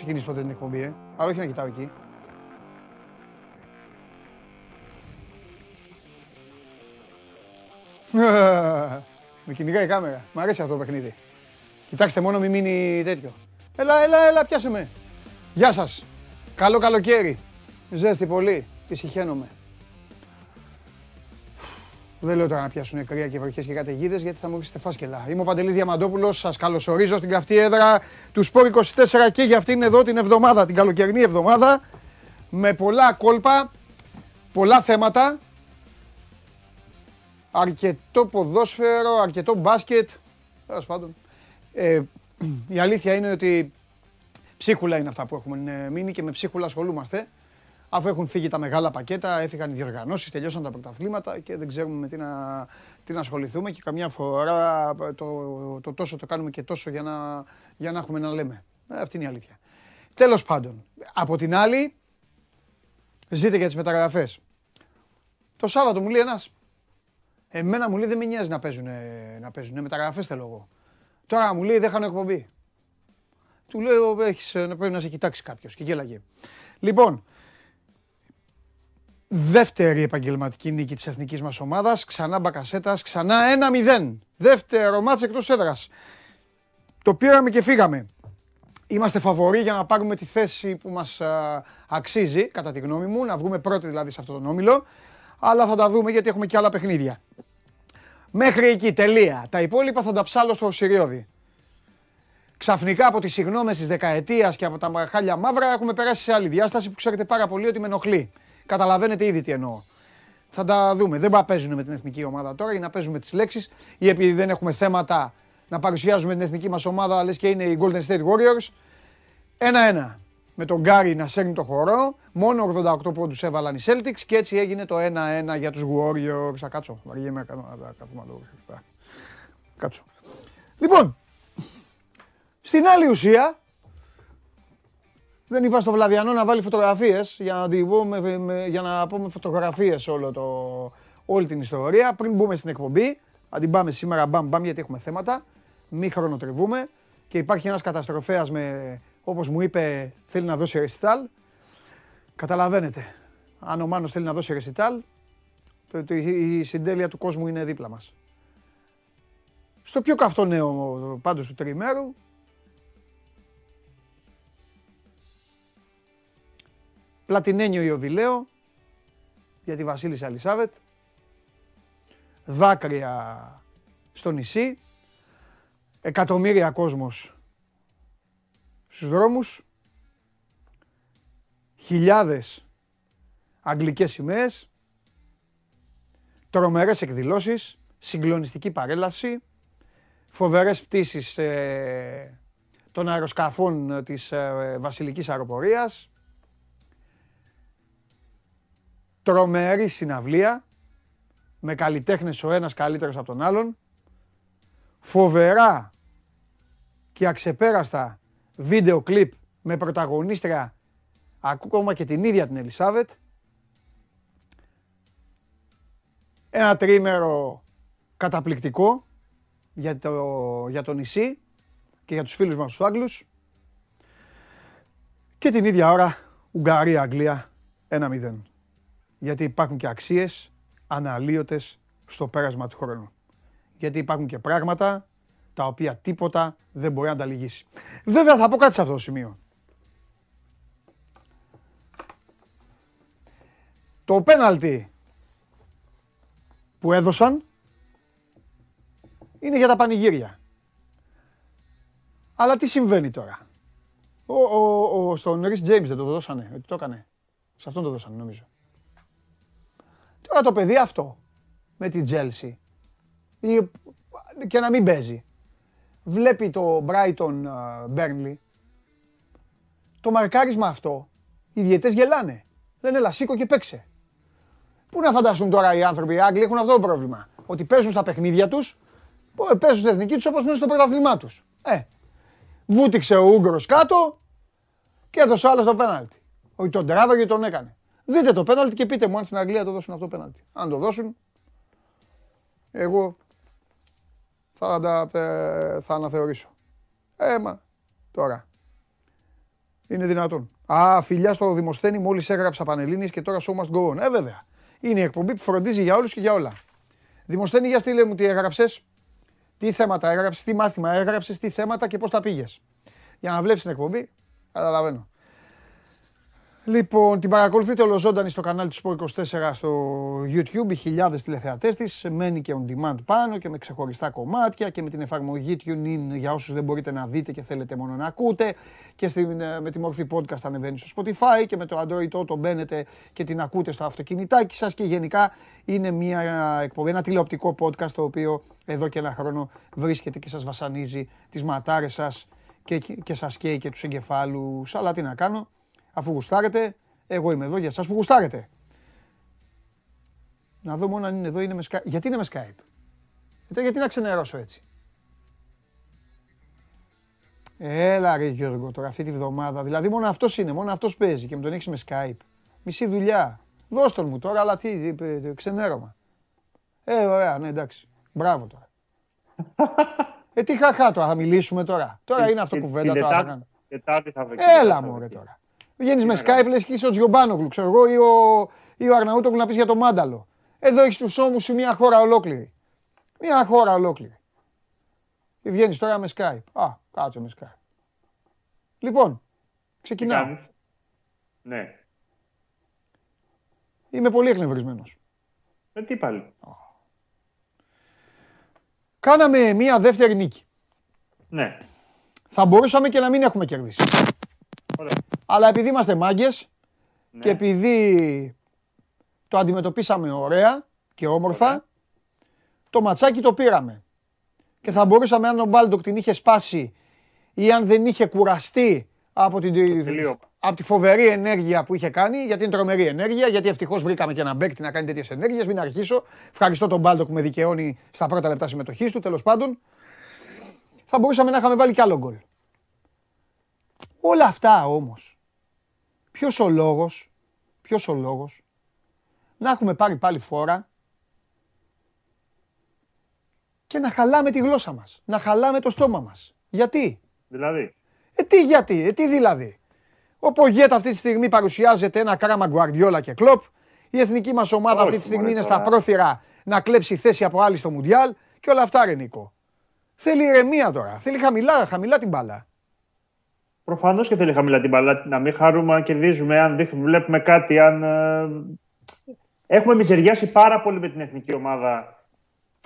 ξεκινήσει ποτέ την εκπομπή, ε. Αλλά όχι να κοιτάω εκεί. Με κυνηγάει η κάμερα. Μ' αρέσει αυτό το παιχνίδι. Κοιτάξτε μόνο μην μείνει τέτοιο. Έλα, έλα, έλα, πιάσε με. Γεια σας. Καλό καλοκαίρι. Ζέστη πολύ. Τη συχαίνομαι. Δεν λέω τώρα να πιάσουν κρύα και βροχές και καταιγίδες γιατί θα μου ρίξετε φάσκελα. Είμαι ο Παντελής Διαμαντόπουλος, σας καλωσορίζω στην καυτή έδρα του Σπόρ 24 και για αυτήν εδώ την εβδομάδα, την καλοκαιρινή εβδομάδα. Με πολλά κόλπα, πολλά θέματα. Αρκετό ποδόσφαιρο, αρκετό μπάσκετ. Τέλος πάντων. Ε, η αλήθεια είναι ότι ψίχουλα είναι αυτά που έχουμε μείνει και με ψίχουλα ασχολούμαστε. Αφού έχουν φύγει τα μεγάλα πακέτα, έφυγαν οι διοργανώσεις, τελειώσαν τα πρωταθλήματα και δεν ξέρουμε με τι να, τι να ασχοληθούμε. Και καμιά φορά το, το τόσο το κάνουμε και τόσο για να, για να έχουμε να λέμε. Ε, αυτή είναι η αλήθεια. Τέλος πάντων, από την άλλη, ζείτε για τις μεταγραφές. Το Σάββατο μου λέει ένας. Εμένα μου λέει δεν με νοιάζει να παίζουν, να παίζουν μεταγραφές θέλω εγώ. Τώρα μου λέει δεν χάνω εκπομπή. Του λέω έχεις, πρέπει να σε κοιτάξει κάποιος και γέλαγε. Λοιπόν, Δεύτερη επαγγελματική νίκη της εθνικής μας ομάδας. Ξανά Μπακασέτας, ξανά 1-0. Δεύτερο μάτς εκτός έδρας. Το πήραμε και φύγαμε. Είμαστε φαβοροί για να πάρουμε τη θέση που μας αξίζει, κατά τη γνώμη μου, να βγούμε πρώτοι δηλαδή σε αυτόν τον όμιλο. Αλλά θα τα δούμε γιατί έχουμε και άλλα παιχνίδια. Μέχρι εκεί, τελεία. Τα υπόλοιπα θα τα ψάλω στο Σιριώδη. Ξαφνικά από τις συγγνώμες της δεκαετίας και από τα χάλια μαύρα έχουμε περάσει σε άλλη διάσταση που ξέρετε πάρα πολύ ότι με ενοχλεί. Καταλαβαίνετε ήδη τι εννοώ. Θα τα δούμε. Δεν να παίζουν με την εθνική ομάδα τώρα για να παίζουμε τις λέξεις ή επειδή δεν έχουμε θέματα να παρουσιάζουμε την εθνική μας ομάδα, λες και είναι οι Golden State Warriors. Ένα-ένα. Με τον Γκάρι να σέρνει το χορό. Μόνο 88 πόντους έβαλαν οι Celtics και έτσι έγινε το 1-1 για τους Warriors. Θα κάτσω. Βαριέμαι να κάθομαι εδώ. Κάτσω. Λοιπόν, στην άλλη ουσία, δεν είπα στο Βλαβιανό να βάλει φωτογραφίες για να, με, για να πούμε φωτογραφίες όλο το, όλη την ιστορία. Πριν μπούμε στην εκπομπή, θα την πάμε σήμερα μπαμ μπαμ γιατί έχουμε θέματα. Μη χρονοτριβούμε. Και υπάρχει ένας καταστροφέας με, όπως μου είπε, θέλει να δώσει ρεσιτάλ. Καταλαβαίνετε. Αν ο Μάνος θέλει να δώσει ρεσιτάλ, το, το, η συντέλεια του κόσμου είναι δίπλα μας. Στο πιο καυτό νέο πάντως του τριμέρου, Πλατινένιο Ιωβιλέο για τη Βασίλισσα Αλισάβετ. Δάκρυα στο νησί. Εκατομμύρια κόσμος στους δρόμους. Χιλιάδες αγγλικές σημαίες. Τρομερές εκδηλώσεις. Συγκλονιστική παρέλαση. Φοβερές πτήσεις ε, των αεροσκαφών της ε, Βασιλικής Αεροπορίας τρομερή συναυλία με καλλιτέχνες ο ένας καλύτερος από τον άλλον. Φοβερά και αξεπέραστα βίντεο κλιπ με πρωταγωνίστρια ακόμα και την ίδια την Ελισάβετ. Ένα τρίμερο καταπληκτικό για το, για το νησί και για τους φίλους μας τους Άγγλους. Και την ίδια ώρα Ουγγαρία-Αγγλία 1-0 γιατί υπάρχουν και αξίες αναλύωτες στο πέρασμα του χρόνου. Γιατί υπάρχουν και πράγματα τα οποία τίποτα δεν μπορεί να τα λυγίσει. Βέβαια θα πω κάτι σε αυτό το σημείο. Το πέναλτι που έδωσαν είναι για τα πανηγύρια. Αλλά τι συμβαίνει τώρα; Ο, ο, ο, στον Ρις Τζέιμς δεν το δώσανε, ότι το έκανε. Σε αυτόν το δώσανε νομίζω. Τώρα το παιδί αυτό με την Τζέλσι και να μην παίζει. Βλέπει το Brighton Burnley. Το μαρκάρισμα αυτό, οι διαιτές γελάνε. Λένε έλα σήκω και παίξε. Πού να φανταστούν τώρα οι άνθρωποι, οι Άγγλοι έχουν αυτό το πρόβλημα. Ότι παίζουν στα παιχνίδια τους, παίζουν στην εθνική τους όπως παίζουν στο πρωταθλημά τους. Ε, βούτυξε ο Ούγκρος κάτω και έδωσε άλλος το πέναλτι. Ότι τον τράβαγε τον έκανε. Δείτε το πέναλτι και πείτε μου αν στην Αγγλία το δώσουν αυτό το πέναλτι. Αν το δώσουν, εγώ θα, θα αναθεωρήσω. Ε, μα, τώρα. Είναι δυνατόν. Α, φιλιά στο Δημοσθένη, μόλις έγραψα Πανελίνη και τώρα show must go on. Ε, βέβαια. Είναι η εκπομπή που φροντίζει για όλους και για όλα. Δημοσθένη, για στείλε μου τι έγραψες, τι θέματα έγραψες, τι μάθημα έγραψες, τι θέματα και πώς τα πήγες. Για να βλέπεις την εκπομπή, καταλαβαίνω. Λοιπόν, την παρακολουθείτε ολοζώντανη στο κανάλι του Sport 24 στο YouTube, οι χιλιάδες τηλεθεατές της. Μένει και on demand πάνω και με ξεχωριστά κομμάτια και με την εφαρμογή TuneIn για όσους δεν μπορείτε να δείτε και θέλετε μόνο να ακούτε. Και στην, ε, με τη μορφή podcast ανεβαίνει στο Spotify και με το Android Auto μπαίνετε και την ακούτε στο αυτοκινητάκι σας. Και γενικά είναι μια εκπομπή, ένα τηλεοπτικό podcast το οποίο εδώ και ένα χρόνο βρίσκεται και σας βασανίζει τις ματάρες σας και, και σας καίει και τους εγκεφάλους. Αλλά τι να κάνω, Αφού γουστάρετε, εγώ είμαι εδώ για εσάς που γουστάρετε. Να δω μόνο αν είναι εδώ, είναι με Skype. Γιατί είναι με Skype; Γιατί, γιατί να ξενερώσω έτσι; Έλα ρε Γιώργο τώρα αυτή τη βδομάδα. Δηλαδή μόνο αυτός είναι, μόνο αυτός παίζει και με τον έχεις με Skype. Μισή δουλειά. Δώσ' τον μου τώρα, αλλά τι, ξενέρωμα. Ε, ωραία, ναι, εντάξει. Μπράβο τώρα. ε, τι χαχά τώρα, θα μιλήσουμε τώρα. Τώρα είναι αυτό κουβέντα τώρα. Τετάρτη θα Έλα μου, τώρα. Βγαίνεις με Skype, λες και είσαι ο Τζιομπάνογλου, ξέρω εγώ, ή ο, ή ο Αρναούτογλου να πεις για το μάνταλο. Εδώ έχεις τους ώμους σου μια χώρα ολόκληρη. Μια χώρα ολόκληρη. Και βγαίνεις τώρα με Skype. Α, κάτσε με Skype. Λοιπόν, ξεκινάω. Ναι. Είμαι πολύ εκνευρισμένος. Ε, τι πάλι. Κάναμε μία δεύτερη νίκη. Ναι. Θα μπορούσαμε και να μην έχουμε κερδίσει. Ωραία. Αλλά επειδή είμαστε μάγκες ναι. και επειδή το αντιμετωπίσαμε ωραία και όμορφα, το ματσάκι το πήραμε. Και θα μπορούσαμε αν ο Μπάλντοκ την είχε σπάσει ή αν δεν είχε κουραστεί από, την, από τη φοβερή ενέργεια που είχε κάνει, γιατί είναι τρομερή ενέργεια, γιατί ευτυχώς βρήκαμε και έναν παίκτη να κάνει τέτοιες ενέργειες. Μην αρχίσω. Ευχαριστώ τον Μπάλντοκ που με δικαιώνει στα πρώτα λεπτά συμμετοχής του, τέλος πάντων. Θα μπορούσαμε να είχαμε βάλει κι άλλο γκολ. Όλα αυτά όμως Ποιος ο λόγος, ποιος ο λόγος; Να έχουμε πάρει πάλι φόρα και να χαλάμε τη γλώσσα μας, να χαλάμε το στόμα μας. Γιατί; Δηλαδή. Ε, τι γιατί, ε, τι δηλαδή; Ο Πογέτα αυτή τη στιγμή παρουσιάζεται ένα κράμα Γκουαρδιόλα και Κλοπ. Η εθνική μας ομάδα αυτή τη στιγμή είναι στα πρόθυρα να κλέψει θέση από άλλη στο Μουντιάλ και όλα αυτά ρε Νίκο. Θέλει ηρεμία τώρα, θέλει χαμηλά, χαμηλά την μπάλα. Προφανώς και θέλει χαμηλά την μπαλά. Να μην χαρούμε αν κερδίζουμε, αν βλέπουμε κάτι. Αν, ε, Έχουμε μιζεριάσει πάρα πολύ με την εθνική ομάδα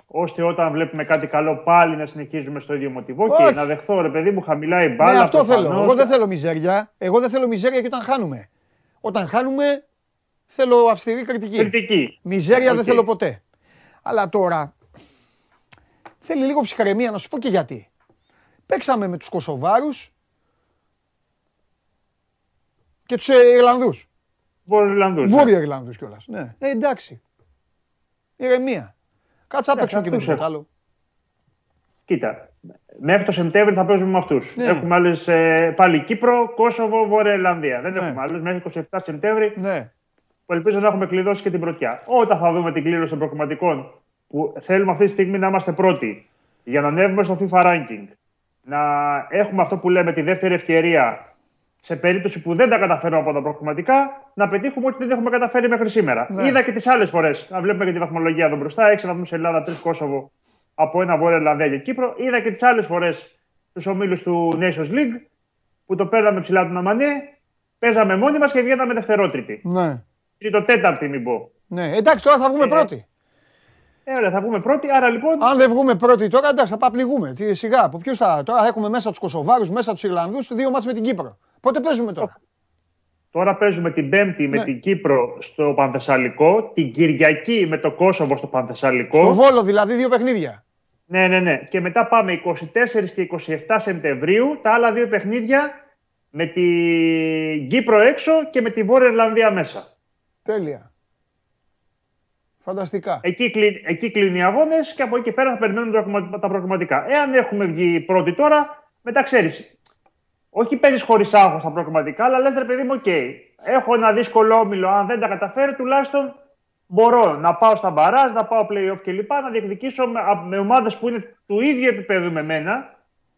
ώστε όταν βλέπουμε κάτι καλό πάλι να συνεχίζουμε στο ίδιο μοτιβό και να δεχθώ ρε παιδί μου χαμηλά η μπάλα. Ναι, αυτό προφανώς. θέλω. Εγώ δεν θέλω μιζέρια. Εγώ δεν θέλω μιζέρια και όταν χάνουμε. Όταν χάνουμε θέλω αυστηρή κριτική. Κριτική. Μιζέρια okay. δεν θέλω ποτέ. Αλλά τώρα θέλει λίγο ψυχαρεμία να σου πω και γιατί. Παίξαμε με τους Κωσοβάρους και τους ε, Ιρλανδούς. Βόρειο Ιρλανδούς. Βόρειο Ιρλανδούς κιόλας. Ναι. Ε, εντάξει. Ηρεμία. Κάτσε να παίξουμε και με τίποτα άλλο. Κοίτα, μέχρι το Σεπτέμβριο θα παίζουμε με αυτούς. Ναι. Έχουμε άλλες ε, πάλι Κύπρο, Κόσοβο, Βόρεια Ιρλανδία. Δεν ναι. έχουμε άλλου. Μέχρι 27 Σεπτέμβρη ναι. που ελπίζω να έχουμε κλειδώσει και την πρωτιά. Όταν θα δούμε την κλήρωση των προκριματικών που θέλουμε αυτή τη στιγμή να είμαστε πρώτοι για να ανέβουμε στο FIFA ranking, να έχουμε αυτό που λέμε τη δεύτερη ευκαιρία σε περίπτωση που δεν τα καταφέρουμε από τα προκριματικά, να πετύχουμε ό,τι δεν έχουμε καταφέρει μέχρι σήμερα. Ναι. Είδα και τις άλλες φορές. Να βλέπουμε και τη βαθμολογία εδώ μπροστά. 6 βαθμούς Ελλάδα, 3 Κόσοβο από ένα Βόρεια Ελλανδία και Κύπρο. Είδα και τις άλλες φορές τους ομίλους του Nations League που το παίρναμε ψηλά του Ναμανέ. Παίζαμε μόνοι μας και βγαίναμε δευτερότριτη. Ναι. το τέταρτη, μην πω. Ναι, εντάξει, τώρα θα βγούμε ε, πρώτοι. Ε, ωραία, θα βγούμε πρώτοι. Άρα λοιπόν. Αν δεν βγούμε πρώτοι τώρα, εντάξει, θα παπληγούμε. Τι, σιγά. Από ποιους θα. Τώρα έχουμε μέσα τους Κωσοβάρου, μέσα τους Ιρλανδούς, δύο μάτς με την Κύπρο. Πότε παίζουμε τώρα; Τώρα παίζουμε την Πέμπτη με ναι. την Κύπρο στο Πανθεσσαλικό, την Κυριακή με το Κόσοβο στο Πανθεσσαλικό. Στο Βόλο δηλαδή, δύο παιχνίδια. Ναι, ναι, ναι. Και μετά πάμε 24 και 27 Σεπτεμβρίου, τα άλλα δύο παιχνίδια με την Κύπρο έξω και με τη Βόρεια Ιρλανδία μέσα. Τέλεια. Φανταστικά. Εκεί, κλει... εκεί κλείνουν οι αγώνες και από εκεί και πέρα θα περιμένουμε τα προγραμματικά. Εάν έχουμε βγει πρώτοι τώρα, μετά ξέρεις. Όχι παίζεις χωρίς άγχος στα προκριματικά, αλλά λες ρε παιδί μου, οκ. Έχω ένα δύσκολο όμιλο. Αν δεν τα καταφέρει, τουλάχιστον μπορώ να πάω στα μπαράζ, να πάω playoff κλπ. Να διεκδικήσω με, με ομάδες που είναι του ίδιου επίπεδου με μένα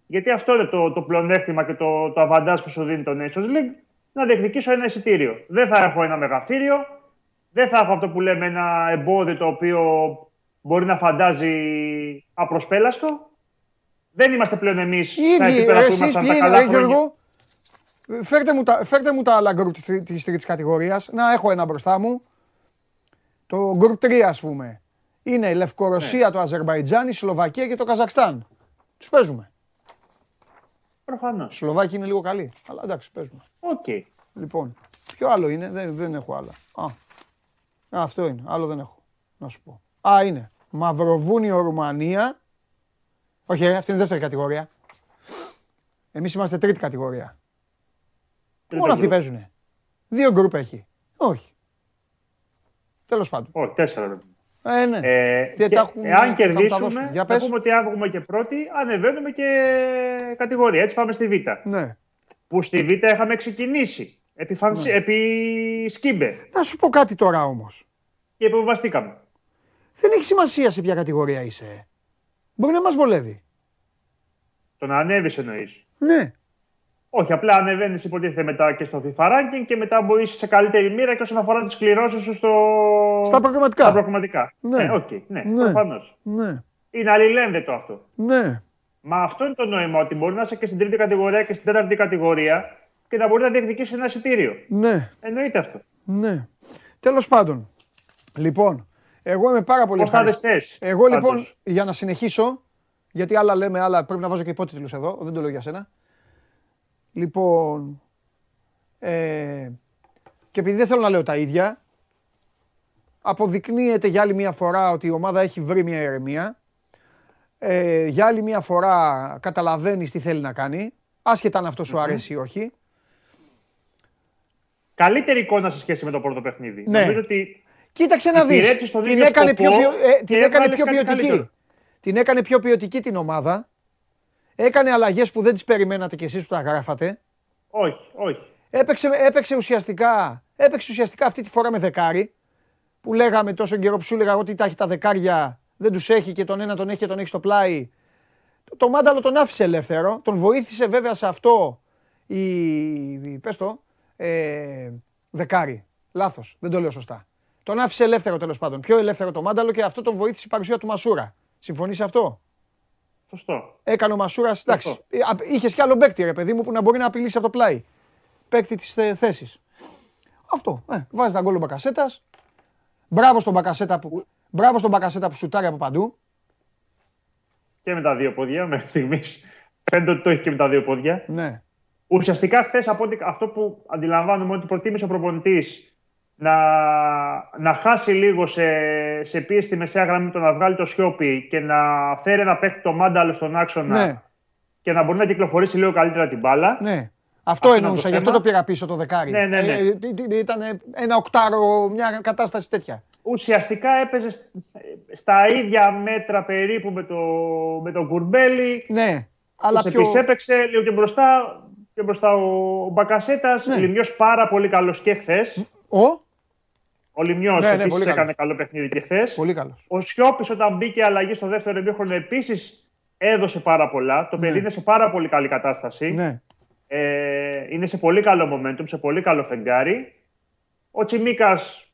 Γιατί αυτό είναι το, το πλεονέκτημα και το, το αβαντάζ που σου δίνει το Nations League, να διεκδικήσω ένα εισιτήριο. Δεν θα έχω ένα μεγαθύριο, δεν θα έχω αυτό που λέμε ένα εμπόδιο το οποίο μπορεί να φαντάζει απροσπέλαστο. Δεν είμαστε πλέον εμείς στα επίπεδα που ήμασταν τα καλά χρόνια. Φέρτε μου τα, φέρτε μου τα άλλα γκρουπ τη τρίτης κατηγορίας. Να έχω ένα μπροστά μου. Το γκρουπ 3, ας πούμε. Είναι η Λευκορωσία, ναι. το Αζερβαϊτζάν, η Σλοβακία και το Καζακστάν. Τους παίζουμε. Προφανώς. Οι Σλοβάκοι είναι λίγο καλοί. Αλλά εντάξει, παίζουμε. OK. Okay. Λοιπόν, ποιο άλλο είναι, δεν, δεν έχω άλλα. Α, αυτό είναι. Άλλο δεν έχω. Να σου πω. Α, είναι. Μαυροβούνιο, Ρουμανία. Όχι, ε, αυτή είναι η δεύτερη κατηγορία. Εμείς είμαστε τρίτη κατηγορία. Μόνο αυτοί παίζουν. Δύο γκρουπ έχει. Όχι. Τέλος πάντων. Όχι, τέσσερα. Ε, ναι. Ε, και, έχουμε, εάν κερδίσουμε, θα, θα πούμε ότι αν βγούμε και πρώτοι, ανεβαίνουμε και κατηγορία. Έτσι πάμε στη Β. Ναι. Που στη Β είχαμε ξεκινήσει. Επί, ναι. επί σκύμπε. Να σου πω κάτι τώρα όμως. Και υποβαστήκαμε. Δεν έχει σημασία σε ποια κατηγορία είσαι. Μπορεί να μας βολεύει. Το να ανέβεις εννοείς. Ναι. Όχι, απλά ανεβαίνεις υποτίθεται μετά και στο FIFA ranking και μετά μπορείς σε καλύτερη μοίρα και όσον αφορά τις κληρώσεις σου στο... στα προγραμματικά. Στα προγραμματικά. Ναι, ναι, okay, ναι, ναι. προφανώς. Ναι. Είναι αλληλένδετο αυτό. Ναι. Μα αυτό είναι το νόημα, ότι μπορεί να είσαι και στην τρίτη κατηγορία και στην τέταρτη κατηγορία και να μπορεί να διεκδικήσεις ένα εισιτήριο. Ναι. Εννοείται αυτό. Ναι. Τέλος πάντων. Λοιπόν, εγώ είμαι πάρα πολύ ευχαριστή. Εγώ λοιπόν, για να συνεχίσω, γιατί άλλα λέμε, άλλα πρέπει να βάζω και υπότιτλους εδώ, δεν το λέω για σένα. Λοιπόν, ε, και επειδή δεν θέλω να λέω τα ίδια, αποδεικνύεται για άλλη μια φορά ότι η ομάδα έχει βρει μια ηρεμία. Ε, για άλλη μια φορά καταλαβαίνεις τι θέλει να κάνει, άσχετα αν αυτός σου αρέσει ή όχι. Καλύτερη εικόνα σε σχέση με το πρώτο παιχνίδι. Ναι. Νομίζω ότι Κοίταξε να δεις, την έκανε πιο, ε, την έκανε πιο ποιοτική. Την έκανε πιο ποιοτική την ομάδα Έκανε αλλαγές που δεν τις περιμένατε κι εσείς που τα γράφατε. Όχι, όχι. Έπαιξε, έπαιξε, ουσιαστικά, έπαιξε ουσιαστικά αυτή τη φορά με δεκάρι. Που λέγαμε τόσο καιρό που σου έλεγα ότι τα έχει τα δεκάρια, δεν τους έχει και τον ένα τον έχει και τον έχει στο πλάι. Το Μάνταλο τον άφησε ελεύθερο. Τον βοήθησε βέβαια σε αυτό η. Πες το. Ε, δεκάρι. Λάθος. Δεν το λέω σωστά. Τον άφησε ελεύθερο τέλος πάντων. Πιο ελεύθερο το Μάνταλο και αυτό τον βοήθησε η παρουσία του Μασούρα. Συμφωνείς σε αυτό; Σωστό. Έκανε ο Μασούρας. Εντάξει. Ε, Είχες κι άλλο παίκτη, ρε παιδί μου, που να μπορεί να απειλήσει από το πλάι. Παίκτη της θέσης. Αυτό. Ε, βάζεις τα γκολ Μπακασέτας. Μπράβο στον Μπακασέτα που, μπράβο στον Μπακασέτα που σουτάρει από παντού. Και με τα δύο πόδια μέχρι στιγμής. Φαίνεται ότι το έχει και με τα δύο πόδια. Ναι. Ουσιαστικά χθες από αυτό που αντιλαμβάνομαι ότι προτίμησε ο προπονητής να, να χάσει λίγο σε, σε πίεση στη μεσαία γραμμή, το να βγάλει το σιόπι και να φέρει ένα παίχτη το μάνταλο στον άξονα ναι. και να μπορεί να κυκλοφορήσει λίγο καλύτερα την μπάλα. Ναι. Αυτό, αυτό εννοούσα, γι' αυτό το πήρα πίσω το δεκάρι. Ναι, ναι, ναι. Ε, ήταν ένα οκτάρο, μια κατάσταση τέτοια. Ουσιαστικά έπαιζε στα ίδια μέτρα περίπου με το, με το Κουρμπέλι. Ναι, αλλά πιο... Επίσης έπαιξε λίγο και μπροστά, και μπροστά ο, ο Μπακασέτας, ναι. Λιμιός πάρα πολύ καλός και χθες. Ο; Ο Λιμιός ναι, ναι, επίσης έκανε καλό παιχνίδι και χθες. Πολύ καλός. Ο Σιώπης, όταν μπήκε αλλαγή στο δεύτερο ημίχρονο, επίσης έδωσε πάρα πολλά. Το παιδί ναι. είναι σε πάρα πολύ καλή κατάσταση. Ναι. Ε, είναι σε πολύ καλό momentum, σε πολύ καλό φεγγάρι. Ο Τσιμίκας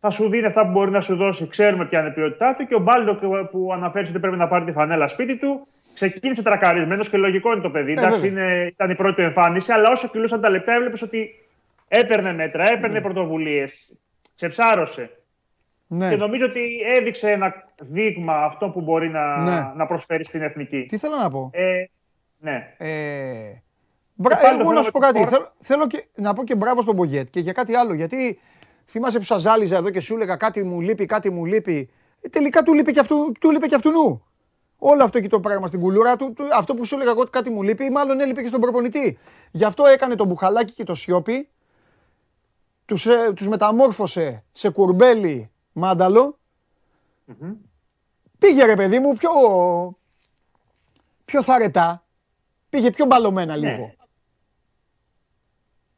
θα σου δίνει αυτά που μπορεί να σου δώσει, ξέρουμε ποια είναι η ποιότητά του. Και ο Μπάλντο που αναφέρεις ότι πρέπει να πάρει τη φανέλα σπίτι του, ξεκίνησε τρακαρισμένος και λογικό είναι το παιδί. Ε, Εντάξει, είναι, ήταν η πρώτη του εμφάνιση, αλλά όσο κυλούσαν τα λεπτά, έβλεπες ότι έπαιρνε μέτρα, έπαιρνε ναι. πρωτοβουλίες σε ψάρωσε. Ναι. Και νομίζω ότι έδειξε ένα δείγμα αυτό που μπορεί να, ναι. να προσφέρει στην εθνική. Τι θέλω να πω; Ε, ναι. Ε, μπρα... Εγώ να σου πω κάτι. Θέλω, θέλω και, να πω και μπράβο στον Μπογιέτ και για κάτι άλλο. Γιατί θυμάσαι που σας ζάλιζα εδώ και σου έλεγα κάτι μου λείπει, κάτι μου λείπει. Ε, τελικά του λείπει και αυτού, του λείπει και αυτού νου. Όλο αυτό και το πράγμα στην κουλούρα του, αυτό που σου έλεγα εγώ ότι κάτι μου λείπει, μάλλον έλειπε και στον προπονητή. Γι' αυτό έκανε το μπουχαλάκι και το σιόπι τους, ε, τους μεταμόρφωσε σε κουρμπέλι Πήγε ρε παιδί μου πιο, πιο θαρετά. Πήγε πιο μπαλωμένα ναι. λίγο.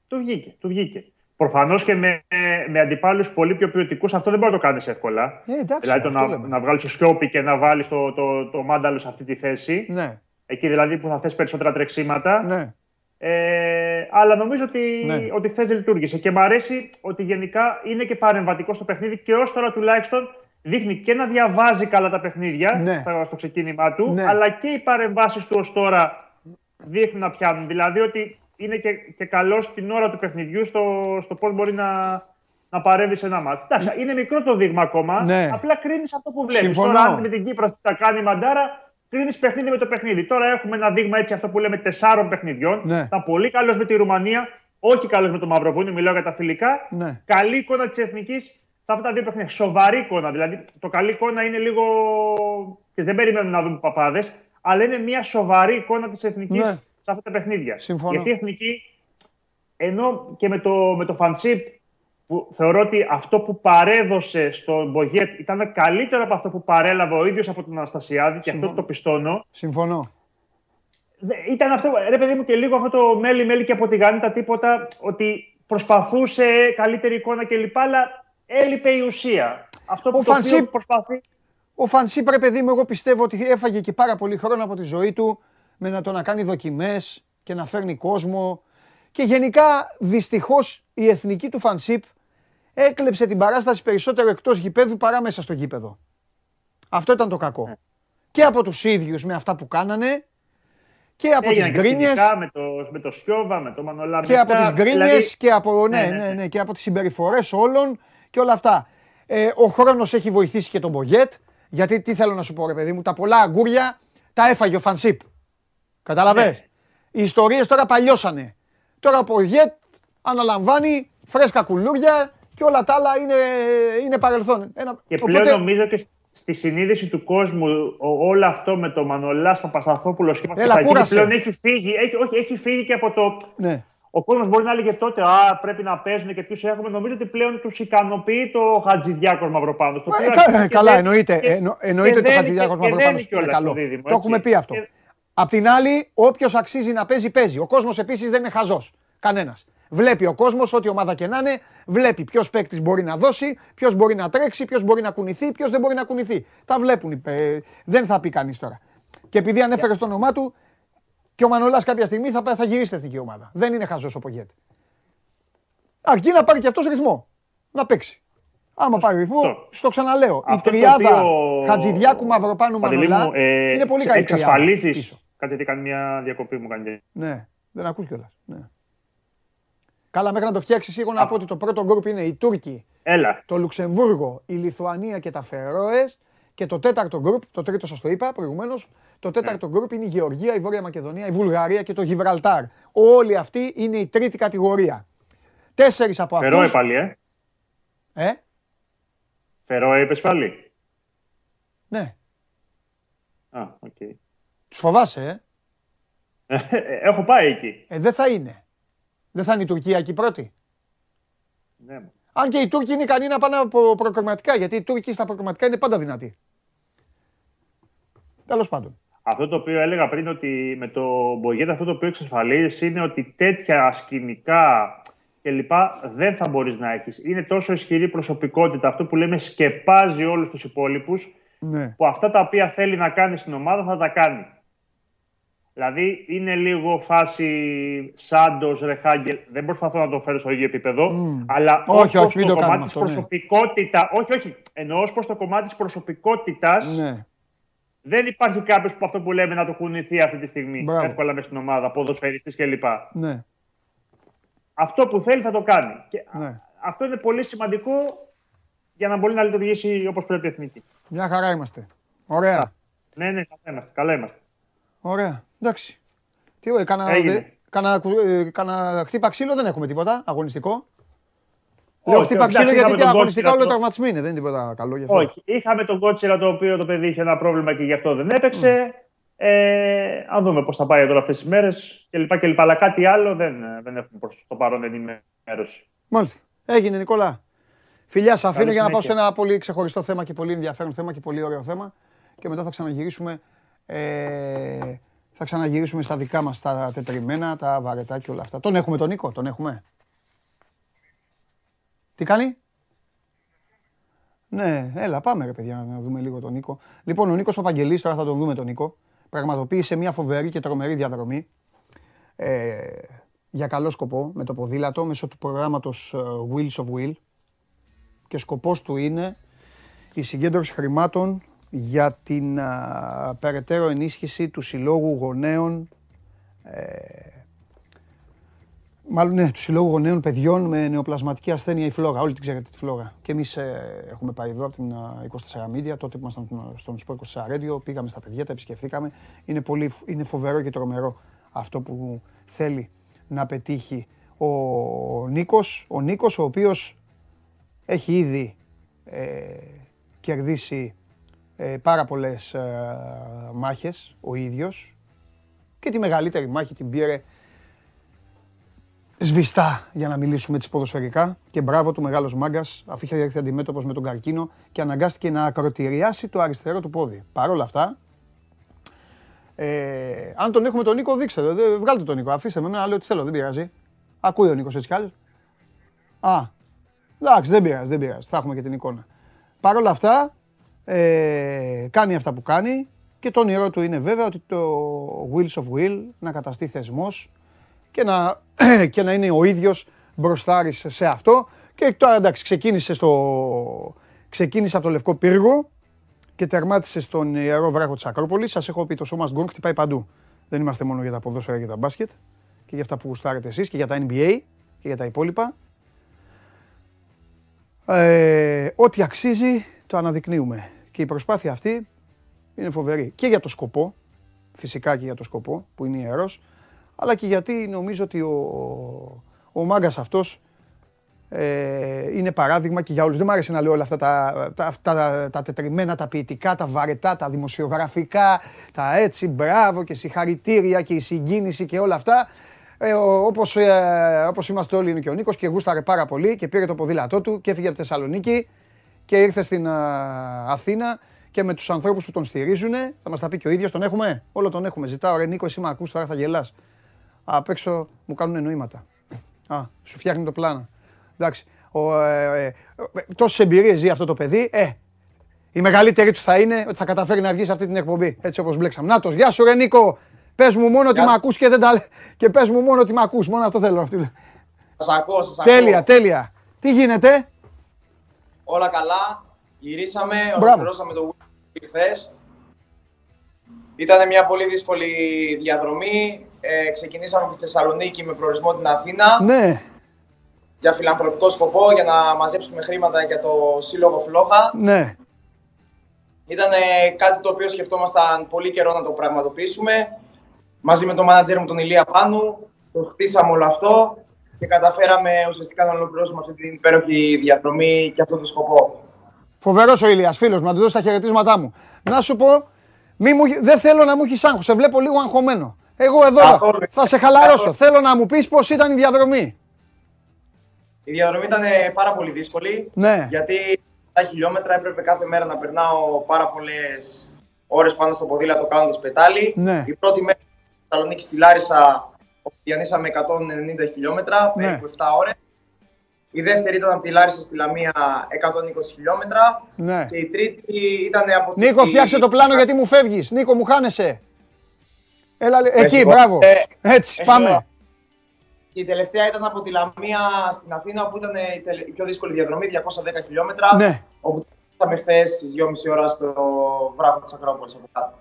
Του βγήκε, του βγήκε. Προφανώς και με, με αντιπάλους πολύ πιο ποιοτικούς αυτό δεν μπορεί να το κάνεις εύκολα. Ε, εντάξει, δηλαδή το να, να βγάλεις το Σκιόπι και να βάλεις το, το, το, Μάνταλο σε αυτή τη θέση. Ναι. εκεί δηλαδή που θα θες περισσότερα τρεξίματα. Ναι. Ε, αλλά νομίζω ότι, ναι. ότι χθες λειτουργήσε. Και μου αρέσει ότι γενικά είναι και παρεμβατικό στο παιχνίδι και ως τώρα τουλάχιστον δείχνει και να διαβάζει καλά τα παιχνίδια ναι. στο ξεκίνημά του, ναι. αλλά και οι παρεμβάσεις του ως τώρα δείχνουν να πιάνουν. Δηλαδή ότι είναι και, και καλός στην ώρα του παιχνιδιού στο, στο πώς μπορεί να, να παρέμβει σε ένα μάτι. Εντάξει, είναι μικρό το δείγμα ακόμα. Ναι. Απλά κρίνεις αυτό που βλέπεις. Τώρα, αν με την Κύπρο θα κάνει η μαντάρα, κρίνεις παιχνίδι με το παιχνίδι. Τώρα έχουμε ένα δείγμα έτσι, αυτό που λέμε τεσσάρων παιχνιδιών. Ναι. Ήταν πολύ καλός με τη Ρουμανία, όχι καλός με το Μαυροβούνιο, μιλάω για τα φιλικά. Ναι. Καλή εικόνα της εθνικής σε αυτά τα δύο παιχνίδια. Σοβαρή εικόνα. Δηλαδή, το καλή εικόνα είναι λίγο. και δεν περιμένουμε να δούμε παπάδες, αλλά είναι μια σοβαρή εικόνα της εθνικής ναι. σε αυτά τα παιχνίδια. Συμφωνώ. Γιατί η εθνική, ενώ και με το, με το φανσίπ που θεωρώ ότι αυτό που παρέδωσε στον Μπογιέτ ήταν καλύτερο από αυτό που παρέλαβε ο ίδιος από τον Αναστασιάδη και αυτό το πιστώνω. Συμφωνώ. Ήταν αυτό, ρε παιδί μου, και λίγο αυτό το μέλι-μέλι και από τη γάνητα τίποτα, ότι προσπαθούσε καλύτερη εικόνα κλπ. Αλλά έλειπε η ουσία. Αυτό που ο το Φανσίπ, προσπαθεί. Ο Φανσίπ, ρε παιδί μου, εγώ πιστεύω ότι έφαγε και πάρα πολύ χρόνο από τη ζωή του με να το να κάνει δοκιμές και να φέρνει κόσμο. Και γενικά, δυστυχώς, η εθνική του Φανσίπ έκλεψε την παράσταση περισσότερο εκτός γηπέδου παρά μέσα στο γήπεδο. Αυτό ήταν το κακό. Ναι. Και από τους ίδιους με αυτά που κάνανε και από τις γκρίνιες. Με το, με το Σιώβα, με το Μανολάρ. Και από τις γκρίνιες δηλαδή... και από, ναι, ναι, ναι, ναι, ναι, και από τις συμπεριφορές όλων και όλα αυτά. Ε, ο χρόνος έχει βοηθήσει και τον Μπογιέτ. Γιατί τι θέλω να σου πω ρε παιδί μου, τα πολλά αγκούρια τα έφαγε ο Φανσίπ. Καταλαβες; Ναι. Οι ιστορίες τώρα παλιώσανε. Τώρα ο Μπογιέτ αναλαμβάνει φρέσκα κουλούρια, και όλα τα άλλα είναι, είναι παρελθόν. Ένα, και πλέον οπότε... νομίζω και στη συνείδηση του κόσμου όλο αυτό με το Μανολάς Παπασταθόπουλος σχήμα Έλα, πλέον έχει φύγει, έχει, όχι, έχει φύγει και από το... Ναι. Ο κόσμος μπορεί να έλεγε τότε Α, πρέπει να παίζουν και ποιους έχουμε. Νομίζω ότι πλέον τους ικανοποιεί το Χατζηδιάκος Μαυροπάνος. Ε, καλά, εννοείται, εννοείται το Χατζηδιάκος Μαυροπάνος. Είναι καλό. Το έχουμε πει αυτό. Απ' την άλλη, όποιος αξίζει να παίζει, παίζει. Ο κόσμος επίσης δεν είναι χαζός. Κανένας. Βλέπει ο κόσμος, ό,τι ομάδα και να είναι, βλέπει ποιος παίκτης μπορεί να δώσει, ποιος μπορεί να τρέξει, ποιος μπορεί να κουνηθεί, ποιος δεν μπορεί να κουνηθεί. Τα βλέπουν. Ε, δεν θα πει κανείς τώρα. Και επειδή ανέφερε στο όνομά του, και ο Μανολάς κάποια στιγμή θα, θα γυρίσει στην εθνική ομάδα. Δεν είναι χαζός ο Πογέτ. Αρκεί να πάρει και αυτός ρυθμό. Να παίξει. Άμα πάρει ρυθμό, στο ξαναλέω. η τριάδα οποίο... Χατζηδιάκου Μαυροπάνου Μανολά ε, είναι πολύ καλή. Εξασφαλίζει. Κάτι τι κάνει μια διακοπή μου κάνει. Ναι, δεν ακούς κιόλας. Ναι. Καλά, μέχρι να το φτιάξεις, εγώ να πω ότι το πρώτο γκρουπ είναι οι Τούρκοι, Έλα. το Λουξεμβούργο, η Λιθουανία και τα Φερόες. Και το τέταρτο γκρουπ, το τρίτο σας το είπα προηγουμένως, το τέταρτο γκρουπ ναι. είναι η Γεωργία, η Βόρεια Μακεδονία, η Βουλγαρία και το Γιβραλτάρ. Όλοι αυτοί είναι η τρίτη κατηγορία. Τέσσερις από αυτού. Φερόε πάλι, ε. Ε; Φερόε είπες πάλι; Ναι. Α, OK. Okay. Τους φοβάσαι, ε. Έχω πάει εκεί. Ε, δεν θα είναι. Δεν θα είναι η Τουρκία εκεί πρώτη; Ναι. Αν και οι Τούρκοι είναι ικανοί να πάνε από προκριματικά, γιατί οι Τούρκοι στα προκριματικά είναι πάντα δυνατοί. Τέλος πάντων. Αυτό το οποίο έλεγα πριν ότι με το Μπογέτ αυτό το οποίο εξασφαλίζεις είναι ότι τέτοια σκηνικά κλπ. δεν θα μπορείς να έχεις. Είναι τόσο ισχυρή προσωπικότητα. Αυτό που λέμε σκεπάζει όλους τους υπόλοιπους. Ναι. Που αυτά τα οποία θέλει να κάνει στην ομάδα θα τα κάνει. Δηλαδή είναι λίγο φάση Σάντος, Ρεχάγκελ. Δεν προσπαθώ να το φέρω στο ίδιο επίπεδο. Αλλά όχι, ως όχι, το κομμάτι της ναι. προσωπικότητα. Όχι, όχι. Εννοώ ως προς το κομμάτι της προσωπικότητας. Ναι. Δεν υπάρχει κάποιος που αυτό που λέμε να το κουνηθεί αυτή τη στιγμή Μπράβο. εύκολα μέσα στην ομάδα, ποδοσφαιριστής κλπ. Ναι. Αυτό που θέλει θα το κάνει. Και ναι. Αυτό είναι πολύ σημαντικό για να μπορεί να λειτουργήσει όπως πρέπει η εθνική. Μια χαρά είμαστε. Ωραία. Ναι, ναι, καλά είμαστε. Καλά είμαστε. Ωραία. Εντάξει. Τι ωραία, κάνα, κάνα, χτύπα ξύλο δεν έχουμε τίποτα αγωνιστικό. Λέω χτύπα ξύλο γιατί αγωνιστικά όλο τραυματισμοί είναι, δεν είναι τίποτα καλό γι' αυτό. Όχι. Είχαμε τον Κότσιρα το οποίο το παιδί είχε ένα πρόβλημα και γι' αυτό δεν έπαιξε. Mm. Ε, αν δούμε πώς θα πάει τώρα αυτές τις μέρες κλπ. κλπ. Αλλά κάτι άλλο δεν, δεν έχουμε προς το παρόν ενημέρωση. Μάλιστα. Έγινε Νικόλα. Φιλιά, σα αφήνω για να πάω σε ένα πολύ ξεχωριστό θέμα και πολύ ενδιαφέρον θέμα και πολύ ωραίο θέμα. Και μετά θα ξαναγυρίσουμε ε, θα ξαναγυρίσουμε στα δικά μας τα τετριμένα, τα βαρετά και όλα αυτά. Τον έχουμε τον Νίκο, τον έχουμε. Τι κάνει; Ναι, έλα πάμε ρε παιδιά να δούμε λίγο τον Νίκο. Λοιπόν, ο Νίκος Παπαγγελής, τώρα θα τον δούμε τον Νίκο. πραγματοποίησε μια φοβερή και τρομερή διαδρομή ε, για καλό σκοπό με το ποδήλατο μέσω του προγράμματος ε, Wheels of Will και σκοπός του είναι η συγκέντρωση χρημάτων για την περαιτέρω ενίσχυση του Συλλόγου Γονέων ε, Μάλλον ναι, του Συλλόγου Γονέων Παιδιών με νεοπλασματική ασθένεια η φλόγα. Όλοι την ξέρετε τη φλόγα. Και εμείς ε, έχουμε πάει εδώ από την 24 Media, τότε που ήμασταν στον Σπορ 24 Radio, πήγαμε στα παιδιά, τα επισκεφθήκαμε. Είναι, πολύ, είναι φοβερό και τρομερό αυτό που θέλει να πετύχει ο Νίκος. Ο Νίκος, ο οποίος έχει ήδη ε, κερδίσει ε, πάρα πολλές ε, μάχες ο ίδιος και τη μεγαλύτερη μάχη την πήρε σβηστά για να μιλήσουμε τις ποδοσφαιρικά και μπράβο του μεγάλος μάγκας αφού είχε έρθει αντιμέτωπος με τον καρκίνο και αναγκάστηκε να ακροτηριάσει το αριστερό του πόδι. Παρ' όλα αυτά, ε, αν τον έχουμε τον Νίκο, δείξτε το. Βγάλτε τον Νίκο. Αφήστε με εμένα, λέω τι θέλω, δεν πειράζει. Ακούει ο Νίκος έτσι κι Α, εντάξει, δεν πειράζει, δεν πειράζει. Θα έχουμε και την εικόνα. Παρ' όλα αυτά, ε, κάνει αυτά που κάνει και το όνειρό του είναι βέβαια ότι το Wheels of Will να καταστεί θεσμός και να, και να είναι ο ίδιος μπροστάρης σε αυτό. Και τώρα εντάξει, ξεκίνησε, στο, ξεκίνησε από το Λευκό Πύργο και τερμάτισε στον Ιερό Βράχο της Ακρόπολης. Σας έχω πει το σώμα γκολ χτυπάει παντού. Δεν είμαστε μόνο για τα ποδόσφαιρα και τα μπάσκετ και για αυτά που γουστάρετε εσείς και για τα NBA και για τα υπόλοιπα. Ε, ό,τι αξίζει το αναδεικνύουμε. Και η προσπάθεια αυτή είναι φοβερή. Και για το σκοπό, φυσικά και για το σκοπό που είναι ιερός, αλλά και γιατί νομίζω ότι ο, ο μάγκας αυτός ε, είναι παράδειγμα και για όλους. Δεν μου άρεσε να λέω όλα αυτά τα, τα, τα, τα τετριμένα, τα ποιητικά, τα βαρετά, τα δημοσιογραφικά, τα έτσι, μπράβο και συγχαρητήρια και η συγκίνηση και όλα αυτά. Ε, όπως, ε, όπως είμαστε όλοι είναι και ο Νίκος και γούσταρε πάρα πολύ και πήρε το ποδήλατό του και έφυγε από τη Θεσσαλονίκη και ήρθε στην Αθήνα και με τους ανθρώπους που τον στηρίζουν. Θα μας τα πει και ο ίδιος. Τον έχουμε; Όλο τον έχουμε. Ζητάω ρε Νίκο, εσύ με ακούς τώρα θα γελάς. Απ' έξω μου κάνουν εννοήματα. Α, σου φτιάχνει το πλάνο. Εντάξει. Ο, ε, ε, τόσες εμπειρίες ζει αυτό το παιδί. Ε, η μεγαλύτερη του θα είναι ότι θα καταφέρει να βγει σε αυτή την εκπομπή. Έτσι όπως μπλέξαμε. Νάτος, γεια σου ρε Νίκο. Πες μου μόνο ότι με ακούς και δεν τα Και πες μου μόνο ότι με ακούς. Μόνο αυτό θέλω να Σας ακούω, σας ακούω. Τέλεια, τέλεια. Τι γίνεται; Όλα καλά. Γυρίσαμε, ολοκληρώσαμε το weekend χθες. Ήταν μια πολύ δύσκολη διαδρομή. Ε, ξεκινήσαμε από τη Θεσσαλονίκη με προορισμό την Αθήνα. Ναι. Για φιλανθρωπικό σκοπό, για να μαζέψουμε χρήματα για το Σύλλογο Φλόχα. Ναι. Ήταν κάτι το οποίο σκεφτόμασταν πολύ καιρό να το πραγματοποιήσουμε. Μαζί με τον μάνατζερ μου τον Ηλία Πάνου, το χτίσαμε όλο αυτό και καταφέραμε ουσιαστικά να ολοκληρώσουμε αυτή την υπέροχη διαδρομή και αυτό το σκοπό. Φοβερός ο Ηλίας, φίλος μου, να του δώσω τα χαιρετίσματά μου. Να σου πω, μη μου, δεν θέλω να μου έχεις άγχος. Σε βλέπω λίγο αγχωμένο. Εγώ εδώ θα σε χαλαρώσω. Θέλω να μου πεις πώς ήταν η διαδρομή. Η διαδρομή ήταν πάρα πολύ δύσκολη. Ναι. Γιατί τα χιλιόμετρα έπρεπε κάθε μέρα να περνάω πάρα πολλές ώρες πάνω στο ποδήλατο κάνοντας πετάλι. Ναι. Η πρώτη μέρα στη Θεσσαλονίκη στη Λάρισα διανύσαμε 190 χιλιόμετρα, ναι. περίπου 7 ώρες. Η δεύτερη ήταν από τη Λάρισα στη Λαμία 120 χιλιόμετρα. Ναι. Και η τρίτη ήταν από τη... Νίκο, φτιάξε το πλάνο γιατί μου φεύγεις. Νίκο, μου χάνεσαι. Έλα, εκεί, μπράβο. Ε, Έτσι, πάμε. Και η τελευταία ήταν από τη Λαμία στην Αθήνα, όπου ήταν η πιο δύσκολη διαδρομή, 210 χιλιόμετρα. Ναι. Όπου ήρθαμε χθες στις 2.30 ώρα στο βράχο της Ακρόπολης από κάτω.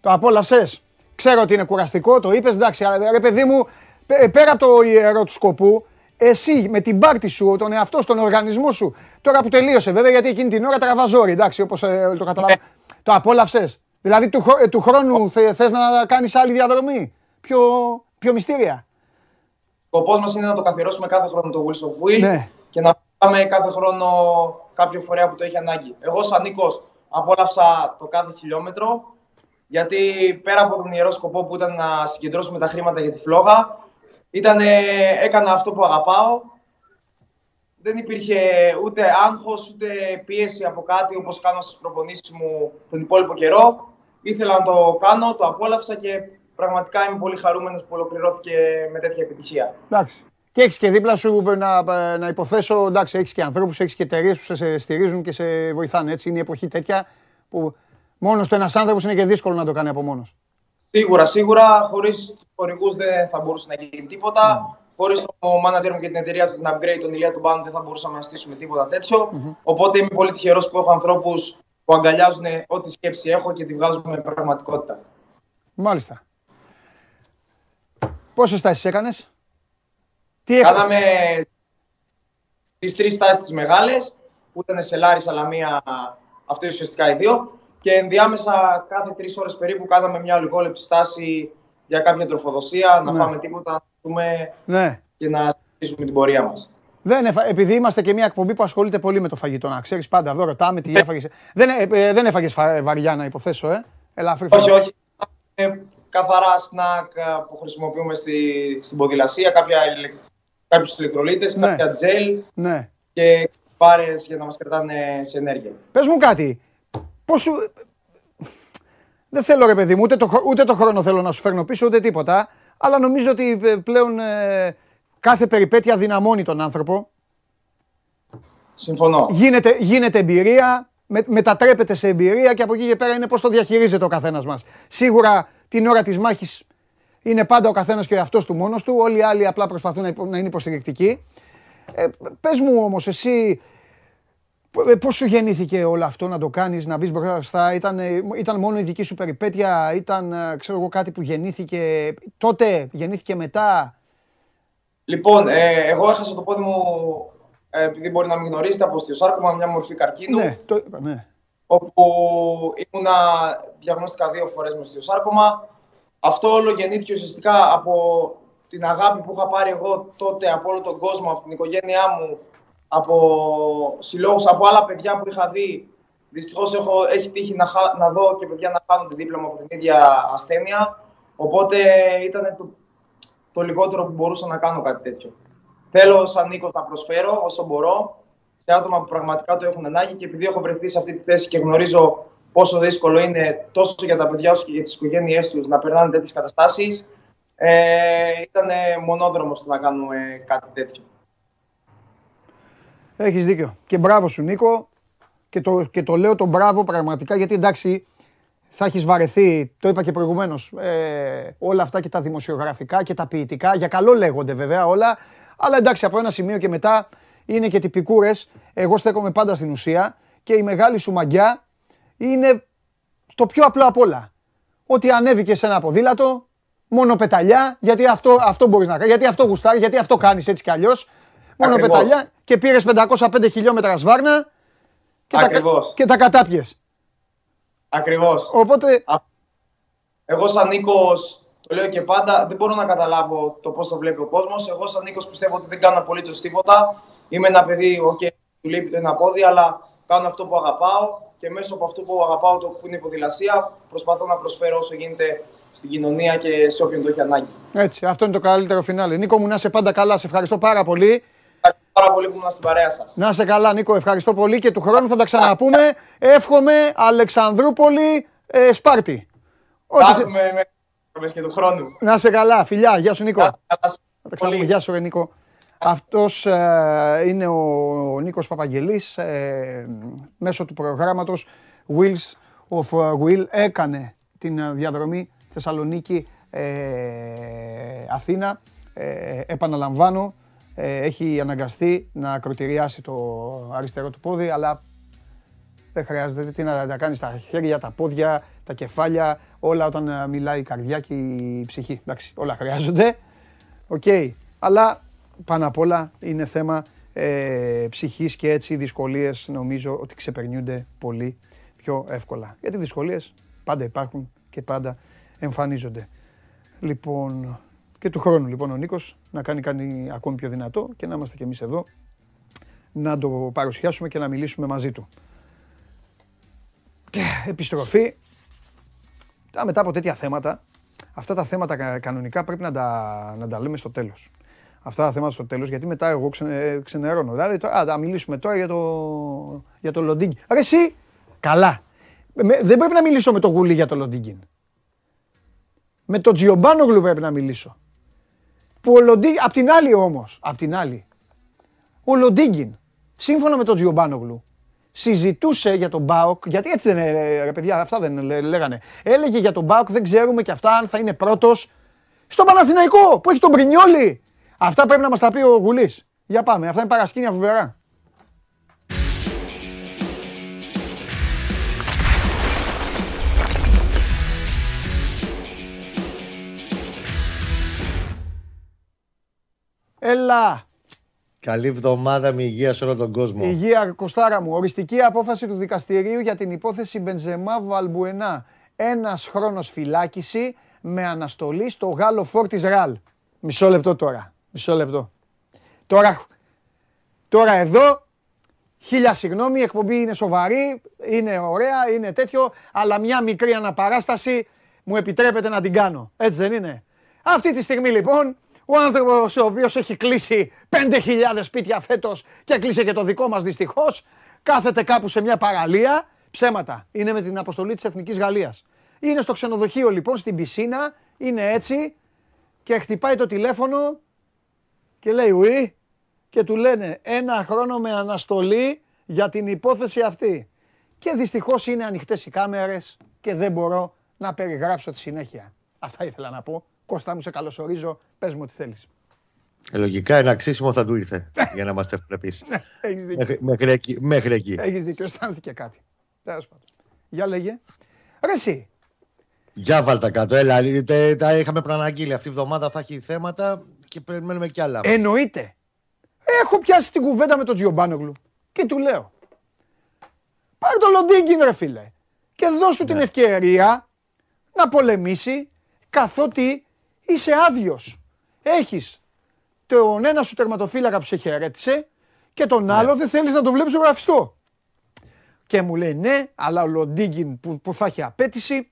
Το απόλαυσες; Ξέρω ότι είναι κουραστικό, το είπες, εντάξει, αλλά ρε παιδί μου, πέρα από το ιερό του σκοπού, εσύ με την πάρτη σου, τον εαυτό, τον οργανισμό σου, τώρα που τελείωσε βέβαια, γιατί εκείνη την ώρα τραβαζόρι, εντάξει, όπως ε, το καταλαβαίνω. Ε. Το απόλαυσες. Δηλαδή του, ε, του χρόνου θε θες να κάνεις άλλη διαδρομή; Πιο, πιο μυστήρια. Ο σκοπό μα είναι να το καθιερώσουμε κάθε χρόνο το Wheels of Will ναι. και να πάμε κάθε χρόνο κάποιο φορέα που το έχει ανάγκη. Εγώ, σαν Νίκος, απόλαυσα το κάθε χιλιόμετρο γιατί πέρα από τον ιερό σκοπό που ήταν να συγκεντρώσουμε τα χρήματα για τη φλόγα, Ήτανε, έκανα αυτό που αγαπάω. Δεν υπήρχε ούτε άγχος, ούτε πίεση από κάτι όπως κάνω στις προπονήσεις μου τον υπόλοιπο καιρό. Ήθελα να το κάνω, το απόλαυσα και πραγματικά είμαι πολύ χαρούμενος που ολοκληρώθηκε με τέτοια επιτυχία. Εντάξει. Και έχεις και δίπλα σου να, να υποθέσω, εντάξει, έχεις και ανθρώπους, έχεις και εταιρείες που σε στηρίζουν και σε βοηθάνε. Έτσι είναι η εποχή τέτοια που Μόνος του ένας άνθρωπος είναι και δύσκολο να το κάνει από μόνος. Σίγουρα, σίγουρα. Χωρίς χορηγούς δεν θα μπορούσε να γίνει τίποτα. Mm. Χωρίς το manager μου και την εταιρεία του, την upgrade, τον Ηλία του Μπάνου, δεν θα μπορούσαμε να στήσουμε τίποτα τέτοιο. Mm-hmm. Οπότε είμαι πολύ τυχερός που έχω ανθρώπους που αγκαλιάζουν ό,τι σκέψη έχω και τη βγάζουμε πραγματικότητα. Μάλιστα. Πόσες τάσει έκανες, Τι Κάναμε τις τρεις τάσει τις μεγάλες, που ήταν σε Λάρι, Σαλαμία, αυτές ουσιαστικά οι δύο. Και ενδιάμεσα κάθε τρεις ώρες περίπου κάναμε μια λιγόλεπτη στάση για κάποια τροφοδοσία, να ναι. φάμε τίποτα, να πούμε ναι. και να στήσουμε την πορεία μας. Δεν επειδή είμαστε και μια εκπομπή που ασχολείται πολύ με το φαγητό, να ξέρεις πάντα εδώ ρωτάμε τι έφαγες. δεν, ε, ε, δεν έφαγες βαριά να υποθέσω, ε. Ελαφρύ. Όχι, όχι. Ε, καθαρά σνακ που χρησιμοποιούμε στη, στην ποδηλασία, κάποια, κάποιους ηλεκτρολίτες, ναι. κάποια τζέλ ναι. και πάρες για να μας κρατάνε σε ενέργεια. Πες μου κάτι, πώς σου... Δεν θέλω ρε παιδί μου, ούτε το, ούτε το χρόνο θέλω να σου φέρνω πίσω, ούτε τίποτα, αλλά νομίζω ότι ε, πλέον ε, κάθε περιπέτεια δυναμώνει τον άνθρωπο. Συμφωνώ. Γίνεται, γίνεται εμπειρία, με, μετατρέπεται σε εμπειρία και από εκεί και πέρα είναι πώς το διαχειρίζεται ο καθένας μας. Σίγουρα την ώρα της μάχης είναι πάντα ο καθένας και αυτός του μόνος του, όλοι οι άλλοι απλά προσπαθούν να είναι υποστηρικτικοί. Ε, πες μου όμως εσύ, ε, πώς σου γεννήθηκε όλο αυτό να το κάνεις, να μπεις μπροστά, ήταν, ε, ήταν μόνο η δική σου περιπέτεια, ήταν ε, ξέρω εγώ κάτι που γεννήθηκε τότε, γεννήθηκε μετά; Λοιπόν, ε, εγώ έχασα το πόδι μου, ε, επειδή μπορεί να μην γνωρίζετε, από στιοσάρκωμα, μια μορφή καρκίνου. Ναι, το είπα, ναι όπου ήμουνα, διαγνώστηκα δύο φορές μες στιοσάρκωμα. Αυτό όλο γεννήθηκε ουσιαστικά από την αγάπη που είχα πάρει εγώ τότε από όλο τον κόσμο, από την οικογένειά μου, από συλλόγους, από άλλα παιδιά που είχα δει. Δυστυχώς έχει τύχει να, να δω και παιδιά να χάνουν τη δίπλα μου από την ίδια ασθένεια. Οπότε ήταν το, το λιγότερο που μπορούσα να κάνω κάτι τέτοιο. Θέλω σαν Νίκος να προσφέρω όσο μπορώ σε άτομα που πραγματικά το έχουν ανάγκη και επειδή έχω βρεθεί σε αυτή τη θέση και γνωρίζω πόσο δύσκολο είναι τόσο για τα παιδιά όσο και για τις οικογένειές τους να περνάνε τέτοιες καταστάσεις, ε, ήταν μονόδρομος να κάνουμε κάτι τέτοιο. Έχεις δίκιο. Και μπράβο σου Νίκο. Και το, και το λέω το μπράβο πραγματικά γιατί εντάξει θα έχεις βαρεθεί, το είπα και προηγουμένως, ε, όλα αυτά και τα δημοσιογραφικά και τα ποιητικά. Για καλό λέγονται βέβαια όλα. Αλλά εντάξει από ένα σημείο και μετά είναι και τυπικούρες. Εγώ στέκομαι πάντα στην ουσία και η μεγάλη σου μαγιά είναι το πιο απλό απ' όλα. Ότι ανέβηκες σε ένα ποδήλατο, μόνο πεταλιά, γιατί αυτό, αυτό μπορείς να κάνεις, γιατί αυτό γουστάρεις, γιατί αυτό κάνεις έτσι κι αλλιώς. Μόνο πεταλιά και πήρες 505 χιλιόμετρα σβάρνα και, τα, και τα κατάπιες. Ακριβώς. Οπότε... Εγώ σαν Νίκος, το λέω και πάντα, δεν μπορώ να καταλάβω το πώς το βλέπει ο κόσμος. Εγώ σαν Νίκος πιστεύω ότι δεν κάνω απολύτως τίποτα. Είμαι ένα παιδί, OK, okay, του λείπει το ένα πόδι, αλλά κάνω αυτό που αγαπάω και μέσω από αυτό που αγαπάω, το που είναι η ποδηλασία, προσπαθώ να προσφέρω όσο γίνεται στην κοινωνία και σε όποιον το έχει ανάγκη. Έτσι, αυτό είναι το καλύτερο φινάλε. Νίκο μου, να είσαι πάντα καλά. Σε ευχαριστώ πάρα πολύ. Ευχαριστώ πάρα πολύ που ήμουν στην παρέα σας. Να είσαι καλά, Νίκο. Ευχαριστώ πολύ και του χρόνου θα τα ξαναπούμε. Εύχομαι Αλεξανδρούπολη ε, Σπάρτη. Ό,τι με, και του χρόνου. Να είσαι καλά. Φιλιά. Γεια σου, Νίκο. Να τα Γεια σου, Νίκο. Αυτός ε, είναι ο, ο Νίκος Παπαγγελής, ε, μέσω του προγράμματος Wheels of Will έκανε την διαδρομή Θεσσαλονίκη ε, Αθήνα. επαναλαμβάνω, έχει αναγκαστεί να ακροτηριάσει το αριστερό του πόδι, αλλά δεν χρειάζεται τι να τα κάνεις στα χέρια, τα πόδια, τα κεφάλια, όλα όταν μιλάει η καρδιά και η ψυχή. Εντάξει, όλα χρειάζονται. Οκ. Αλλά πάνω απ' όλα είναι θέμα ε, ψυχής και έτσι οι δυσκολίες νομίζω ότι ξεπερνιούνται πολύ πιο εύκολα. Γιατί οι δυσκολίες πάντα υπάρχουν και πάντα εμφανίζονται. Λοιπόν, και του χρόνου λοιπόν ο Νίκος να κάνει, κάνει ακόμη πιο δυνατό και να είμαστε κι εμείς εδώ να το παρουσιάσουμε και να μιλήσουμε μαζί του. Και επιστροφή. Μετά από τέτοια θέματα, αυτά τα θέματα κανονικά πρέπει να τα, να τα λέμε στο τέλος αυτά τα θέματα στο τέλος, γιατί μετά εγώ ξε, ξενερώνω. Δηλαδή, τώρα, θα μιλήσουμε τώρα για το, για το Λοντίγκιν. Ρε εσύ, καλά. δεν πρέπει να μιλήσω με το γουλί για το Λοντίγκιν. Με τον Τζιομπάνογλου πρέπει να μιλήσω. Που ο Λοντίγκιν, απ' την άλλη όμως, απ' την άλλη, ο Λοντίγκιν, σύμφωνα με τον Τζιομπάνογλου, συζητούσε για τον Μπάουκ, γιατί έτσι δεν είναι, ρε παιδιά, αυτά δεν λέγανε. Έλεγε για τον Μπάουκ, δεν ξέρουμε και αυτά αν θα είναι πρώτος στον Παναθηναϊκό που έχει τον Πρινιόλι. Αυτά πρέπει να μας τα πει ο Γουλής. Για πάμε, αυτά είναι παρασκήνια φοβερά. Έλα. Καλή εβδομάδα με υγεία σε όλο τον κόσμο. Υγεία, Κωστάρα μου. Οριστική απόφαση του δικαστηρίου για την υπόθεση Μπενζεμά Βαλμπουενά. Ένας χρόνος φυλάκιση με αναστολή στο Γάλλο Φόρτις Ραλ. Μισό λεπτό τώρα. Μισό λεπτό. Τώρα, τώρα εδώ, χίλια συγγνώμη, η εκπομπή είναι σοβαρή, είναι ωραία, είναι τέτοιο, αλλά μια μικρή αναπαράσταση μου επιτρέπεται να την κάνω. Έτσι δεν είναι. Αυτή τη στιγμή λοιπόν ο άνθρωπος ο οποίος έχει κλείσει 5.000 σπίτια φέτος και κλείσε και το δικό μας δυστυχώς, κάθεται κάπου σε μια παραλία. Ψέματα. Είναι με την αποστολή της Εθνικής Γαλλίας. Είναι στο ξενοδοχείο λοιπόν, στην πισίνα, είναι έτσι και χτυπάει το τηλέφωνο και λέει ουί και του λένε ένα χρόνο με αναστολή για την υπόθεση αυτή. Και δυστυχώς είναι ανοιχτές οι κάμερες και δεν μπορώ να περιγράψω τη συνέχεια. Αυτά ήθελα να πω. Κώστα μου, σε καλωσορίζω. Πες μου τι θέλεις. Ε, λογικά ένα αξίσιμο θα του ήρθε για να είμαστε ευπρεπείς. ναι, έχεις δίκιο. Μέχρι, εκεί, μέχρι εκεί. Έχεις δίκιο, αισθάνθηκε κάτι. Τέλος πάντων. Για λέγε. Ρε εσύ. Για βάλτα κάτω, έλα, τα είχαμε προαναγγείλει. Αυτή η εβδομάδα θα έχει θέματα και περιμένουμε κι άλλα. Εννοείται. Έχω πιάσει την κουβέντα με τον Τζιομπάνογλου και του λέω. Πάρε το Λοντίγκιν ρε φίλε και δώσ' του την ναι. ευκαιρία να πολεμήσει καθότι είσαι άδειος. Έχεις τον ένα σου τερματοφύλακα που σε χαιρέτησε και τον ναι. άλλο δεν θέλεις να το βλέπεις ζωγραφιστό. Και μου λέει ναι, αλλά ο Λοντίγκιν που, που θα έχει απέτηση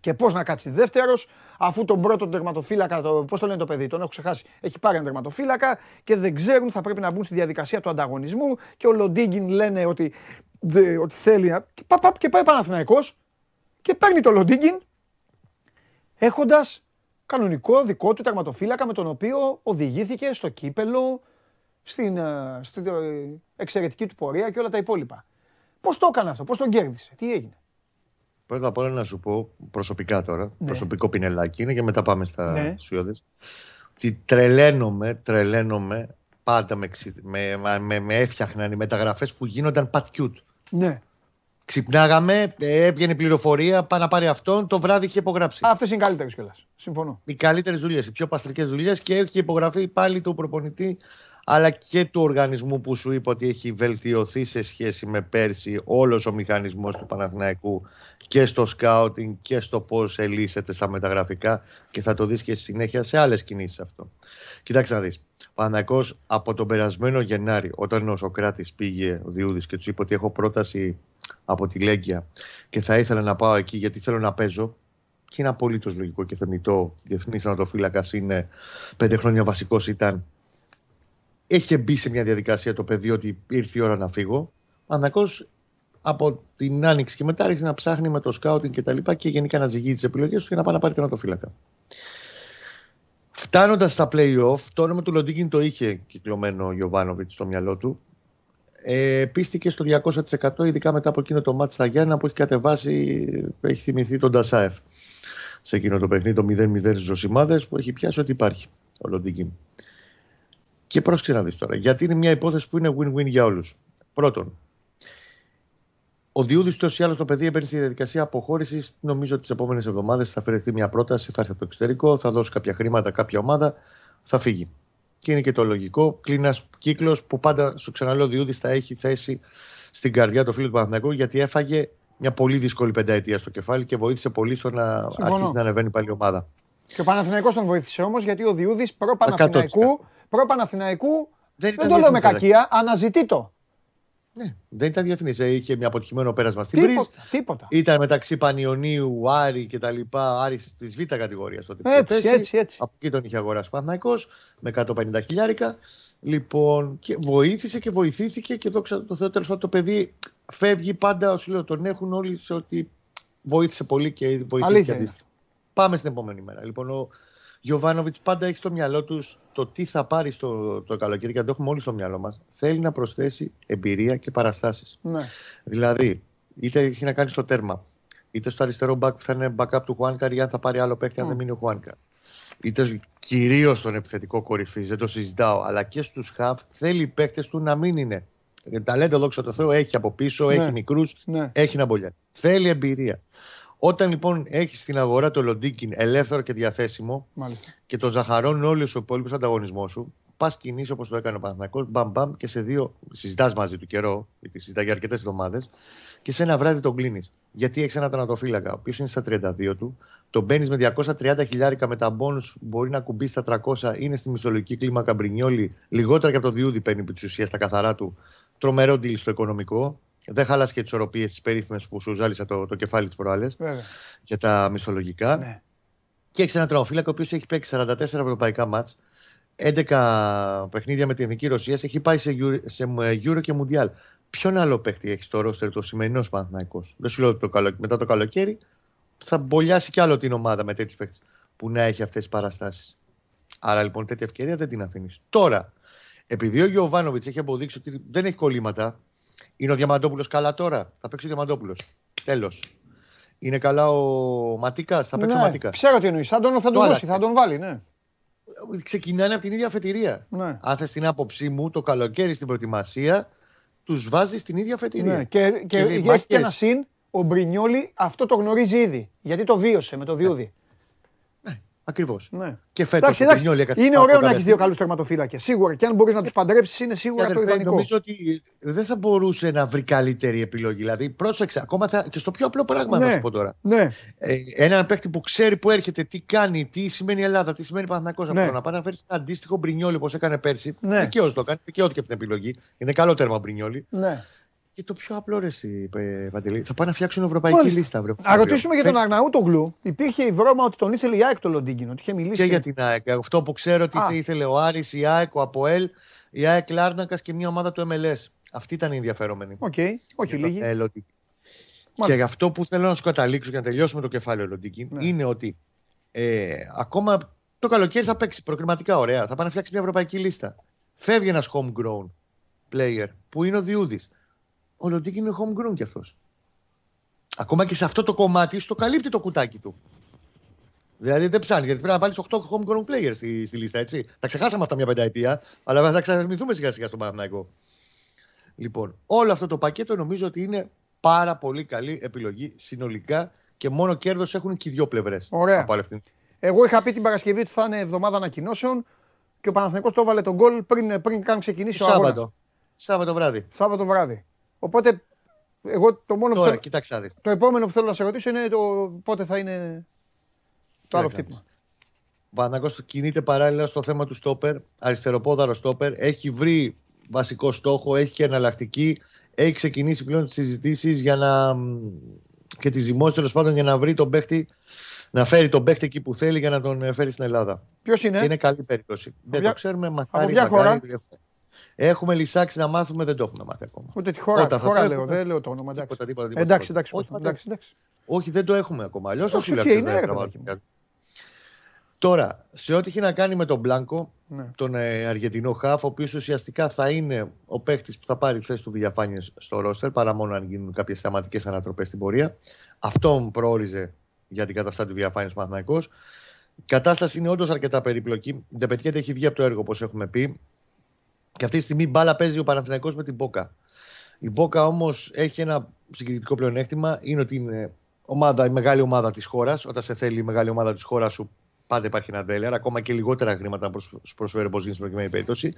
και πώς να κάτσει δεύτερος, αφού τον πρώτο τερματοφύλακα, το, πώς το λένε το παιδί, τον έχω ξεχάσει, έχει πάρει ένα τερματοφύλακα και δεν ξέρουν, θα πρέπει να μπουν στη διαδικασία του ανταγωνισμού. Και ο Λοντίγκιν λένε ότι, δε, ότι θέλει να. Και, πα, πα, και πάει Παναθηναϊκός και παίρνει το Λοντίγκιν έχοντας κανονικό δικό του τερματοφύλακα με τον οποίο οδηγήθηκε στο κύπελο, στην, ε, στην ε, εξαιρετική του πορεία και όλα τα υπόλοιπα. Πώς το έκανε αυτό, πώς τον κέρδισε, τι έγινε; Πρώτα απ' όλα να σου πω προσωπικά τώρα, ναι. προσωπικό πινελάκι είναι και μετά πάμε στα ναι. σιώδες, ότι τρελαίνομαι, τρελαίνομαι πάντα με, με, με, με έφτιαχναν οι μεταγραφές που γίνονταν πατκιούτ. Ναι. Ξυπνάγαμε, έβγαινε πληροφορία, πάει να πάρει αυτόν, το βράδυ είχε υπογράψει. Αυτέ είναι οι καλύτερε κιόλας. Συμφωνώ. Οι καλύτερες δουλειές, οι πιο παστρικές δουλειές και έχει υπογραφεί πάλι του προπονητή αλλά και του οργανισμού που σου είπα ότι έχει βελτιωθεί σε σχέση με πέρσι όλος ο μηχανισμός του Παναθηναϊκού και στο σκάουτινγκ και στο πώς ελίσσεται στα μεταγραφικά και θα το δεις και στη συνέχεια σε άλλες κινήσεις αυτό. Κοιτάξτε να δεις. Παναθηναϊκός από τον περασμένο Γενάρη όταν ο Σοκράτης πήγε ο Διούδης και του είπε ότι έχω πρόταση από τη Λέγκια και θα ήθελα να πάω εκεί γιατί θέλω να παίζω και είναι απολύτως λογικό και θεμητό. Διεθνής ανατοφύλακας είναι πέντε χρόνια βασικός ήταν έχει μπει σε μια διαδικασία το παιδί ότι ήρθε η ώρα να φύγω. Ανακώ από την άνοιξη και μετά άρχισε να ψάχνει με το σκάουτινγκ και τα λοιπά και γενικά να ζυγίζει τις επιλογές του για να πάει να πάρει τερματοφύλακα. Φτάνοντας στα playoff, το όνομα του Λοντίγκιν το είχε κυκλωμένο ο Γιωβάνοβιτς στο μυαλό του. Ε, πίστηκε στο 200% ειδικά μετά από εκείνο το μάτι στα Γιάννα που έχει κατεβάσει, έχει θυμηθεί τον Ντασάεφ σε εκείνο το παιχνίδι, το 0-0 στις Ζωσιμάδε που έχει πιάσει ότι υπάρχει ο Λοντίγκιν. Και πρόσεξε να δεις τώρα, γιατί είναι μια υπόθεση που είναι win-win για όλους. Πρώτον, ο Διούδης τόσο ή άλλω το παιδί έμπαινε στη διαδικασία αποχώρησης. Νομίζω ότι τις επόμενες εβδομάδες θα φερθεί μια πρόταση, θα έρθει από το εξωτερικό, θα δώσει κάποια χρήματα, κάποια ομάδα, θα φύγει. Και είναι και το λογικό. Κλείνει ένα κύκλος που πάντα, σου ξαναλέω, ο Διούδης θα έχει θέση στην καρδιά του φίλου του Παναθηναϊκού, γιατί έφαγε μια πολύ δύσκολη πενταετία στο κεφάλι και βοήθησε πολύ στο να Συμφωνώ. αρχίσει να ανεβαίνει πάλι η ομάδα. Και ο Παναθηναϊκός τον βοήθησε όμως γιατί ο Διούδης προ-Παναθηναϊκού προ-Παναθηναϊκού δεν, δεν το λέω με κακία, αναζητεί το. Ναι, δεν ήταν διεθνής. Ε, είχε μια αποτυχημένο πέρασμα στην Πρίζ. Τίποτα. Ήταν μεταξύ Πανιωνίου, Άρη και τα λοιπά. Άρης της Β κατηγορίας τότε. Έτσι, έτσι, έτσι. Από εκεί τον είχε αγοράσει ο με 150 χιλιάρικα. Λοιπόν, και βοήθησε και βοηθήθηκε και δόξα τω Θεώ, τέλος το παιδί φεύγει πάντα. Σου λέω, τον έχουν όλοι σε ότι βοήθησε πολύ και βοηθήθηκε αντίστοιχα. Πάμε στην επόμενη μέρα. Λοιπόν, ο Γιωβάνοβιτς πάντα έχει στο μυαλό τους το τι θα πάρει στο, το καλοκαίρι και το έχουμε όλοι στο μυαλό μας. Θέλει να προσθέσει εμπειρία και παραστάσεις. Ναι. Δηλαδή, είτε έχει να κάνει στο τέρμα, είτε στο αριστερό μπακ που θα είναι backup του Χουάνκαρ ή αν θα πάρει άλλο παίχτη, αν δεν μείνει ο Χουάνκαρ. Είτε κυρίως στον επιθετικό κορυφή, δεν το συζητάω, αλλά και στους χαβ θέλει οι παίχτε του να μην είναι. Ταλέντο, δόξα τω Θεώ, έχει από πίσω, ναι. έχει μικρούς, ναι. έχει να μπολιάσει. Θέλει εμπειρία. Όταν λοιπόν έχεις στην αγορά το Λοντίκιν ελεύθερο και διαθέσιμο Μάλιστα. και το ζαχαρώνει όλοι ο υπόλοιπο ανταγωνισμός σου, πας κινήσει όπως το έκανε ο Παναθηναϊκός, μπαμ μπαμ και σε δύο. Συζητάς μαζί του καιρό, γιατί συζητά για αρκετές εβδομάδες, και σε ένα βράδυ τον κλείνεις. Γιατί έχεις ένα τερματοφύλακα, ο οποίος είναι στα 32 του, τον μπαίνεις με 230 χιλιάρικα με τα μπόνους, μπορεί να κουμπίσει στα 300, είναι στη μισθολογική κλίμακα Μπρινιόλη, λιγότερα και από το Διούδη παίρνει επί της ουσίας στα καθαρά του. Τρομερό deal στο οικονομικό. Δεν χάλασε και τις οροπίες τις περίφημες που σου ζάλισα το, το κεφάλι της προάλλε για τα μισθολογικά. Ναι. Και έχει ένα τερματοφύλακα ο οποίος έχει παίξει 44 ευρωπαϊκά μάτς, 11 παιχνίδια με την εθνική Ρωσίας, έχει πάει σε, σε Euro και Mundial. Ποιον άλλο παίχτη έχεις στο ρόστερ το σημερινός Παναθναϊκό. Δεν σου λέω το καλο... μετά το καλοκαίρι θα μπολιάσει κι άλλο την ομάδα με τέτοιους παίχτες που να έχει αυτές τις παραστάσεις. Άρα λοιπόν τέτοια ευκαιρία δεν την αφήνεις. Τώρα, επειδή ο Γιωβάνοβιτς έχει αποδείξει ότι δεν έχει κολλήματα, είναι ο Διαμαντόπουλος καλά τώρα; Θα παίξει ο Διαμαντόπουλος. Τέλος. Είναι καλά ο Ματίκας; Θα παίξει ναι, ο Ματίκας. Ξέρω τι εννοείς. Θα τον, θα τον δώσει, θα τον βάλει, ναι. Ξεκινάνε από την ίδια αφετηρία. Ναι. Αν θες την άποψή μου, το καλοκαίρι στην προετοιμασία τους βάζεις στην ίδια αφετηρία. Ναι. Και, και, και έχει και ένα συν. Ο Μπρινιόλη αυτό το γνωρίζει ήδη. Γιατί το βίωσε με το Διούδη. Ακριβώς. Ναι. Και φέτος Είναι ωραίο να έχεις δύο καλούς τερματοφύλακες. Σίγουρα. Και αν μπορείς να τους παντρέψεις, είναι σίγουρα το ιδανικό. Νομίζω ότι δεν θα μπορούσε να βρει καλύτερη επιλογή. Δηλαδή, πρόσεξε, ακόμα θα... και στο πιο απλό πράγμα ναι. θα σου πω τώρα. Ναι. Ε, έναν παίκτη που ξέρει που έρχεται, τι κάνει, τι σημαίνει Ελλάδα, τι σημαίνει Παναθυνακό. Ναι. Να πάει να φέρει ένα αντίστοιχο μπρινιόλι όπως έκανε πέρσι. Ναι. Δικαίως το κάνει, δικαιώθηκε από την επιλογή. Είναι καλό τέρμα μπρινιόλι. Ναι. Και το πιο απλό ρε εσύ, Παντελή. Θα πάνε να φτιάξουν ευρωπαϊκή Μάλιστα. λίστα. Βρε, να ρωτήσουμε για τον Αγναούτογλου. Υπήρχε η βρώμα ότι τον ήθελε η ΑΕΚ το Λοντίγκινο. Ότι είχε μιλήσει. Και για την ΑΕΚ. Αυτό που ξέρω ότι Α. ήθελε ο Άρης, η ΑΕΚ, ο Αποέλ, η ΑΕΚ Λάρνακας και μια ομάδα του MLS. Αυτή ήταν η ενδιαφερόμενη. OK, okay. όχι λίγη. Ε, και γι' αυτό που θέλω να σου καταλήξω και να τελειώσουμε το κεφάλαιο Λοντίγκιν ναι. είναι ότι ε, ακόμα το καλοκαίρι θα παίξει προκριματικά ωραία. Θα πάνε να φτιάξει μια ευρωπαϊκή λίστα. Φεύγει ένας homegrown player που είναι ο Διούδης ο Λοντίγκιν είναι homegrown κι αυτός. Ακόμα και σε αυτό το κομμάτι στο καλύπτει το κουτάκι του. Δηλαδή δεν ψάχνεις, γιατί πρέπει να βάλεις 8 homegrown players στη, στη λίστα, έτσι. Τα ξεχάσαμε αυτά μια πενταετία, αλλά θα ξαναθυμηθούμε σιγά σιγά στον Παναθηναϊκό. Λοιπόν, όλο αυτό το πακέτο νομίζω ότι είναι πάρα πολύ καλή επιλογή συνολικά και μόνο κέρδος έχουν και οι δύο πλευρές. Ωραία. Εγώ είχα πει την Παρασκευή ότι θα είναι εβδομάδα ανακοινώσεων και ο Παναθηναϊκός το έβαλε τον γκολ πριν, πριν καν ξεκινήσει ο Σάββατο. Σάββατο βράδυ. Σάββατο βράδυ. Οπότε, εγώ το μόνο Τώρα, που θέλω... Το επόμενο που θέλω να σε ρωτήσω είναι το πότε θα είναι το άλλο χτύπημα. Ο Παναγός κινείται παράλληλα στο θέμα του στόπερ, αριστεροπόδαρο στόπερ. Έχει βρει βασικό στόχο, έχει και εναλλακτική. Έχει ξεκινήσει πλέον τις συζητήσεις για να. και τις ζυμώσεις τέλος πάντων για να βρει τον παίχτη, να φέρει τον παίχτη εκεί που θέλει για να τον φέρει στην Ελλάδα. Ποιος είναι; Και είναι καλή περίπτωση. Δεν το ξέρουμε, μακάρι. Από ποια χώρα; Έχουμε λησάξει να μάθουμε, δεν το έχουμε μάθει ακόμα. Ούτε τη χώρα, Όταν χώρα λέω, δεν λέω το όνομα. Εντάξει, τίποτα, τίποτα, τίποτα, εντάξει, εντάξει, όχι, εντάξει, εντάξει. όχι, δεν το έχουμε ακόμα. Αλλιώς θα σου λέω. Τώρα, σε ό,τι έχει να κάνει με τον Μπλάνκο, ναι. τον ε, Αργεντινό Χαφ, ο οποίος ουσιαστικά θα είναι ο παίχτη που θα πάρει θέση του Βηγιαφάνιε στο ρόστερ, παρά μόνο αν γίνουν κάποιες θεματικέ ανατροπές στην πορεία. Αυτό προόριζε για την καταστάτη του Βηγιαφάνιε Μαθηναϊκό. Η κατάσταση είναι όντως αρκετά περίπλοκη. Δεν πετυχαίνει, έχει βγει από το έργο, όπως έχουμε πει. Και αυτή τη στιγμή μπάλα παίζει ο Παναθηναϊκός με την Μπόκα. Η Μπόκα όμως έχει ένα συγκριτικό πλεονέκτημα. Είναι ότι είναι ομάδα, η μεγάλη ομάδα της χώρας. Όταν σε θέλει η μεγάλη ομάδα της χώρας σου, πάντα υπάρχει ένα τέλεαρ. Ακόμα και λιγότερα χρήματα να σου προσφέρει όπως γίνει στην προκειμένη περίπτωση.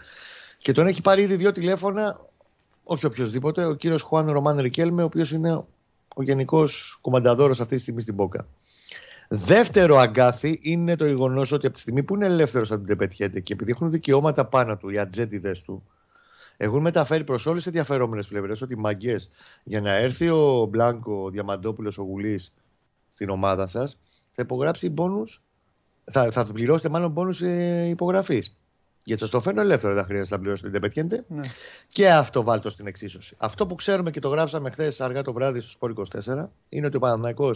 Και τον έχει πάρει ήδη δύο τηλέφωνα, όχι οποιοδήποτε, ο κύριος Χουάν Ρωμάν Ρικέλμε, ο οποίος είναι ο γενικός κομμανταδόρος αυτή τη στιγμή στην Μπόκα. Δεύτερο αγκάθι είναι το γεγονός ότι από τη στιγμή που είναι ελεύθερος από την Τεπετιέτε και επειδή έχουν δικαιώματα πάνω του οι ατζέντιδες του, έχουν μεταφέρει προς όλες τις ενδιαφερόμενες πλευρές ότι μαγκές για να έρθει ο Μπλάνκο, ο Διαμαντόπουλος, ο Γουλής στην ομάδα σας, θα υπογράψει πόνου. Θα, θα πληρώσετε μάλλον πόνου ε, υπογραφής. Γιατί σας το φέρνω ελεύθερο, δεν χρειάζεται να πληρώσετε την Τεπετιέτε. Ναι. Και αυτό βάλτε στην εξίσωση. Αυτό που ξέρουμε και το γράψαμε χθες αργά το βράδυ στο Σπόρ 24 είναι ότι ο Παναναναϊκό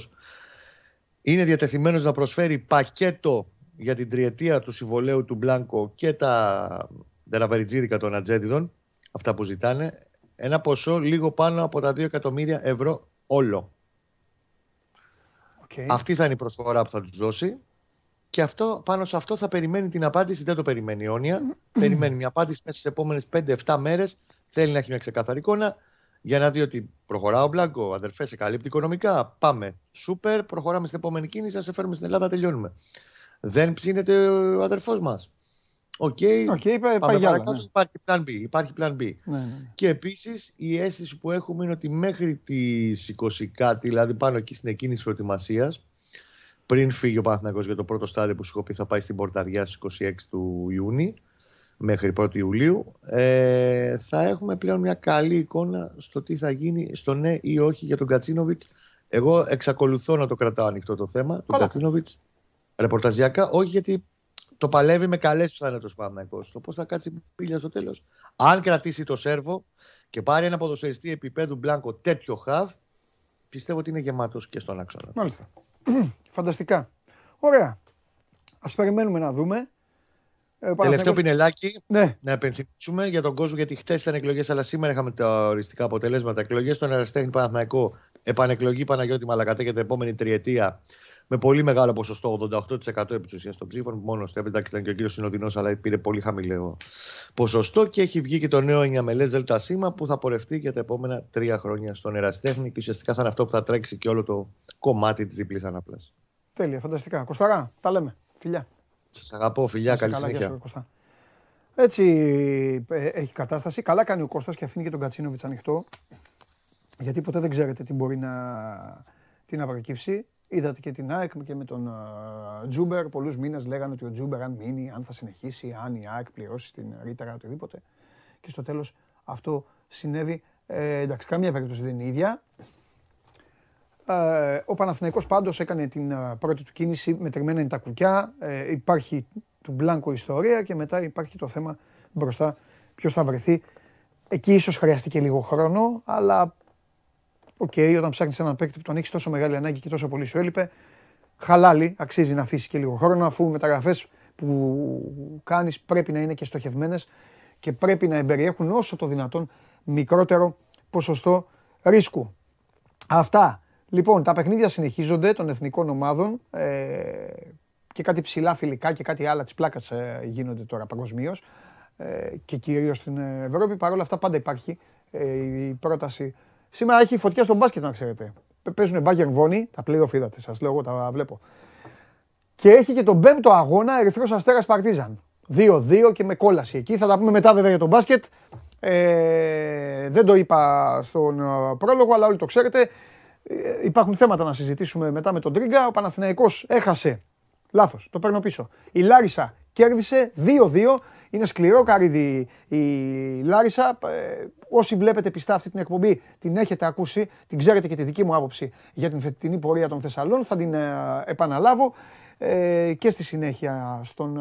είναι διατεθειμένος να προσφέρει πακέτο για την τριετία του συμβολέου του Μπλάνκο και τα δεραβεριτζίδικα των ατζέντιδων, αυτά που ζητάνε, ένα ποσό λίγο πάνω από τα 2 εκατομμύρια ευρώ όλο. Okay. Αυτή θα είναι η προσφορά που θα τους δώσει. Και αυτό, πάνω σε αυτό θα περιμένει την απάντηση. Δεν το περιμένει αιώνια. περιμένει μια απάντηση μέσα στις επόμενες 5-7 μέρες. Θέλει να έχει μια ξεκαθαρή εικόνα για να δει ότι προχωρά ο Μπλάνκο, αδερφέ, σε καλύπτει οικονομικά. Πάμε. Σούπερ, προχωράμε στην επόμενη κίνηση, θα σε φέρουμε στην Ελλάδα, τελειώνουμε. Δεν ψήνεται ο αδερφός μας. OK, okay, okay, πάει, για ναι. Υπάρχει plan B. Υπάρχει plan B. Ναι, ναι. ναι. Και επίσης η αίσθηση που έχουμε είναι ότι μέχρι τις 20 κάτι, δηλαδή πάνω εκεί στην εκκίνηση προετοιμασίας, πριν φύγει ο Παναθηναϊκός για το πρώτο στάδιο που σου έχω πει θα πάει στην Πορταριά στις 26 του Ιούνιου μέχρι 1η Ιουλίου ε, θα έχουμε πλέον μια καλή εικόνα στο τι θα γίνει στο ναι ή όχι για τον Κατσίνοβιτς εγώ εξακολουθώ να το κρατάω ανοιχτό το θέμα του Κατσίνοβιτς ρεπορταζιακά όχι γιατί το παλεύει με καλές πιθανότητε ο Παναθηναϊκός το πώς θα κάτσει πίλια στο τέλος. Αν κρατήσει το σέρβο και πάρει ένα ποδοσφαιριστή επίπεδου μπλάνκο τέτοιο χαβ, πιστεύω ότι είναι γεμάτος και στον άξονα. Μάλιστα. Φανταστικά. Ωραία. Α περιμένουμε να δούμε. Ε, Τελευταίο πινελάκι. Ναι. Να επενθυμίσουμε για τον κόσμο, γιατί χθες ήταν εκλογές, αλλά σήμερα είχαμε τα οριστικά αποτελέσματα. Εκλογές στον Εραστέχνη Παναθηναϊκό. Επανεκλογή Παναγιώτη Μαλακατέ για την επόμενη τριετία. Με πολύ μεγάλο ποσοστό, 88% επί τη ουσία των ψήφων. Μόνος στο ήταν και ο κύριος Συνοδεινό, αλλά πήρε πολύ χαμηλό ποσοστό. Και έχει βγει και το νέο ενιαμελέ ΔΣ που θα πορευτεί για τα επόμενα τρία χρόνια στον Ερασιτέχνη. Και ουσιαστικά θα είναι αυτό που θα τρέξει και όλο το κομμάτι της διπλής ανάπλασης. Τέλεια, φανταστικά. Κοσταρά, τα λέμε. Φιλιά. Σας αγαπώ, φιλιά, καλή, καλή συνέχεια. Έτσι ε, έχει κατάσταση. Καλά κάνει ο Κώστας και αφήνει και τον Κατσίνοβιτς ανοιχτό. Γιατί ποτέ δεν ξέρετε τι μπορεί να, τι να προκύψει. Είδατε και την ΑΕΚ και με τον ε, Τσούμπερ. Πολλούς μήνες λέγανε ότι ο Τσούμπερ, αν μείνει, αν θα συνεχίσει, αν η ΑΕΚ πληρώσει την ρήτρα, οτιδήποτε. Και στο τέλος αυτό συνέβη. Ε, εντάξει, καμία περίπτωση δεν είναι ίδια. Ε, ο Παναθηναϊκός πάντως έκανε την ε, πρώτη του κίνηση, μετρημένα είναι τα κουκιά, ε, υπάρχει του Μπλάνκο η ιστορία και μετά υπάρχει το θέμα μπροστά ποιος θα βρεθεί. Εκεί ίσως χρειαστεί λίγο χρόνο, αλλά OK, okay, όταν ψάχνεις έναν παίκτη που τον έχεις τόσο μεγάλη ανάγκη και τόσο πολύ σου έλειπε, χαλάλι, αξίζει να αφήσεις και λίγο χρόνο, αφού οι μεταγραφές που κάνεις πρέπει να είναι και στοχευμένες και πρέπει να εμπεριέχουν όσο το δυνατόν μικρότερο ποσοστό ρίσκου. Αυτά Λοιπόν, τα παιχνίδια συνεχίζονται των εθνικών ομάδων ε, και κάτι ψηλά φιλικά και κάτι άλλα της πλάκας ε, γίνονται τώρα παγκοσμίως ε, και κυρίως στην Ευρώπη. Παρ' όλα αυτά πάντα υπάρχει ε, η πρόταση. Σήμερα έχει φωτιά στο μπάσκετ, να ξέρετε. Παίζουν Bayern Βόνι, τα playoff είδατε, σας λέω εγώ τα βλέπω. Και έχει και τον πέμπτο αγώνα Ερυθρός Αστέρας Παρτίζαν. 2-2 και με κόλαση εκεί. Θα τα πούμε μετά βέβαια για τον μπάσκετ. Ε, δεν το είπα στον πρόλογο, αλλά όλοι το ξέρετε. Ε, υπάρχουν θέματα να συζητήσουμε μετά με τον Τρίγκα. Ο Παναθηναϊκός έχασε. Λάθος, το παίρνω πίσω. Η Λάρισα κέρδισε 2-2. Είναι σκληρό καρύδι η Λάρισα. Ε, όσοι βλέπετε πιστά αυτή την εκπομπή, την έχετε ακούσει, την ξέρετε και τη δική μου άποψη για την φετινή πορεία των Θεσσαλών. Θα την ε, επαναλάβω ε, και στη συνέχεια στον, ε,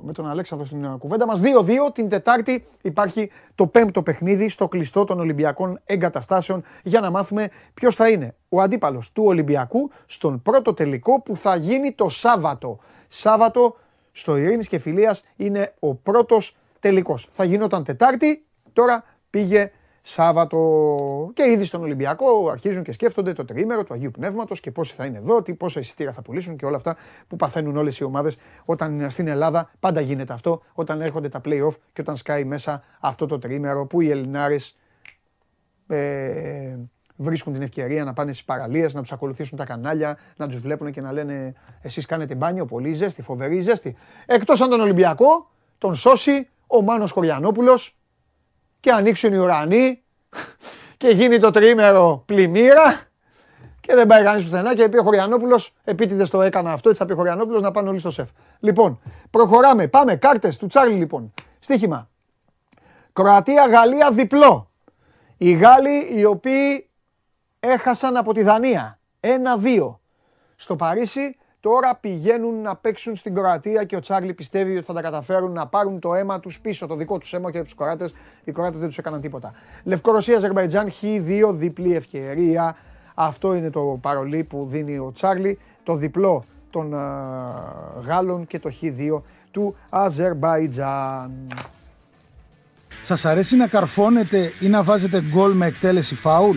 με τον Αλέξανδρο στην ε, κουβέντα μας. 2-2 την Τετάρτη υπάρχει το πέμπτο παιχνίδι στο κλειστό των Ολυμπιακών εγκαταστάσεων για να μάθουμε ποιος θα είναι ο αντίπαλος του Ολυμπιακού στον πρώτο τελικό που θα γίνει το Σάββατο. Σάββατο στο Ειρήνης και Φιλίας είναι ο πρώτος τελικός. Θα γινόταν Τετάρτη, τώρα πήγε Σάββατο και ήδη στον Ολυμπιακό αρχίζουν και σκέφτονται το τριήμερο του Αγίου Πνεύματος και πόσοι θα είναι εδώ, τι, πόσα εισιτήρια θα πουλήσουν και όλα αυτά που παθαίνουν όλες οι ομάδες όταν είναι στην Ελλάδα. Πάντα γίνεται αυτό όταν έρχονται τα playoff και όταν σκάει μέσα αυτό το τριήμερο που οι Ελληνάρες ε, βρίσκουν την ευκαιρία να πάνε στις παραλίες, να τους ακολουθήσουν τα κανάλια, να τους βλέπουν και να λένε Εσείς κάνετε μπάνιο, πολύ ζέστη, φοβερή ζέστη. Εκτός αν τον Ολυμπιακό τον σώσει ο Μάνος Χωριανόπουλος και ανοίξουν οι ουρανοί και γίνει το τρίμερο πλημμύρα και δεν πάει κανείς πουθενά και πει ο Χωριανόπουλος, επίτηδες το έκανα αυτό, έτσι θα πει ο Χωριανόπουλος να πάνε όλοι στο σεφ. Λοιπόν, προχωράμε. Πάμε. Κάρτες του Τσάρλι λοιπόν. Στίχημα. Κροατία-Γαλλία διπλό. Οι Γάλλοι οι οποίοι έχασαν από τη Δανία. Ένα-δύο. Στο Παρίσι Τώρα πηγαίνουν να παίξουν στην Κροατία και ο Τσάρλι πιστεύει ότι θα τα καταφέρουν να πάρουν το αίμα τους πίσω, το δικό τους αίμα και από τους Κροάτες. Οι Κροάτες δεν τους έκαναν τίποτα. Λευκορωσία, Αζερβαϊτζάν, Χ2, διπλή ευκαιρία. Αυτό είναι το παρολί που δίνει ο Τσάρλι. Το διπλό των Γάλλων και το Χ2 του Αζερμπαϊτζάν. Σας αρέσει να καρφώνετε ή να βάζετε γκολ με εκτέλεση φάουλ;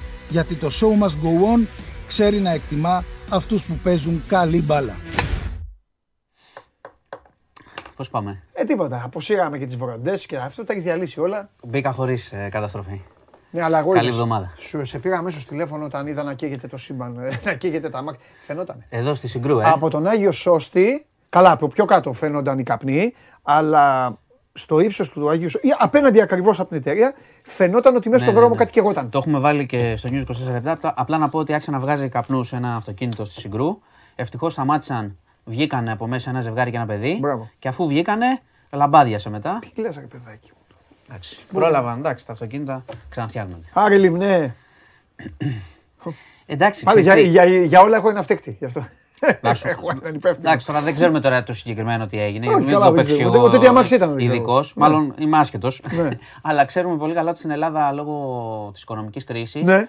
Γιατί το show must go on ξέρει να εκτιμά αυτούς που παίζουν καλή μπάλα. Πώς πάμε; Ε, τίποτα. Αποσύραμε και τις βοραντέ και αυτό τα έχεις διαλύσει όλα. Μπήκα χωρίς ε, καταστροφή. Ναι, αλλά εγώ Καλή εβδομάδα. Σου σε πήρα αμέσως τηλέφωνο όταν είδα να καίγεται το σύμπαν, ε, να καίγεται τα μάτια. Φαινόταν. Εδώ στη Συγκρού, ε. Από τον Άγιο Σώστη, καλά, από πιο κάτω φαίνονταν οι καπνοί, αλλά στο ύψος του Αγίου Σώστη, απέναντι ακριβώς από την εταιρεία, φαινόταν ότι μέσα ναι, στο δρόμο ναι, ναι. κάτι καιγόταν. Το έχουμε βάλει και στο News 24 λεπτά. Απλά να πω ότι άρχισε να βγάζει καπνούς ένα αυτοκίνητο στη Συγκρού. Ευτυχώς σταμάτησαν, βγήκανε από μέσα ένα ζευγάρι και ένα παιδί. Μπράβο. Και αφού βγήκανε, λαμπάδιασε μετά. Τι λες, ρε παιδάκι. Εντάξει. Πρόλαβαν, εντάξει, τα αυτοκίνητα ξαναφτιάχνονται. Άρη λιμνέ. Εντάξει, Πάλι για, για, για, όλα έχω ένα φταίχτη. Γι' αυτό. έχω έναν υπεύθυνο. Εντάξει, τώρα δεν ξέρουμε τώρα το συγκεκριμένο τι έγινε. Όχι, μην το παίξεις ο ούτε τι αμάξι ήταν. Ειδικός, ναι. μάλλον είμαι άσχετος. Ναι. Αλλά ξέρουμε πολύ καλά ότι στην Ελλάδα λόγω της οικονομικής κρίσης ναι.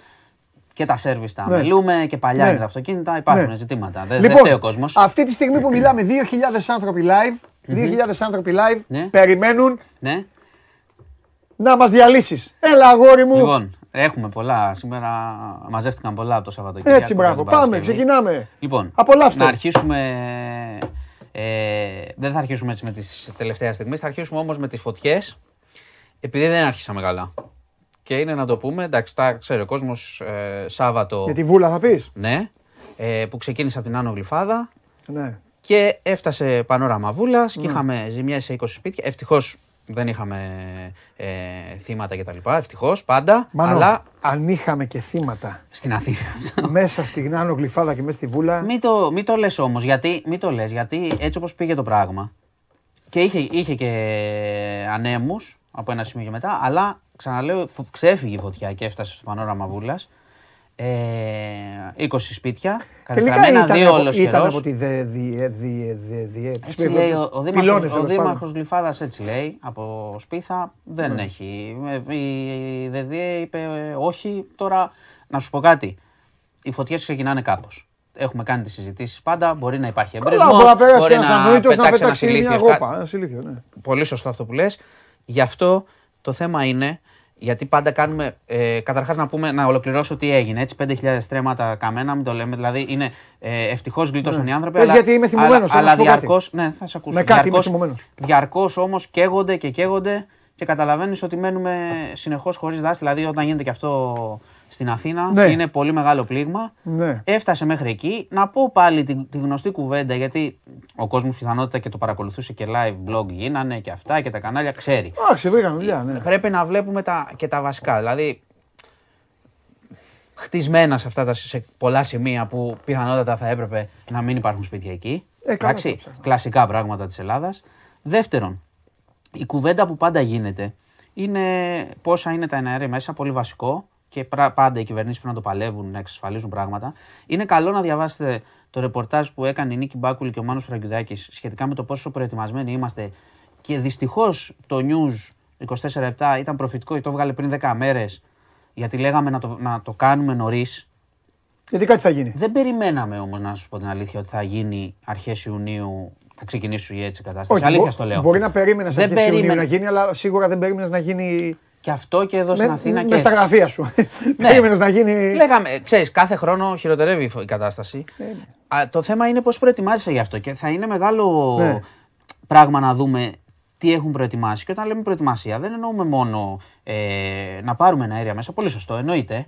και τα σερβις τα μελούμε και παλιά είναι τα αυτοκίνητα. Υπάρχουν ζητήματα. Δεν λοιπόν, φταίει ο κόσμος. Αυτή τη στιγμή που μιλάμε, 2.000 άνθρωποι live. 2.000 άνθρωποι live περιμένουν να μας διαλύσεις. Έλα, αγόρι μου. Λοιπόν, έχουμε πολλά. Σήμερα μαζεύτηκαν πολλά το Σαββατοκύριακο. Έτσι, μπράβο. Πάμε, ξεκινάμε. Λοιπόν, Απολαύστε. να αρχίσουμε. Ε, δεν θα αρχίσουμε έτσι με τις τελευταίες στιγμές, θα αρχίσουμε όμως με τις φωτιές. Επειδή δεν άρχισαμε καλά. Και είναι να το πούμε, εντάξει, τα ξέρει ο κόσμος ε, Σάββατο. Για τη βούλα θα πεις. Ναι. Ε, που ξεκίνησε από την Άνω Γλυφάδα. Ναι. Και έφτασε πανόραμα βούλας και ναι. είχαμε ζημιέ σε 20 σπίτια. Ευτυχώς δεν είχαμε ε, θύματα κτλ. Ευτυχώς πάντα. Μάνο, αλλά αν είχαμε και θύματα. Στην Αθήνα. μέσα στην Άνω Γλυφάδα και μέσα στη Βούλα. Μην το, μην το λες όμως, γιατί, μην το λες, γιατί έτσι όπως πήγε το πράγμα. Και είχε, είχε και ανέμους από ένα σημείο και μετά, αλλά ξαναλέω, ξέφυγε η φωτιά και έφτασε στο πανόραμα Βούλας. Ε, 20 σπίτια, καταστραμμένα δύο ολοσχερός. Ήταν από τη ΔΕΔΙΕ. Έτσι λέει ο, Δήμαρχος, ο Δήμαρχος Γλυφάδας έτσι λέει, από Σπίθα δεν ναι. έχει. Ε, η ΔΕΔΙΕ είπε ε, όχι, τώρα να σου πω κάτι, οι φωτιές ξεκινάνε κάπως. Έχουμε κάνει τις συζητήσεις πάντα, μπορεί να υπάρχει εμπρισμός, μπορεί να, μπορεί να, πετάξει ένα silíθιο. Ναι. Πολύ σωστό αυτό που λες. Γι' αυτό το θέμα είναι γιατί πάντα κάνουμε. Ε, Καταρχάς να πούμε να ολοκληρώσω τι έγινε. Έτσι, 5.000 στρέμματα καμένα, μην το λέμε. Δηλαδή είναι ε, ευτυχώς γλίτωσαν ναι. οι άνθρωποι. Πες αλλά, γιατί είμαι θυμωμένος. Αλλά, αλλά διαρκώ. Ναι, θα σε ακούσω. Με κάτι διαρκώς, είμαι θυμωμένος. Διαρκώς όμως καίγονται και καίγονται και καταλαβαίνεις ότι μένουμε συνεχώς χωρίς δάση. Δηλαδή, όταν γίνεται και αυτό στην Αθήνα. Ναι. Είναι πολύ μεγάλο πλήγμα. Ναι. Έφτασε μέχρι εκεί. Να πω πάλι τη, τη γνωστή κουβέντα, γιατί ο κόσμος πιθανότητα και το παρακολουθούσε και live blog γίνανε και αυτά και τα κανάλια ξέρει. Άξι, βρήκαν δουλειά, ναι. Πρέπει να βλέπουμε τα, και τα βασικά. Δηλαδή, χτισμένα σε αυτά τα σε πολλά σημεία που πιθανότατα θα έπρεπε να μην υπάρχουν σπίτια εκεί. Ε, Εντάξει, κλασικά πράγματα της Ελλάδας. Δεύτερον, η κουβέντα που πάντα γίνεται είναι πόσα είναι τα εναέρια μέσα, πολύ βασικό και πάντα οι κυβερνήσεις πρέπει να το παλεύουν, να εξασφαλίζουν πράγματα. Είναι καλό να διαβάσετε το ρεπορτάζ που έκανε η Νίκη Μπάκουλη και ο Μάνος Φραγκιουδάκη σχετικά με το πόσο προετοιμασμένοι είμαστε. Και δυστυχώς το News 24-7 ήταν προφητικό και το έβγαλε πριν 10 μέρες, γιατί λέγαμε να το, να το κάνουμε νωρίς. Γιατί κάτι θα γίνει. Δεν περιμέναμε όμως, να σου πω την αλήθεια, ότι θα γίνει αρχές Ιουνίου θα ξεκινήσει έτσι η κατάσταση. Όχι, αλήθεια το λέω. Μπορεί να περίμενες αρχές Ιουνίου να γίνει, αλλά σίγουρα δεν περίμενες να γίνει και αυτό και εδώ στην Αθήνα και. στα γραφεία σου. ναι. Περίμενες να γίνει. Λέγαμε, ξέρεις, κάθε χρόνο χειροτερεύει η κατάσταση. Ε, ναι. το θέμα είναι πώς προετοιμάζεσαι γι' αυτό. Και θα είναι μεγάλο ναι. πράγμα να δούμε τι έχουν προετοιμάσει. Και όταν λέμε προετοιμασία, δεν εννοούμε μόνο ε, να πάρουμε ένα αέρια μέσα. Πολύ σωστό, εννοείται.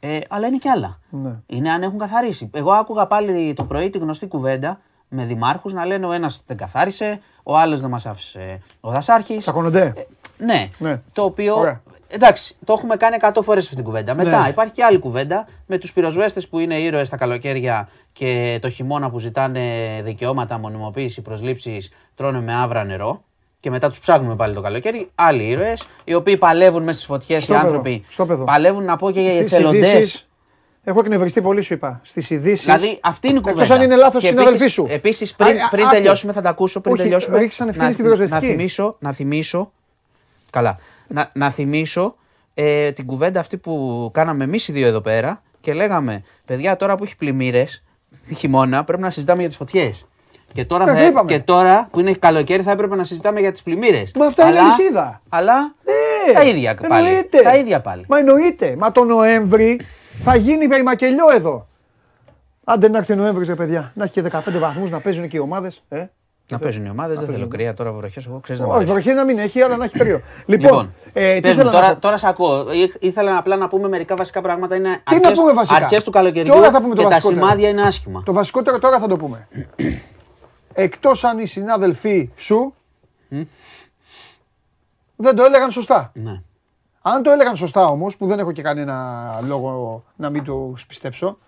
Ε, αλλά είναι και άλλα. Ναι. Είναι αν έχουν καθαρίσει. Εγώ άκουγα πάλι το πρωί τη γνωστή κουβέντα με δημάρχους να λένε ο ένας δεν καθάρισε, ο άλλος δεν μας άφησε ο Δασάρχης. Τσακώνονται. Ε, ναι. ναι. Το οποίο εντάξει, το έχουμε κάνει 100 φορές αυτή την κουβέντα. Μετά ναι. υπάρχει και άλλη κουβέντα με τους πυροσβέστες που είναι ήρωες τα καλοκαίρια και το χειμώνα που ζητάνε δικαιώματα, μονιμοποίηση, προσλήψεις, τρώνε με άβρα νερό. Και μετά τους ψάχνουμε πάλι το καλοκαίρι. Άλλοι ήρωες, οι οποίοι παλεύουν μέσα στις φωτιές, οι άνθρωποι. Στο παλεύουν να πω και για εθελοντές. Έχω εκνευριστεί πολύ, σου είπα. Στις ειδήσεις. Δηλαδή, αυτή είναι η κουβέντα. Εκτό αν είναι λάθος η συναδελφή σου. Επίσης, πριν, πριν τελειώσουμε, θα τα ακούσω. Πριν Όχι, τελειώσουμε. να, στην να, θυμίσω, να θυμίσω. Καλά. Να, να θυμίσω ε, την κουβέντα αυτή που κάναμε εμείς οι δύο εδώ πέρα και λέγαμε, παιδιά, τώρα που έχει πλημμύρες, τη χειμώνα, πρέπει να συζητάμε για τις φωτιές. Και τώρα, ε, θα, και τώρα που είναι καλοκαίρι θα έπρεπε να συζητάμε για τις πλημμύρες. Μα αυτά αλλά, είναι λυσίδα. Αλλά ναι, τα ίδια πάλι. Τα ίδια πάλι. Μα εννοείται. Μα το Νοέμβρη θα γίνει μακελιό εδώ. Άντε να έρθει ο Νοέμβρης, ρε παιδιά, να έχει και 15 βαθμούς να παίζουν και οι ομάδες. Ε. Να παίζουν οι ομάδες, δεν θέλω κρύα τώρα βροχές. Εγώ ξέρω να Όχι, βροχέ να μην έχει, αλλά να έχει κρύο. Λοιπόν, λοιπόν ε, τι θέλω τώρα, να... τώρα σε ακούω. Ήθελα απλά να πούμε μερικά βασικά πράγματα. Είναι τι αρχές, να πούμε βασικά; Αρχές του καλοκαιριού τώρα θα πούμε το και τα σημάδια είναι άσχημα. Το βασικότερο τώρα θα το πούμε. Εκτός αν οι συνάδελφοί σου δεν το έλεγαν σωστά. Ναι. Αν το έλεγαν σωστά όμως, που δεν έχω και κανένα λόγο να μην του πιστέψω,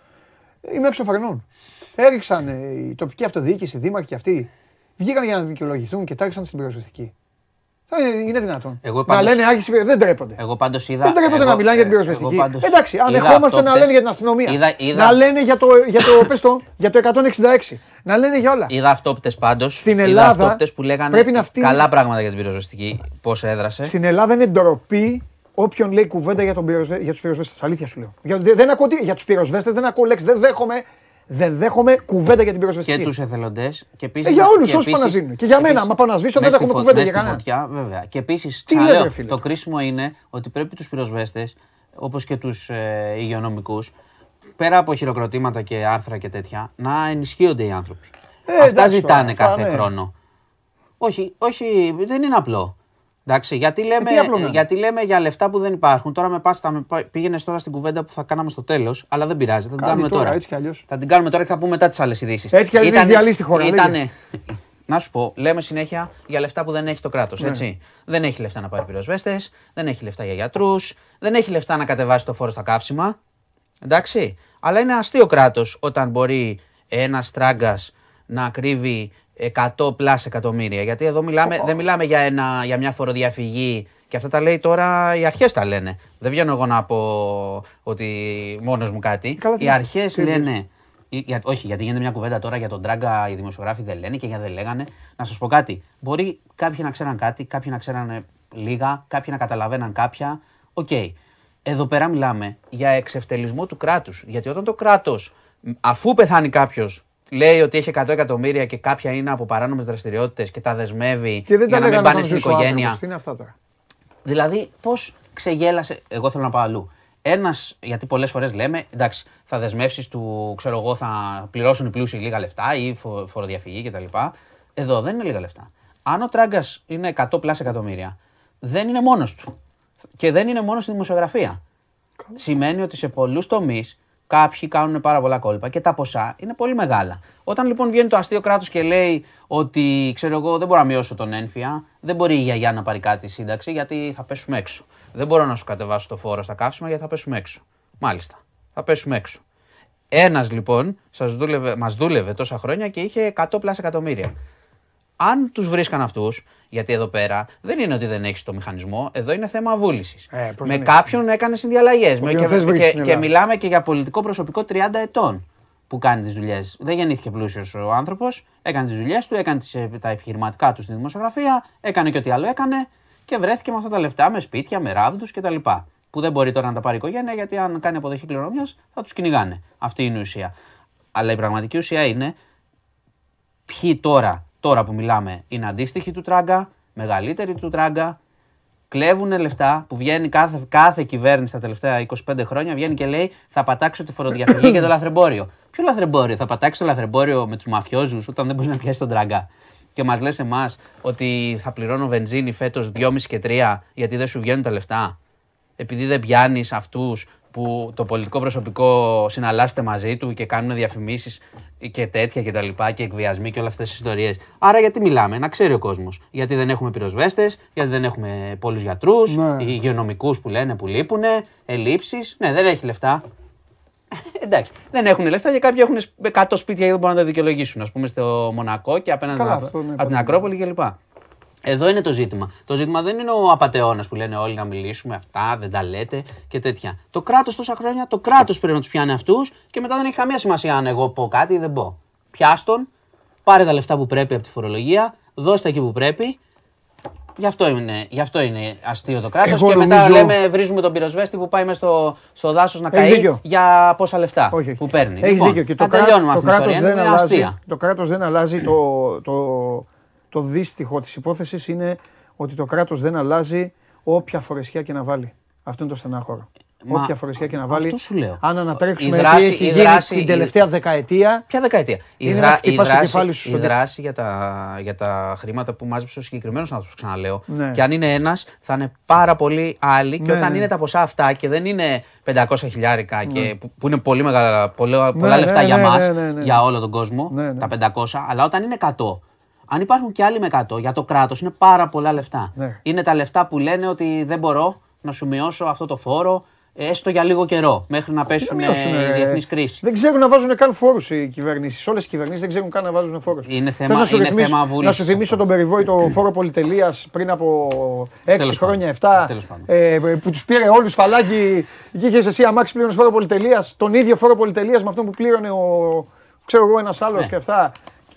είμαι έξω φρενών. Έριξαν η τοπική αυτοδιοίκηση, οι δήμαρχοι και αυτοί, βγήκαν για να δικαιολογηθούν και τάξαν στην πυροσβεστική. Είναι δυνατόν. Εγώ πάντως, να λένε άρχιση δεν τρέπονται. Εγώ πάντως είδα. Δεν τρέπονται να μιλάνε για την πυροσβεστική. Πάντως, Εντάξει, αν ερχόμαστε να λένε για την αστυνομία. Είδα, είδα, να λένε για το, για το, πες το, για το 166. Να λένε για όλα. Είδα αυτόπτες πάντως. Στην Ελλάδα. που λέγανε πρέπει να καλά πράγματα για την πυροσβεστική. Πώς έδρασε. Στην Ελλάδα είναι ντροπή όποιον λέει κουβέντα για, τον πυροσβέ... για τους πυροσβέστες. Αλήθεια σου λέω. Για, δεν ακούω, για τους πυροσβέστες δεν ακούω λέξη. Δεν δέχομαι, δεν δέχομαι κουβέντα για την πυροσβεστική. Και τους εθελοντές. Και επίσης, ε, για όλους όσους πάνε να ζήνουν. Και για μένα, άμα πάω να σβήσω, δεν δέχομαι κουβέντα για κανένα. Φωτιά, βέβαια. Και επίσης, το κρίσιμο είναι ότι πρέπει τους πυροσβέστες, όπως και τους ε, υγειονομικούς, πέρα από χειροκροτήματα και άρθρα και τέτοια, να ενισχύονται οι άνθρωποι. Ε, Αυτά ζητάνε κάθε ναι. χρόνο. Όχι, όχι, δεν είναι απλό. Εντάξει, γιατί ε, λέμε, γιατί λέμε για λεφτά που δεν υπάρχουν. Τώρα με πας, θα πήγαινες τώρα στην κουβέντα που θα κάναμε στο τέλος, αλλά δεν πειράζει. Θα την κάνουμε τώρα. Έτσι κι αλλιώς. Θα την κάνουμε τώρα και θα πούμε μετά τις άλλες ειδήσεις. Έτσι κι αλλιώς διαλύσει τη χώρα. Ήτανε, να σου πω, λέμε συνέχεια για λεφτά που δεν έχει το κράτος. Ναι. Δεν έχει λεφτά να πάρει πυροσβέστες, δεν έχει λεφτά για γιατρούς, δεν έχει λεφτά να κατεβάσει το φόρο στα καύσιμα. Εντάξει. Αλλά είναι αστείο κράτος όταν μπορεί ένας Τράγκας να κρύβει 100 plus εκατομμύρια. Γιατί εδώ μιλάμε, δεν μιλάμε για, ένα, για μια φοροδιαφυγή και αυτά τα λέει τώρα οι αρχές τα λένε. Δεν βγαίνω εγώ να πω ότι μόνος μου κάτι. οι αρχές λένε. Για, όχι, γιατί γίνεται μια κουβέντα τώρα για τον Τράγκα, οι δημοσιογράφοι δεν λένε και για δεν λέγανε. Να σας πω κάτι. Μπορεί κάποιοι να ξέραν κάτι, κάποιοι να ξέραν λίγα, κάποιοι να καταλαβαίναν κάποια. OK. Okay. Εδώ πέρα μιλάμε για εξευτελισμό του κράτους. Γιατί όταν το κράτος, αφού πεθάνει κάποιος λέει ότι έχει 100 εκατομμύρια και κάποια είναι από παράνομες δραστηριότητες και τα δεσμεύει και δεν για να μην πάνε στην οικογένεια. Τι είναι αυτά τώρα; Δηλαδή, πώς ξεγέλασε. Εγώ θέλω να πάω αλλού. Ένας, γιατί πολλές φορές λέμε, εντάξει, θα δεσμεύσεις του, ξέρω εγώ, θα πληρώσουν οι πλούσιοι λίγα λεφτά ή φοροδιαφυγή κτλ. Εδώ δεν είναι λίγα λεφτά. Αν ο τράγκας είναι 100 πλάσια εκατομμύρια, δεν είναι μόνος του. Και δεν είναι μόνος στη δημοσιογραφία. Σημαίνει ότι σε πολλούς τομείς Κάποιοι κάνουν πάρα πολλά κόλπα και τα ποσά είναι πολύ μεγάλα. Όταν λοιπόν βγαίνει το αστείο κράτος και λέει ότι ξέρω εγώ δεν μπορώ να μειώσω τον ένφια, δεν μπορεί η γιαγιά να πάρει κάτι σύνταξη γιατί θα πέσουμε έξω. Δεν μπορώ να σου κατεβάσω το φόρο στα καύσιμα γιατί θα πέσουμε έξω. Μάλιστα. Θα πέσουμε έξω. Ένας λοιπόν μας δούλευε τόσα χρόνια και είχε 100 πλάσια εκατομμύρια αν τους βρίσκαν αυτούς, γιατί εδώ πέρα δεν είναι ότι δεν έχεις το μηχανισμό, εδώ είναι θέμα βούλησης. Ε, με κάποιον έκανε συνδιαλλαγές. Και, και, και μιλάμε και για πολιτικό προσωπικό 30 ετών που κάνει τις δουλειές. Δεν γεννήθηκε πλούσιος ο άνθρωπος, έκανε τις δουλειές του, έκανε τις, τα επιχειρηματικά του στη δημοσιογραφία, έκανε και ό,τι άλλο έκανε και βρέθηκε με αυτά τα λεφτά, με σπίτια, με ράβδους κτλ. Που δεν μπορεί τώρα να τα πάρει η οικογένεια γιατί αν κάνει αποδοχή κληρονομιάς θα τους κυνηγάνε. Αυτή είναι η ουσία. Αλλά η πραγματική ουσία είναι ποιοι τώρα τώρα που μιλάμε είναι αντίστοιχοι του Τράγκα, μεγαλύτεροι του Τράγκα, κλέβουν λεφτά που βγαίνει κάθε, κάθε κυβέρνηση τα τελευταία 25 χρόνια, βγαίνει και λέει θα πατάξω τη φοροδιαφυγή και το λαθρεμπόριο. Ποιο λαθρεμπόριο, θα πατάξει το λαθρεμπόριο με τους μαφιόζους όταν δεν μπορεί να πιάσει τον Τράγκα. Και μας λες εμάς ότι θα πληρώνω βενζίνη φέτος 2,5 και 3 γιατί δεν σου βγαίνουν τα λεφτά. Επειδή δεν πιάνεις αυτούς που το πολιτικό προσωπικό συναλλάσσεται μαζί του και κάνουν διαφημίσεις και τέτοια και τα λοιπά και εκβιασμοί και όλε αυτές τις ιστορίες. Άρα γιατί μιλάμε, να ξέρει ο κόσμος. Γιατί δεν έχουμε πυροσβέστες, γιατί δεν έχουμε πολλούς γιατρούς, ναι. υγειονομικούς που λένε που λείπουν, ελλείψεις. Ναι, δεν έχει λεφτά. Εντάξει, δεν έχουν λεφτά και κάποιοι έχουν 100 σπίτια και δεν μπορούν να τα δικαιολογήσουν. Α πούμε στο Μονακό και απέναντι από την Ακρόπολη κλπ. Εδώ είναι το ζήτημα. Το ζήτημα δεν είναι ο απαταιώνας που λένε όλοι να μιλήσουμε, αυτά δεν τα λέτε και τέτοια. Το κράτος τόσα χρόνια, το κράτος πρέπει να τους πιάνει αυτούς και μετά δεν έχει καμία σημασία αν εγώ πω κάτι ή δεν πω. Πιάστον, πάρε τα λεφτά που πρέπει από τη φορολογία, δώστε εκεί που πρέπει. Γι' αυτό είναι, γι αυτό είναι αστείο το κράτος. Και μετά λέμε, βρίζουμε τον πυροσβέστη που πάει μέσα στο, στο δάσος να καεί για πόσα λεφτά όχι, που παίρνει. Έχεις λοιπόν, δίκιο. Και το, κράτος, δεν, αλλάζει, το κράτος δεν αλλάζει το, το, το δύστιχο της υπόθεσης είναι ότι το κράτος δεν αλλάζει όποια φορεσιά και να βάλει. Αυτό είναι το στενάχωρο. Μα, όποια φορεσιά και να βάλει. Αυτό σου λέω. Αν ανατρέξουμε τι έχει γίνει την τελευταία δεκαετία. Ποια δεκαετία; Η, δρά, η, δράση, η δράση για τα, για τα χρήματα που μάζεψε ο συγκεκριμένος άνθρωπος, ξαναλέω. Ναι. Και αν είναι ένας, θα είναι πάρα πολύ άλλοι. Και ναι, όταν ναι. είναι τα ποσά αυτά και δεν είναι 500 χιλιάρικα, και, ναι. που, που, είναι πολύ μεγάλα, πολλά, πολλά ναι, λεφτά για μας, για όλο τον κόσμο, τα 500, αλλά όταν είναι 100 αν υπάρχουν και άλλοι με 100, για το κράτος είναι πάρα πολλά λεφτά. Ναι. Είναι τα λεφτά που λένε ότι δεν μπορώ να σου μειώσω αυτό το φόρο, έστω για λίγο καιρό, μέχρι να πέσουν οι διεθνείς κρίσεις. Δεν ξέρουν να βάζουν καν φόρους οι κυβερνήσεις. Όλες οι κυβερνήσεις δεν ξέρουν καν να βάζουν φόρους. Είναι θέμα, να είναι θέμα Να σου θυμίσω τον περιβόητο φόρο πολυτελείας πριν από 6 χρόνια, 7, ε, που τους πήρε όλους φαλάκι και είχες εσύ αμάξι πλήρωνες φόρο πολυτελείας, τον ίδιο φόρο πολυτελείας με αυτό που πλήρωνε ο. ξέρω εγώ, ένας άλλος ναι. και αυτά.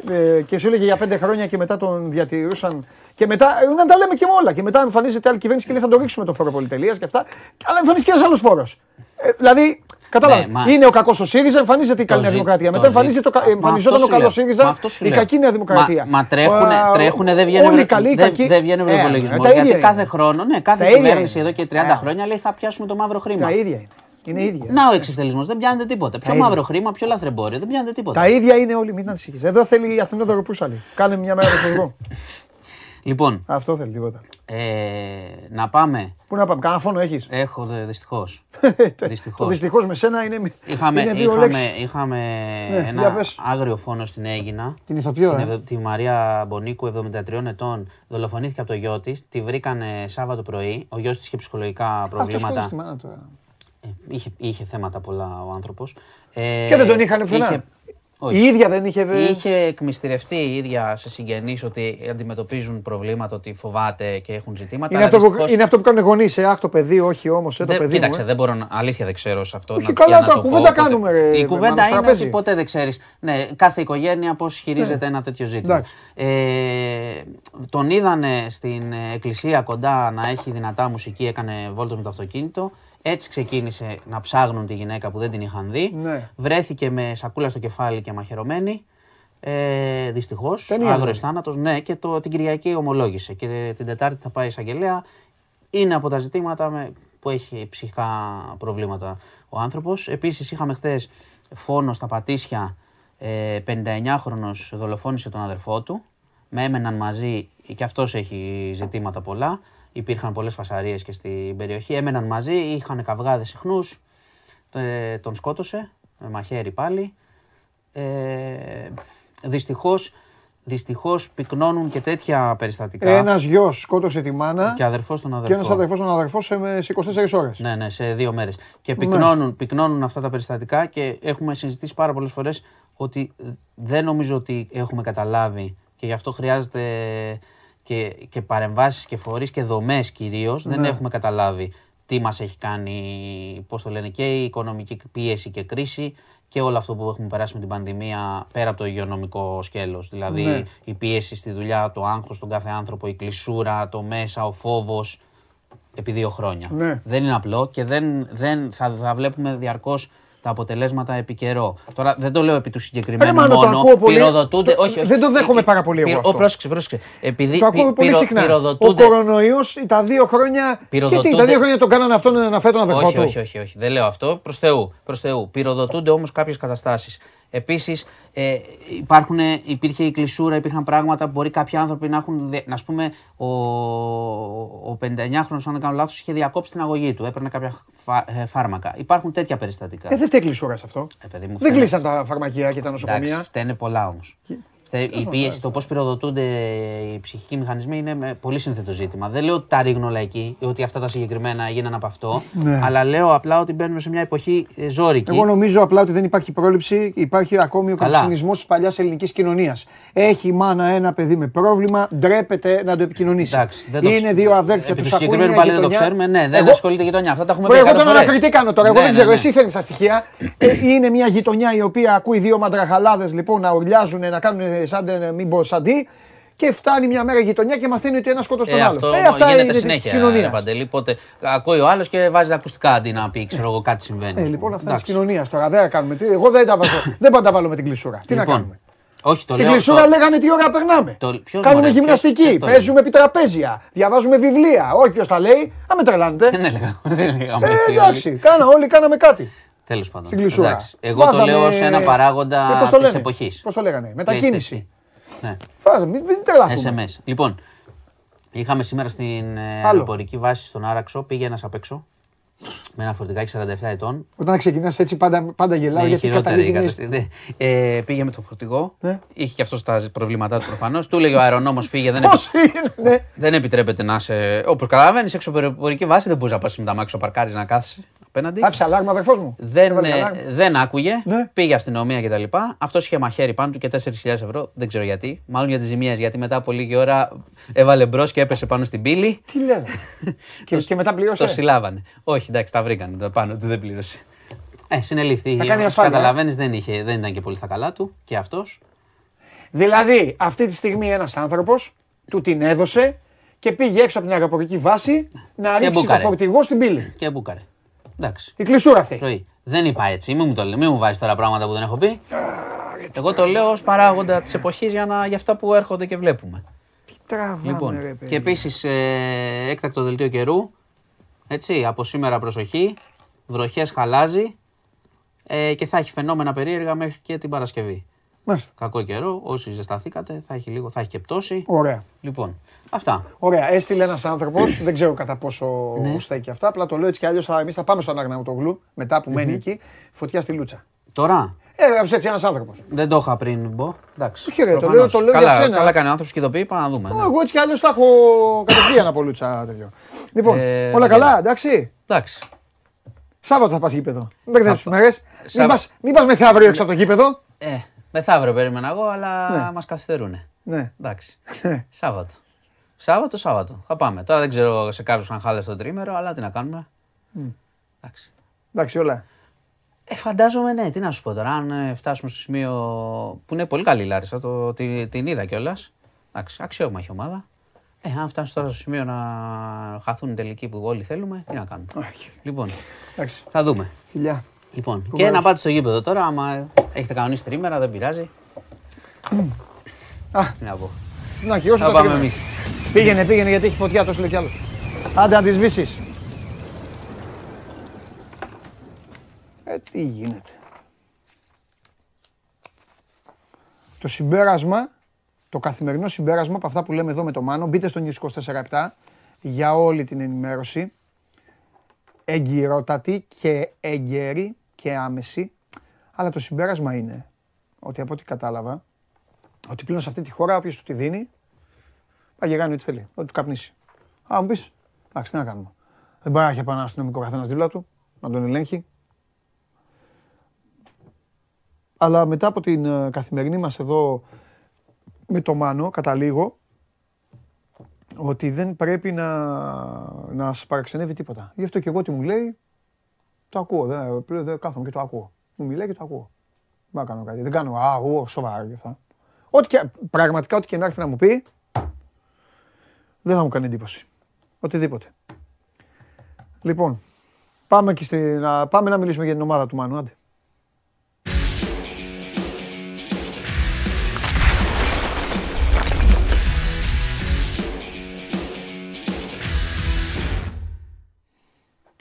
Ε, και σου έλεγε για πέντε χρόνια και μετά τον διατηρούσαν. Και μετά, ε, να τα λέμε και με όλα. Και μετά εμφανίζεται άλλη κυβέρνηση και λέει θα το ρίξουμε το φόρο πολυτελείας και αυτά. Αλλά εμφανίζεται και ένας άλλος φόρος. Ε, δηλαδή, Κατάλαβες. Ναι, είναι ο κακός ο ΣΥΡΙΖΑ, εμφανίζεται η καλή Νέα Δημοκρατία. Μετά εμφανίζεται το, εμφανιζόταν ο καλός ΣΥΡΙΖΑ, η κακή Νέα Δημοκρατία. Μα, μα τρέχουν, δεν βγαίνουν δεν βγαίνουν προπολογισμό. Γιατί κάθε χρόνο, ναι, κάθε κυβέρνηση εδώ και 30 χρόνια λέει θα πιάσουμε το μαύρο χρήμα. Τα ίδια είναι. Είναι ίδια. Να ο εξευτελισμός, δεν πιάνεται τίποτα. Πιο μαύρο χρήμα, πιο λαθρεμπόριο, δεν πιάνεται τίποτα. Τα ίδια είναι όλοι, μην ανησυχείς. Εδώ θέλει η Αθηνό Δωροπούσαλη. Κάνε μια μέρα το Λοιπόν. Αυτό θέλει τίποτα. Ε, να πάμε. Πού να πάμε, κανένα φόνο έχεις; Έχω δυστυχώς. Το δυστυχώς με σένα είναι. Είχαμε, είναι δύο είχαμε, είχαμε ναι, ένα άγριο φόνο στην Έγινα. Την ηθοποιό, την, ε; Τη Μαρία Μπονίκου, 73 ετών, δολοφονήθηκε από το γιο της. Τη βρήκανε Σάββατο πρωί. Ο γιος της είχε ψυχολογικά προβλήματα. Αυτό είχε, είχε θέματα πολλά ο άνθρωπος. Ε, και δεν τον είχαν πουθενά. Η ίδια δεν είχε. Είχε εκμυστηρευτεί η ίδια σε συγγενείς ότι αντιμετωπίζουν προβλήματα, ότι φοβάται και έχουν ζητήματα. Είναι, αυτό, που, είναι αυτό που κάνουν γονείς. Ε, αχ, το παιδί, όχι όμως. Ε, το παιδί κοίταξε, μου, ε. δεν μπορώ, αλήθεια δεν ξέρω σε αυτό. Όχι, να, καλά, το κουβέντα κάνουμε. η κουβέντα είναι ότι ποτέ δεν ξέρεις. Ναι, κάθε οικογένεια πώς χειρίζεται ναι. ένα τέτοιο ζήτημα. Ε, τον είδανε στην εκκλησία κοντά να έχει δυνατά μουσική, έκανε βόλτος με το αυτοκίνητο. Έτσι ξεκίνησε να ψάχνουν τη γυναίκα που δεν την είχαν δει. Ναι. Βρέθηκε με σακούλα στο κεφάλι και μαχαιρωμένη. Ε, Δυστυχώς. Άγριος θάνατος. Ναι, και το, την Κυριακή ομολόγησε. Και την Τετάρτη θα πάει εισαγγελέα. Είναι από τα ζητήματα με, που έχει ψυχικά προβλήματα ο άνθρωπος. Επίσης, είχαμε χθες φόνο στα Πατήσια. Ε, 59χρονο δολοφόνησε τον αδερφό του. Με έμεναν μαζί και αυτός έχει ζητήματα πολλά υπήρχαν πολλές φασαρίες και στην περιοχή. Έμεναν μαζί, είχαν καυγάδες συχνούς, ε, τον σκότωσε με μαχαίρι πάλι. Ε, δυστυχώς, δυστυχώς πυκνώνουν και τέτοια περιστατικά. Ένας γιος σκότωσε τη μάνα και, αδερφός τον αδερφό. και ένας αδερφός τον αδερφό σε, σε 24 ώρες. Ναι, ναι, σε δύο μέρες. Και πυκνώνουν, πυκνώνουν αυτά τα περιστατικά και έχουμε συζητήσει πάρα πολλές φορές ότι δεν νομίζω ότι έχουμε καταλάβει και γι' αυτό χρειάζεται και, και παρεμβάσεις και φορείς και δομές κυρίως, δεν ναι. έχουμε καταλάβει τι μας έχει κάνει, πώς το λένε, και η οικονομική πίεση και κρίση και όλο αυτό που έχουμε περάσει με την πανδημία πέρα από το υγειονομικό σκέλος. Δηλαδή ναι. η πίεση στη δουλειά, το άγχος στον κάθε άνθρωπο, η κλεισούρα, το μέσα, ο φόβος επί δύο χρόνια. Ναι. Δεν είναι απλό και δεν, δεν θα, θα βλέπουμε διαρκώς τα αποτελέσματα επί καιρό. Τώρα δεν το λέω επί του συγκεκριμένου Ρε, μόνο. Το πυροδοτούνται. Το, όχι, όχι, δεν το δέχομαι πάρα πολύ εγώ. Αυτό. Πρόσεξε, πρόσεξε. Επειδή το ακούω πολύ συχνά. Ο κορονοϊός τα δύο χρόνια. Γιατί τα δύο χρόνια το κάνανε αυτόν να φέρει τον αδερφό όχι, Όχι, όχι, όχι. Δεν λέω αυτό. Προς Θεού. Προς Θεού. Πυροδοτούνται όμως κάποιες καταστάσεις. Επίσης, ε, υπήρχε η κλεισούρα, υπήρχαν πράγματα που μπορεί κάποιοι άνθρωποι να έχουν. Να πούμε, ο, ο 59χρονο, αν δεν κάνω λάθος, είχε διακόψει την αγωγή του. Έπαιρνε κάποια ε, φάρμακα. Υπάρχουν τέτοια περιστατικά. Ε, δεν φταίει κλεισούρα σε αυτό. Ε, μου, δεν κλείσαν τα φαρμακεία και τα νοσοκομεία. Εντάξει, φταίνε πολλά όμως. Η πίεση, το πώς πυροδοτούνται οι ψυχικοί μηχανισμοί είναι πολύ σύνθετο ζήτημα. Δεν λέω ότι τα ρίχνω όλα εκεί, ότι αυτά τα συγκεκριμένα έγιναν από αυτό. Ναι. Αλλά λέω απλά ότι μπαίνουμε σε μια εποχή ε, ζώρικη. Εγώ νομίζω απλά ότι δεν υπάρχει πρόληψη. Υπάρχει ακόμη ο καπιταλισμός της παλιάς ελληνικής κοινωνίας. Έχει η μάνα ένα παιδί με πρόβλημα, ντρέπεται να το επικοινωνήσει. Εντάξει, δεν είναι δύο αδέρφια του συγκεκριμένου πάλι δεν το ξέρουμε. Ναι, δεν ασχολείται η γειτονιά. Αυτά τα έχουμε πει. Εγώ τον ανακριτή κάνω τώρα. Εγώ ναι, δεν ξέρω. Ναι, Εσύ φέρνεις τα στοιχεία. Ε, είναι μια γειτονιά η οποία ακούει δύο μαντραχαλάδες λοιπόν να ουρλιάζουν, να κάνουν σαν μην πω σαν τι, και φτάνει μια μέρα γειτονιά και μαθαίνει ότι ένα σκότωσε τον ε, άλλο. Αυτό ε, αυτά γίνεται είναι συνέχεια. Κοινωνίας. Παντελή, οπότε ακούει ο άλλος και βάζει ακουστικά αντί να πει ξέρω εγώ κάτι συμβαίνει. Ε, λοιπόν, αυτά είναι της κοινωνίας τώρα. Δεν κάνουμε. Εγώ δεν τα βάζω. δεν πάντα βάλω με την κλεισούρα. Τι να λοιπόν, κάνουμε; Όχι, το Στην λέω, κλεισούρα το... λέγανε τι ώρα περνάμε. Το... Κάνουμε μωρέ, γυμναστική, ποιος, ποιος παίζουμε επί τραπέζια, διαβάζουμε βιβλία. Όχι ποιος τα λέει, αν με τρελάνετε. Δεν έλεγαμε έτσι. Εντάξει, κάνα, όλοι κάναμε κάτι. Τέλος πάντων. Στην κλεισούρα. Εγώ το λέω ως ένα παράγοντα της εποχής. Πώς το λέγανε, μετακίνηση. Ναι. Φάζε, μην, μην τρελαθούμε. SMS. Λοιπόν, είχαμε σήμερα στην ε, αεροπορική βάση στον Άραξο, πήγε ένας απ' έξω με ένα φορτηγάκι 47 ετών. Όταν ξεκινάς έτσι, πάντα, πάντα γελάω ναι, γιατί καταλήγεις. Ναι. Ε, πήγε με το φορτηγό. Ναι. Είχε και αυτός τα προβλήματά του προφανώς. του έλεγε ο αερονόμος φύγε. Δεν, επι... ναι. δεν επιτρέπεται να σε. Όπως καταλαβαίνεις, έξω από αεροπορική βάση δεν μπορείς να πας με τα μάξι παρκάρι να κάθεσαι απέναντι. Άφησε αλάρμα, αδερφός μου. Δεν, ε, δεν άκουγε. Ναι. Πήγε αστυνομία κτλ. Αυτό είχε μαχαίρι πάνω του και 4.000 ευρώ. Δεν ξέρω γιατί. Μάλλον για τις ζημίες. Γιατί μετά από λίγη ώρα έβαλε μπρος και έπεσε πάνω στην πύλη. Τι λέει. και, και μετά πλήρωσε; Το συλλάβανε. Όχι, εντάξει, τα βρήκαν. Το πάνω του δεν πλήρωσε. Ε, συνελήφθη. Καταλαβαίνεις, δεν, δεν ήταν και πολύ στα καλά του και αυτός. Δηλαδή, αυτή τη στιγμή ένας άνθρωπος του την έδωσε και πήγε έξω από την αεροπορική βάση να ρίξει το φορτηγό στην πύλη. Και μπούκαρε. Εντάξει. Η κλεισούρα αυτή. Δεν είπα έτσι. Μην μου, το, μην μου βάζεις τώρα πράγματα που δεν έχω πει. Εγώ το λέω ως παράγοντα της εποχής για, να, για αυτά που έρχονται και βλέπουμε. Τι τραβάμε, λοιπόν, ρε, Και επίσης ε, έκτακτο δελτίο καιρού. Έτσι, από σήμερα προσοχή. Βροχές χαλάζει. Ε, και θα έχει φαινόμενα περίεργα μέχρι και την Παρασκευή. Μάλιστα. Κακό καιρό. Όσοι ζεσταθήκατε, θα έχει λίγο, θα έχει και πτώση. Ωραία. Λοιπόν, αυτά. Ωραία. Έστειλε ένας άνθρωπος, δεν ξέρω κατά πόσο ναι. στέκει αυτά. Απλά το λέω έτσι κι αλλιώς. Εμείς θα πάμε στον Αγναουτογλου μετά που μένει εκεί. Φωτιά στη Λούτσα. Τώρα; Έγραψε έτσι ένας άνθρωπος. Δεν το είχα πριν μπω. Εντάξει. Όχι, ρε, το λέω, το λέω καλά, για σένα. Καλά κάνει ο άνθρωπος και το πει, πάμε να δούμε. Ναι. Εγώ έτσι κι αλλιώς θα έχω κατευθείαν από Λούτσα τέτοιο. Λοιπόν, ε, όλα καλά, εντάξει; Εντάξει. Σάββατο θα πας γήπεδο. Μην μπερδέψει μέρες. Μην πας μεθαύριο έξω από το γήπεδο. Ε, Μεθαύριο περίμενα εγώ, αλλά ναι. μας καθυστερούν. Ναι. Εντάξει. Σάββατο. Σάββατο, Σάββατο. Θα πάμε. Τώρα δεν ξέρω σε κάποιους αν χάλασε το τρίμερο, αλλά τι να κάνουμε. Mm. Εντάξει. Εντάξει, όλα. Ε, φαντάζομαι ναι, τι να σου πω τώρα. Αν ε, φτάσουμε στο σημείο που είναι πολύ καλή η Λάρισα, το, την, την είδα κιόλας. Εντάξει, αξιόγμα έχει ομάδα. Ε, αν φτάσουμε τώρα στο σημείο να χαθούν οι τελικοί που όλοι θέλουμε, τι να κάνουμε. Λοιπόν, Εντάξει. θα δούμε. Φιλιά. Λοιπόν, και να πάτε στο γήπεδο τώρα, άμα έχετε κανονίσει τρίμερα, δεν πειράζει. Α, να πω. Να χειώσω να πάμε εμείς. Πήγαινε, πήγαινε γιατί έχει φωτιά τόσο λέει κι άλλο. Άντε να τη σβήσεις. Ε, τι γίνεται. Το συμπέρασμα, το καθημερινό συμπέρασμα από αυτά που λέμε εδώ με το Μάνο, μπείτε στο News 24 για όλη την ενημέρωση. Εγκυρότατη και εγκαίρη και άμεση. Αλλά το συμπέρασμα είναι ότι από ό,τι κατάλαβα, ότι πλέον σε αυτή τη χώρα όποιος του τη δίνει, πάει και κάνει ό,τι θέλει, ό,τι του καπνίσει. Α, μου πεις, εντάξει, τι να κάνουμε. Δεν μπορεί να έχει ένα αστυνομικό καθένας δίπλα του, να τον ελέγχει. Αλλά μετά από την ε, καθημερινή μας εδώ με το Μάνο, καταλήγω, ότι δεν πρέπει να, να σας παραξενεύει τίποτα. Γι' αυτό και εγώ τι μου λέει, το ακούω. Δεν, δεν κάθομαι και το ακούω. Μου μιλάει και το ακούω. Δεν κάνω κάτι. Δεν κάνω α, εγώ σοβαρά γι' αυτά. Ό,τι και, πραγματικά ό,τι και να έρθει να μου πει, δεν θα μου κάνει εντύπωση. Οτιδήποτε. Λοιπόν, πάμε, και στη, να, πάμε να μιλήσουμε για την ομάδα του Μάνου. Άντε.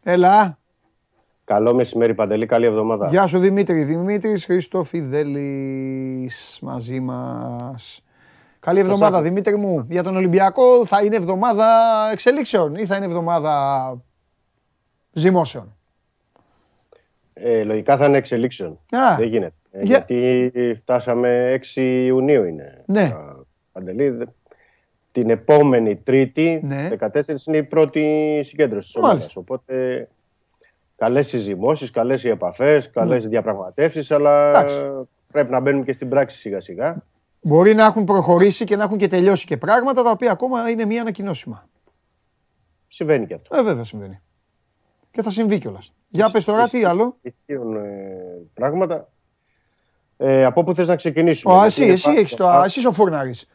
Έλα. Καλό μεσημέρι Παντελή, καλή εβδομάδα. Γεια σου Δημήτρη, Δημήτρης Χριστοφιδέλης μαζί μας. Καλή εβδομάδα Δημήτρη μου. Για τον Ολυμπιακό θα είναι εβδομάδα εξελίξεων ή θα είναι εβδομάδα ζυμώσεων; Ε, λογικά θα είναι εξελίξεων. Δεν γίνεται. Ε, γιατί φτάσαμε 6 Ιουνίου είναι. Ναι. Παντελή, την επόμενη Τρίτη, ναι. 14 είναι η πρώτη συγκέντρωση της ομάδας. Οπότε καλές συζημώσεις, καλές οι επαφές, καλές ναι. διαπραγματεύσεις, αλλά πρέπει να μπαίνουμε και στην πράξη σιγά σιγά. Μπορεί να έχουν προχωρήσει και να έχουν και τελειώσει και πράγματα τα οποία ακόμα είναι μία ανακοινώσιμα. Συμβαίνει και αυτό. Ε, βέβαια συμβαίνει. Και θα συμβεί κιόλας. Για πες τώρα, τι άλλο; Ισχύουν ε, πράγματα. Ε, από πού θες να ξεκινήσουμε. Ο, εσύ, εσύ, έχεις το, εσύ ο Φούρναρης. Εσύ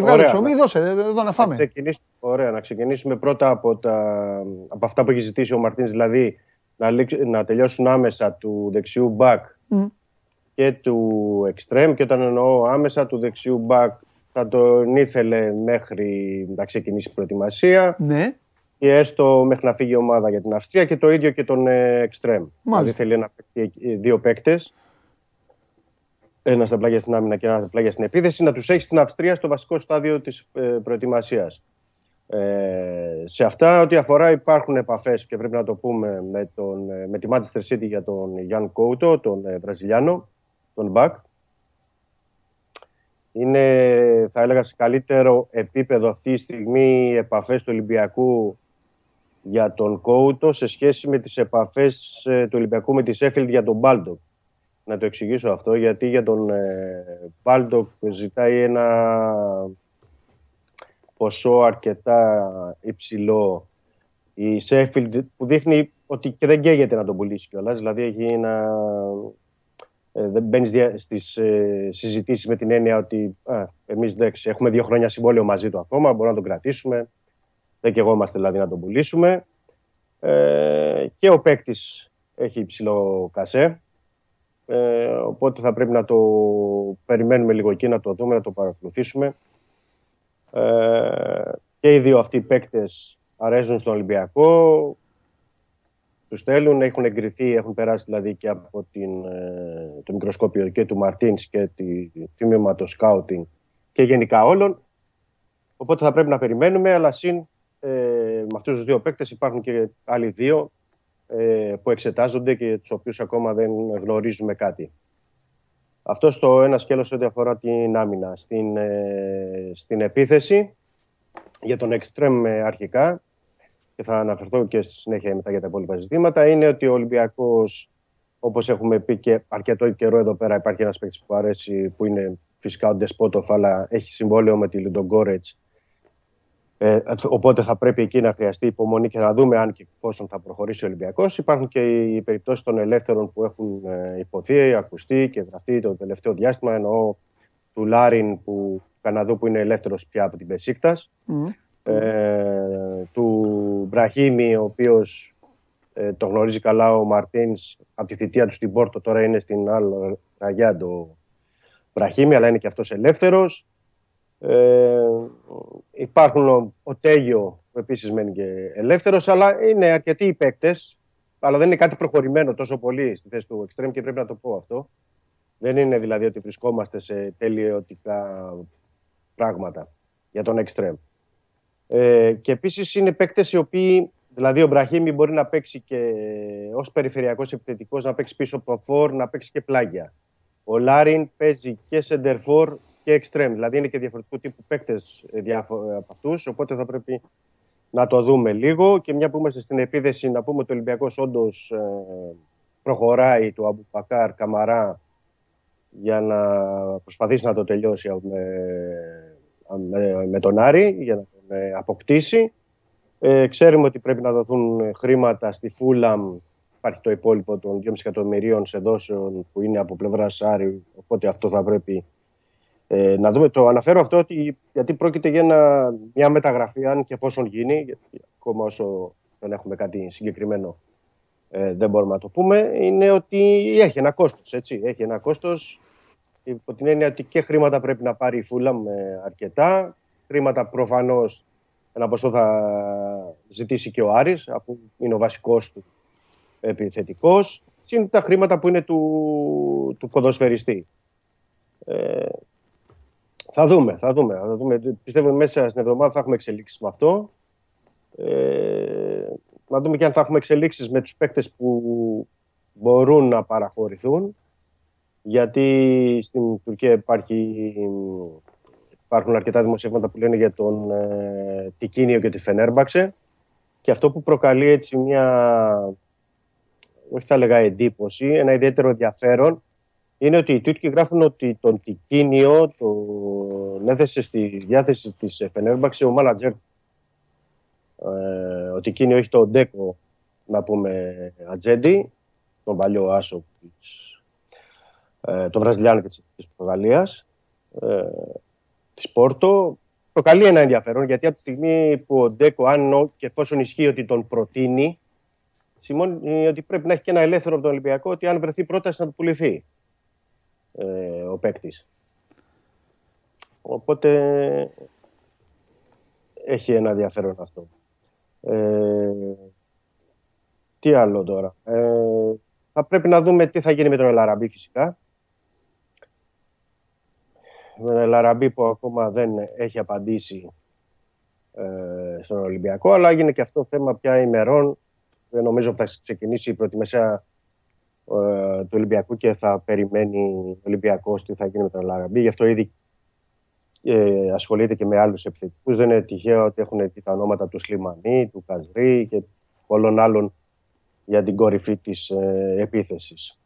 βγάλε ψωμί, δώσε εδώ να φάμε. Να ωραία, να ξεκινήσουμε πρώτα από, τα, από αυτά που έχει ζητήσει ο Μαρτίν, δηλαδή να, να τελειώσουν άμεσα του δεξιού μπακ και του εξτρέμ και όταν εννοώ άμεσα του δεξιού μπακ θα τον ήθελε μέχρι να ξεκινήσει η προετοιμασία ναι. και έστω μέχρι να φύγει η ομάδα για την Αυστρία και το ίδιο και τον εξτρέμ. Δηλαδή θέλει να παίξει δύο παίκτες ένας στα πλάγια στην άμυνα και ένας στα πλάγια στην επίθεση, να τους έχει στην Αυστρία στο βασικό στάδιο της ε, προετοιμασίας. Ε, σε αυτά, ό,τι αφορά, υπάρχουν επαφές και πρέπει να το πούμε με, τον, ε, με τη Manchester City για τον Γιάνν Κόουτο, τον ε, Βραζιλιάνο, τον μπακ. Είναι, θα έλεγα, σε καλύτερο επίπεδο αυτή τη στιγμή οι επαφές του Ολυμπιακού για τον Κόουτο σε σχέση με τις επαφές του Ολυμπιακού με τη Σέφιλντ για τον Μπάλντοκ να το εξηγήσω αυτό, γιατί για τον Μπάλντοκ ζητάει ένα ποσό αρκετά υψηλό η Σέφιλντ που δείχνει ότι και δεν καίγεται να τον πουλήσει κιόλας. Δηλαδή έχει ένα. Ε, δεν μπαίνει στις ε, συζητήσεις με την έννοια ότι εμείς έχουμε δύο χρόνια συμβόλαιο μαζί του ακόμα, μπορούμε να τον κρατήσουμε. Δεν καιγόμαστε δηλαδή να τον πουλήσουμε. Ε, και ο παίκτης έχει υψηλό κασέ. Ε, οπότε θα πρέπει να το περιμένουμε λίγο εκεί, να το δούμε, να το παρακολουθήσουμε. Ε, και οι δύο αυτοί οι παίκτες αρέσουν στον Ολυμπιακό. Τους στέλνουν, έχουν εγκριθεί, έχουν περάσει δηλαδή και από την, ε, το μικροσκόπιο και του Μαρτίνς και τη, τμήμα το σκάουτινγκ και γενικά όλων. Οπότε θα πρέπει να περιμένουμε, αλλά συν ε, με αυτούς τους δύο παίκτες υπάρχουν και άλλοι δύο ε, που εξετάζονται και τους οποίους ακόμα δεν γνωρίζουμε κάτι. Αυτό στο ένα σκέλος ό,τι αφορά την άμυνα. Στην, ε, στην επίθεση, για τον εξτρέμ αρχικά, και θα αναφερθώ και στη συνέχεια μετά για τα υπόλοιπα ζητήματα, είναι ότι ο Ολυμπιακός, όπως έχουμε πει και αρκετό καιρό εδώ πέρα, υπάρχει ένας παίκτης που αρέσει, που είναι φυσικά ο Ντεσπότοφ, αλλά έχει συμβόλαιο με τη Λιντογκόρετς ε, οπότε θα πρέπει εκεί να χρειαστεί υπομονή και να δούμε αν και πόσο θα προχωρήσει ο Ολυμπιακός. Υπάρχουν και οι περιπτώσεις των ελεύθερων που έχουν ε, υποθεί, ακουστεί και γραφτεί το τελευταίο διάστημα. Εννοώ του Λάριν που Καναδού που είναι ελεύθερος πια από την Πεσίκτας. Ε, του Μπραχήμι, ο οποίος ε, το γνωρίζει καλά ο Μαρτίνς από τη θητεία του στην Πόρτο. Τώρα είναι στην Άλλο Ραγιάντο Μπραχήμι, αλλά είναι και αυτός ελεύθερος. Ε, υπάρχουν ο, ο Τέγιο που επίσης μένει και ελεύθερος, αλλά είναι αρκετοί οι παίκτες, αλλά δεν είναι κάτι προχωρημένο τόσο πολύ στη θέση του Εξτρέμ και πρέπει να το πω αυτό. Δεν είναι δηλαδή ότι βρισκόμαστε σε τελειωτικά πράγματα για τον Εξτρέμ. Ε, και επίσης είναι παίκτες οι οποίοι, δηλαδή ο Μπραχήμι μπορεί να παίξει και ως περιφερειακός επιθετικός, να παίξει πίσω από το φόρ, να παίξει και πλάγια. Ο Λάριν παίζει και σεντερφόρ και extreme. Δηλαδή είναι και διαφορετικού τύπου παίκτες ε, από αυτούς. Οπότε θα πρέπει να το δούμε λίγο. Και μια που είμαστε στην επίδεση, να πούμε ότι ο Ολυμπιακός όντως ε, προχωράει του Αμπουπακάρ Καμαρά για να προσπαθήσει να το τελειώσει με, με, τον Άρη, για να τον ε, αποκτήσει. Ε, ξέρουμε ότι πρέπει να δοθούν χρήματα στη Φούλαμ. Υπάρχει το υπόλοιπο των 2,5 εκατομμυρίων σε δόσεων που είναι από πλευράς Άρη. Οπότε αυτό θα πρέπει ε, να δούμε, το αναφέρω αυτό ότι, γιατί πρόκειται για μια μεταγραφή, αν και εφόσον γίνει, γιατί ακόμα όσο δεν έχουμε κάτι συγκεκριμένο ε, δεν μπορούμε να το πούμε, είναι ότι έχει ένα κόστος, έτσι. Έχει ένα κόστος υπό την έννοια ότι και χρήματα πρέπει να πάρει η Φούλα με αρκετά, χρήματα προφανώς ένα ποσό θα ζητήσει και ο Άρης, αφού είναι ο βασικός του επιθετικός. Είναι τα χρήματα που είναι του, του ποδοσφαιριστή. Ε, θα δούμε, θα δούμε, θα δούμε. Πιστεύω ότι μέσα στην εβδομάδα θα έχουμε εξελίξεις με αυτό. Ε, να δούμε και αν θα έχουμε εξελίξεις με τους παίκτες που μπορούν να παραχωρηθούν. Γιατί στην Τουρκία υπάρχει, υπάρχουν αρκετά δημοσιεύματα που λένε για τον ε, Τικίνιο και τη Φενέρμπαξε. Και αυτό που προκαλεί έτσι μια, όχι θα έλεγα εντύπωση, ένα ιδιαίτερο ενδιαφέρον, είναι ότι οι Τούρκοι γράφουν ότι τον Τικίνιο τον έθεσε στη διάθεση της Φενέρμπαξε ο μάνατζερ. Ε, ο Τικίνιο έχει τον Ντέκο, να πούμε, Ατζέντι, τον παλιό άσο της, ε, τον Βραζιλιάνο και της Πορτογαλίας, ε, της Πόρτο. Προκαλεί ένα ενδιαφέρον γιατί από τη στιγμή που ο Ντέκο, αν και εφόσον ισχύει ότι τον προτείνει, σημαίνει ότι πρέπει να έχει και ένα ελεύθερο από τον Ολυμπιακό ότι αν βρεθεί πρόταση να του πουληθεί ε, ο παίκτης. Οπότε έχει ένα ενδιαφέρον αυτό. Ε, τι άλλο τώρα. Ε, θα πρέπει να δούμε τι θα γίνει με τον Ελαραμπή φυσικά. Με τον Ελαραμπή που ακόμα δεν έχει απαντήσει ε, στον Ολυμπιακό, αλλά έγινε και αυτό θέμα πια ημερών. Δεν νομίζω ότι θα ξεκινήσει η προτιμεσία ε, του Ολυμπιακού και θα περιμένει ο Ολυμπιακός τι θα γίνει με τον Ελαραμπή. Γι' αυτό ήδη ε, ασχολείται και με άλλους επιθετικούς. Δεν είναι τυχαίο ότι έχουν δει τα ονόματα του Σλιμανί, του Καζρί και πολλών άλλων για την κορυφή της ε, επίθεσης.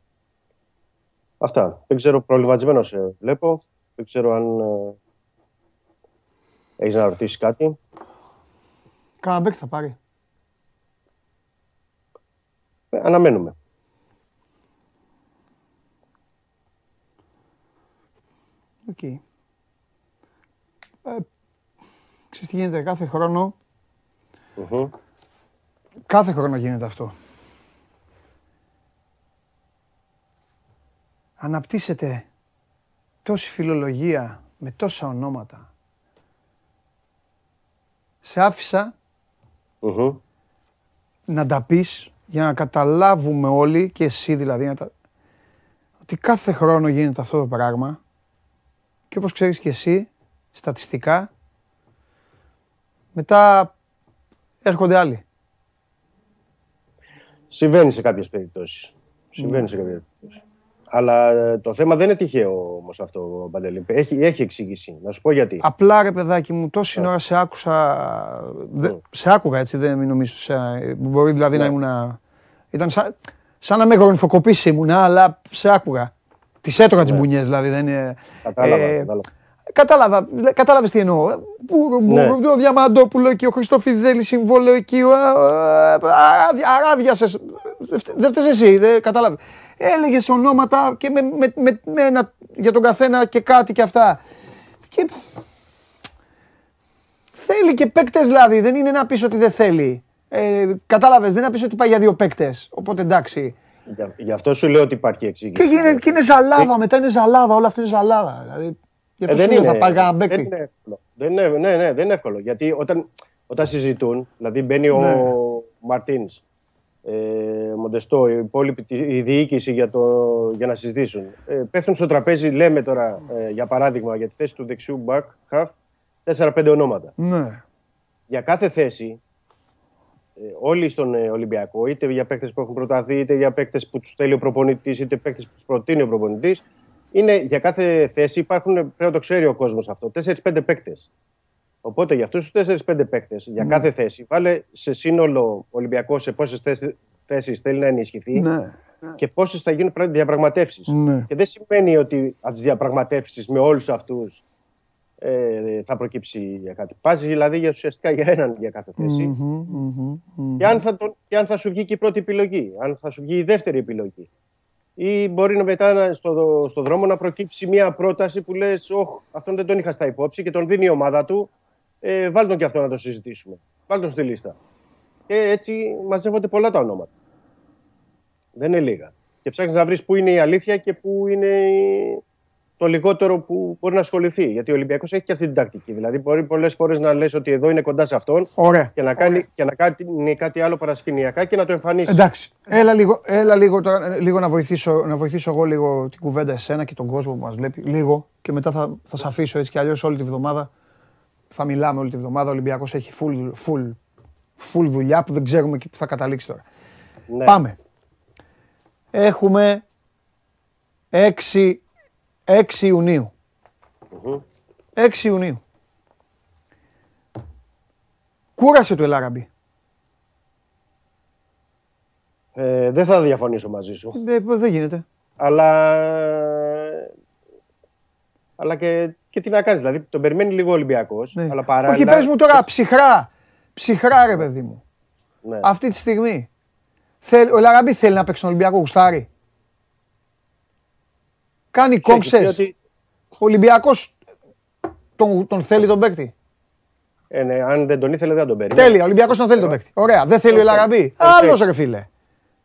Αυτά. Δεν ξέρω, προβληματισμένο σε βλέπω. Δεν ξέρω αν ε, έχεις να ρωτήσεις κάτι. Κάνα θα πάρει. Ε, αναμένουμε. OK. Okay. Ε, ξέρεις τι γίνεται κάθε χρόνο. Κάθε χρόνο γίνεται αυτό. Αναπτύσσεται τόση φιλολογία με τόσα ονόματα. Σε αφησα να τα πεις για να καταλάβουμε όλοι και εσύ δηλαδή να τα... ότι κάθε χρόνο γίνεται αυτό το πράγμα και όπως ξέρεις και εσύ στατιστικά μετά έρχονται άλλοι. Συμβαίνει σε κάποιες περιπτώσεις. Συμβαίνει σε κάποιες περιπτώσεις. Αλλά ε, το θέμα δεν είναι τυχαίο όμως αυτό, Παντελή. Έχει, έχει εξήγηση. Να σου πω γιατί. Απλά ρε παιδάκι μου, τόση ώρα σε άκουσα. Δε, σε άκουγα έτσι, δεν νομίζω. Σε, μπορεί δηλαδή να ναι. ήμουν. Ήταν σαν, σαν να με γονιφοκοπήσει ήμουν, αλλά σε άκουγα. Τις έτρωγα τις ναι. μπουνιές δηλαδή. Δεν είναι, κατάλαβα, ε, κατάλαβα. Κατάλαβα, κατάλαβες τι εννοώ. Ναι. Ο Διαμαντόπουλο και ο Χριστόφιδέλη συμβόλαιο εκεί. Αράδιασες. Δεν φταίς εσύ, δεν κατάλαβες. Έλεγες ονόματα και με, με, με, με ένα, για τον καθένα και κάτι και αυτά. Και... Θέλει και παίκτες δηλαδή, δεν είναι να πεις ότι δεν θέλει. Ε, κατάλαβες, δεν είναι να πεις ότι πάει για δύο παίκτες. Οπότε εντάξει. Γι' αυτό σου λέω ότι υπάρχει εξήγηση. Και, είναι, και είναι ζαλάδα, μετά είναι ζαλάδα, όλα αυτά είναι ζαλάδα. Δηλαδή, Γι' αυτό ε, δεν είναι, θα πάρει κανένα Δεν είναι εύκολο. Δεν είναι, ναι, ναι, δεν είναι εύκολο. Γιατί όταν, όταν συζητούν, δηλαδή μπαίνει ναι. ο Μαρτίνς, ε, Μοντεστό, η υπόλοιπη η διοίκηση για, το, για να συζητήσουν. Ε, πέφτουν στο τραπέζι, λέμε τώρα, ε, για παράδειγμα, για τη θέση του δεξιού μπακ, χαφ, 4-5 ονόματα. Ναι. Για κάθε θέση, ε, όλοι στον ε, Ολυμπιακό, είτε για παίκτες που έχουν προταθεί, είτε για παίκτες που τους θέλει ο προπονητής, είτε παίκτες που τους προτείνει ο προπονητής, είναι για κάθε θέση υπάρχουν, πρέπει να το ξέρει ο κόσμος αυτό, 4-5 παίκτες. Οπότε για αυτούς τους 4-5 παίκτες, για ναι. κάθε θέση, βάλε σε σύνολο Ολυμπιακό σε πόσες θέσεις θέλει να ενισχυθεί ναι, ναι. και πόσες θα γίνουν διαπραγματεύσεις. Ναι. Και δεν σημαίνει ότι από τι διαπραγματεύσεις με όλους αυτούς ε, θα προκύψει για κάτι. Πάζει δηλαδή για ουσιαστικά για έναν για κάθε θέση. Και, αν θα τον, και αν θα σου βγει και η πρώτη επιλογή, αν θα σου βγει η δεύτερη επιλογή ή μπορεί να μετά στο, στο δρόμο να προκύψει μια πρόταση που λες «Ωχ, αυτόν δεν τον είχα στα υπόψη» και τον δίνει η ομάδα του ε, βάλ τον και αυτό να το συζητήσουμε. Βάλ τον στη λίστα. Και έτσι μαζεύονται πολλά τα ονόματα. Δεν είναι λίγα. Και ψάχνεις να βρεις πού είναι η αλήθεια και πού είναι το λιγότερο που μπορεί να ασχοληθεί. Γιατί ο Ολυμπιακός έχει και αυτή την τακτική. Δηλαδή, μπορεί πολλές φορές να λες ότι εδώ είναι κοντά σε αυτόν Ωραία. και να κάνει, και να κάνει κάτι άλλο παρασκηνιακά και να το εμφανίσει. Εντάξει. Έλα λίγο, έλα λίγο, τώρα, λίγο να, βοηθήσω, να βοηθήσω εγώ λίγο την κουβέντα εσένα και τον κόσμο που μας βλέπει. Λίγο και μετά θα, θα σε αφήσω έτσι κι αλλιώς όλη τη βδομάδα. Θα μιλάμε όλη τη βδομάδα. Ο Ολυμπιακός έχει full, full, full δουλειά που δεν ξέρουμε και που θα καταλήξει τώρα. Ναι. Πάμε. Έχουμε 6 6 Ιουνίου. 6 Ιουνίου. Κούρασε το Ελάραμπι. Ε, δεν θα διαφωνήσω μαζί σου. Ε, δεν γίνεται. Αλλά, αλλά και, και τι να κάνεις. Δηλαδή τον περιμένει λίγο ο Ολυμπιακός. Ναι. Αλλά παράλληλα... Όχι, πες μου τώρα ψυχρά. Ψυχρά ρε παιδί μου. Ναι. Αυτή τη στιγμή. ο Ελάραμπι θέλει να παίξει τον Ολυμπιακό γουστάρι. Κάνει κόμψε. Ότι... Ο Ολυμπιακός τον, τον θέλει τον παίκτη. Ε, ναι, αν δεν τον ήθελε, δεν τον παίρνει. Τέλεια, ο Ολυμπιακός τον θέλει τον παίκτη. Ωραία, δεν θέλει ο Λαραμπή. Άλλος ρε φίλε.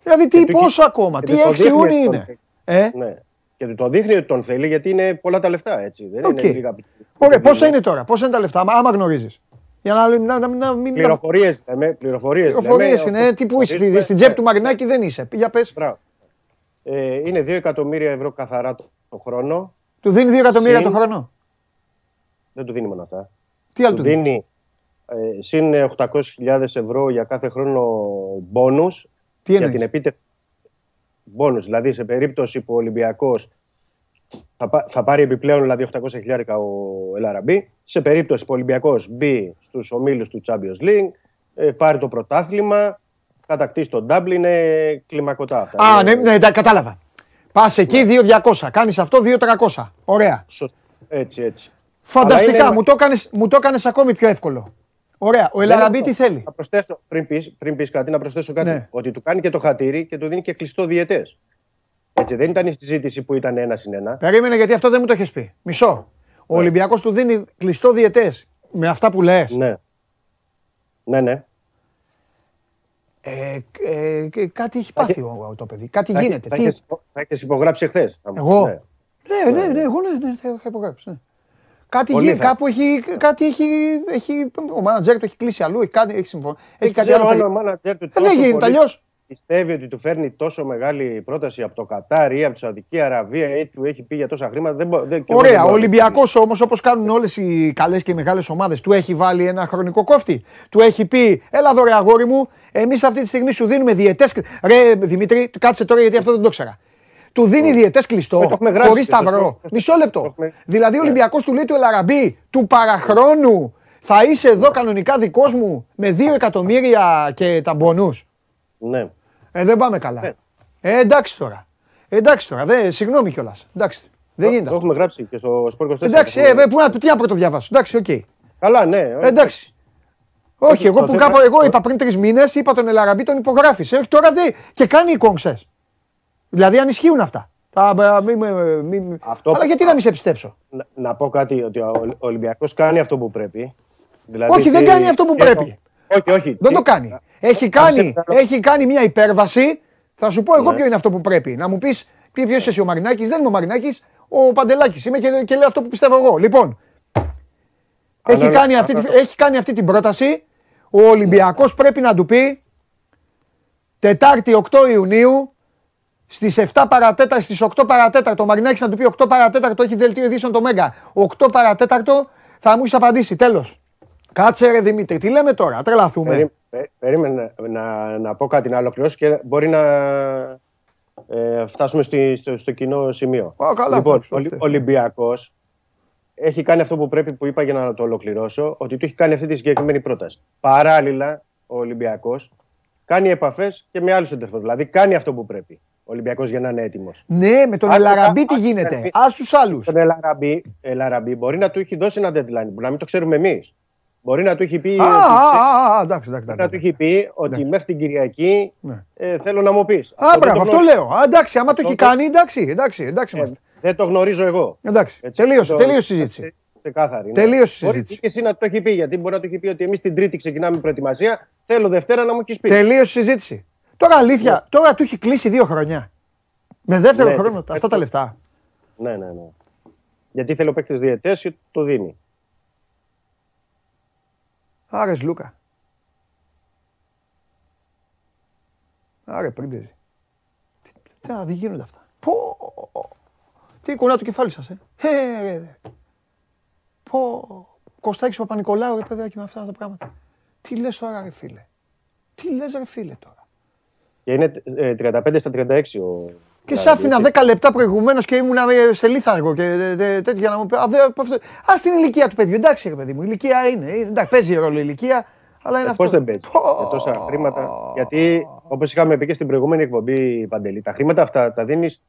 Δηλαδή τι, πόσο ακόμα, τι έξι Ιούνιοι είναι. Ε; Ναι. Και το δείχνει ότι τον θέλει γιατί είναι πολλά τα λεφτά έτσι. Δεν είναι λίγα... Ωραία, πόσα είναι τώρα, πόσα είναι τα λεφτά, άμα γνωρίζεις. Για να, να, να, να μην. Πληροφορίες λέμε. Πληροφορίες είναι. Τι που είσαι, στην τσέπη του Μαρινάκη δεν είσαι. Για πες. Ε, είναι 2 εκατομμύρια ευρώ καθαρά το χρόνο. Του δίνει 2 εκατομμύρια το χρόνο; Δεν του δίνει μόνο αυτά. Τι άλλο του δίνει. Ε, συν 800.000 ευρώ για κάθε χρόνο μπόνους Τι για την επίτευξη μπόνους. Δηλαδή σε περίπτωση που ο Ολυμπιακός θα, θα πάρει επιπλέον δηλαδή 800.000 ο Ελαραμπή. Σε περίπτωση που ο Ολυμπιακός μπει στους ομίλους του Champions League, ε, πάρει το πρωτάθλημα, κατακτήσει τον Double, είναι κλιμακωτά αυτά. Α, ναι, ναι, κατάλαβα. Πας εκεί 2.200, ναι. κάνεις αυτό 2.300. Ωραία. Έτσι, έτσι. Φανταστικά, είναι... μου, το έκανες, μου το έκανες ακόμη πιο εύκολο. Ωραία. Ο Ελαραμπή τι θέλει. Να προσθέσω, πριν πεις, πριν πεις κάτι, να προσθέσω κάτι. Ναι. Ότι του κάνει και το χατήρι και του δίνει και κλειστό διαιτές. Έτσι, δεν ήταν η συζήτηση που ήταν ένα συν ένα. Περίμενε γιατί αυτό δεν μου το έχεις πει. Μισό. Ο ναι. Ολυμπιακός του δίνει κλειστό διαιτές. Με αυτά που λες. Ναι. Ναι, ναι. Ε, ε, κάτι έχει πάθει ο, το παιδί. Κάτι γίνεται. Θα, τι... θα έχεις υπογράψει εχθέ. Εγώ; Ναι. Ναι, ναι, ναι, εγώ ναι, ναι, θα είχα υπογράψει. Ναι. Κάτι γίνει, κάπου έχει, κάτι έχει, έχει, ο μάνατζερ του έχει κλείσει αλλού, έχει, κάτι, έχει συμφωνήσει. Έχει κάτι άλλο. Ο μάνατζερ του ε, δεν γίνεται αλλιώ πιστεύει ότι του φέρνει τόσο μεγάλη πρόταση από το Κατάρ ή από τη Σαουδική Αραβία ή του έχει πει για τόσα χρήματα. Δεν, δεν, Ωραία. Ο Ολυμπιακός όμως, όπως κάνουν όλες οι καλές και οι μεγάλες ομάδες, του έχει βάλει ένα χρονικό κόφτη. Του έχει πει, Έλα δωρε αγόρι μου, εμείς αυτή τη στιγμή σου δίνουμε διαιτές. Ρε Δημήτρη, κάτσε τώρα γιατί αυτό δεν το ξέρα. Του δίνει mm. διετές κλειστό, χωρίς σταυρό. Μισό λεπτό. Δηλαδή ο ναι. Ολυμπιακός του λέει του Ελ Αραμπί, του παραχρόνου, θα είσαι εδώ κανονικά δικός μου με 2 εκατομμύρια και τα μπόνους. Ναι. Ε, δεν πάμε καλά. Ναι. Ε, εντάξει τώρα. Ε, εντάξει τώρα. Δε, συγγνώμη κιόλας. Εντάξει. Δεν γίνεται. Το έχουμε γράψει και στο Sport 24. Εντάξει, ε, που, να, τι να πρώτο διαβάσω. Εντάξει, OK. Okay. Καλά, ναι. Ε, εντάξει. Όχι, εγώ που κάπου, εγώ είπα πριν τρεις μήνες, είπα τον Ελ Αραμπί τον υπογράφει. Όχι τώρα δεν. Και κάνει οι κόμψε. Δηλαδή αν ισχύουν αυτά. μη, μη, Αυτό Αλλά γιατί να μην σε πιστέψω. Να, να πω κάτι, ότι ο Ολυμπιακός κάνει αυτό που πρέπει. Δηλαδή, όχι, δεν κάνει αυτό που πρέπει. Όχι, όχι. Δεν το κάνει. Έχει κάνει, έχει κάνει μια υπέρβαση. Θα σου πω εγώ ναι. ποιο είναι αυτό που πρέπει. Να μου πεις ποιο είσαι εσύ ο Μαρινάκης. Δεν είμαι ο Μαρινάκης, ο Παντελάκης. Είμαι και, και λέω αυτό που πιστεύω εγώ. Λοιπόν, έχει, κάνει αυτή, έχει κάνει αυτή την πρόταση. Ο Ολυμπιακός πρέπει να του πει Τετάρτη 8 Ιουνίου στις 7 παρατέταρτο, στις 8 παρατέταρτο, ο Μαρινάκης να του πει 8 παρατέταρτο, έχει δελτίο ειδήσεων το Μέγκα. 8 παρατέταρτο θα μου έχει απαντήσει. Τέλος. Κάτσε ρε Δημήτρη, τι λέμε τώρα, τρελαθούμε. Περίμενε να, να, πω κάτι να ολοκληρώσω και μπορεί να ε, φτάσουμε στη, στο, στο, κοινό σημείο. Α, καλά, λοιπόν, ο Ολυμπιακός έχει κάνει αυτό που πρέπει που είπα για να το ολοκληρώσω, ότι του έχει κάνει αυτή τη συγκεκριμένη πρόταση. Παράλληλα, ο Ολυμπιακός κάνει επαφές και με άλλους εντεφού. Δηλαδή κάνει αυτό που πρέπει. Ο Ολυμπιακός για να είναι έτοιμος. Ναι, με τον Ελαραμπή τι γίνεται. Α τους άλλους. Τον Ελαραμπή, Ελαραμπή μπορεί να του έχει δώσει ένα deadline, μπορεί να μην το ξέρουμε εμείς. Μπορεί να του έχει πει. Α, εντάξει, εντάξει. Να του έχει πει ότι μέχρι την Κυριακή ναι. ε, θέλω να μου πεις. Α, μπράβο, αυτό λέω. εντάξει, άμα το έχει κάνει, εντάξει, εντάξει, εντάξει. Ε, δεν το γνωρίζω εγώ. Εντάξει, τελείωσε, τελείωσε η συζήτηση. Ξεκάθαρη. Ναι. Τελείωσε η συζήτηση. Μπορεί και εσύ να το έχει πει, γιατί μπορεί να το έχει πει ότι εμείς την Τρίτη ξεκινάμε προετοιμασία. Θέλω Δευτέρα να μου έχεις πει. Τελείωσε η συζήτηση. Τώρα αλήθεια, ναι. τώρα του έχει κλείσει δύο χρόνια. Με δεύτερο χρόνο αυτά τα λεφτά. Ναι, ναι, ναι. Γιατί θέλει ο παίκτης διαιτές και το δίνει. Άρε Λούκα. Άρε πρίντεζι. Τι, τι, τι γίνονται αυτά; Πω, τι κουνά το κεφάλι σας, ε. ε ρε, Πω, Κωστάκης Παπα-Νικολάου, ρε παιδάκι με αυτά τα πράγματα. Τι λες τώρα, ρε φίλε; Τι λες, ρε φίλε, τώρα; Και είναι 35 ε, στα 36 ο... Και σ' άφηνα 10 λεπτά προηγουμένως και ήμουν ε, σε λίθαργο και τέτοιο για να μου πει. Α την ηλικία του παιδιού. Εντάξει, ρε παιδί μου, η ηλικία είναι. Εντάξει, παίζει ρόλο η ηλικία. Αλλά είναι αυτό. Πώς δεν παίζει. Με τόσα χρήματα. Γιατί όπως είχαμε πει και στην προηγούμενη εκπομπή, Παντελή, τα χρήματα αυτά τα δίνεις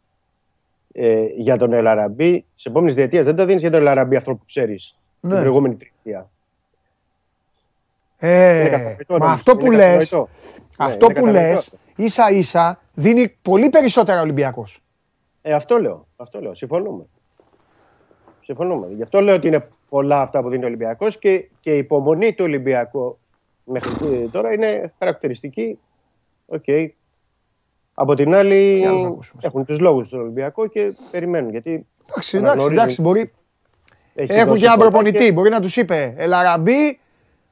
ε, για τον Ελαραμπή σε επόμενη διετία. Δεν τα δίνεις για τον Ελαραμπή αυτό που ξέρεις ναι. την προηγούμενη τριετία. Ε, μα αυτό που λες, αυτό που λες, ίσα ίσα δίνει πολύ περισσότερα Ολυμπιακός. Ε, αυτό λέω. Αυτό λέω. Συμφωνούμε. Συμφωνούμε. Γι' αυτό λέω ότι είναι πολλά αυτά που δίνει ο Ολυμπιακός και, και η υπομονή του Ολυμπιακού μέχρι τώρα είναι χαρακτηριστική. OK. Okay. Από την άλλη, έχουν τους λόγους τους στον Ολυμπιακό και περιμένουν. Γιατί εντάξει, εντάξει, εντάξει, μπορεί. Έχουν και έναν προπονητή. Μπορεί να τους είπε Ελ Αραμπί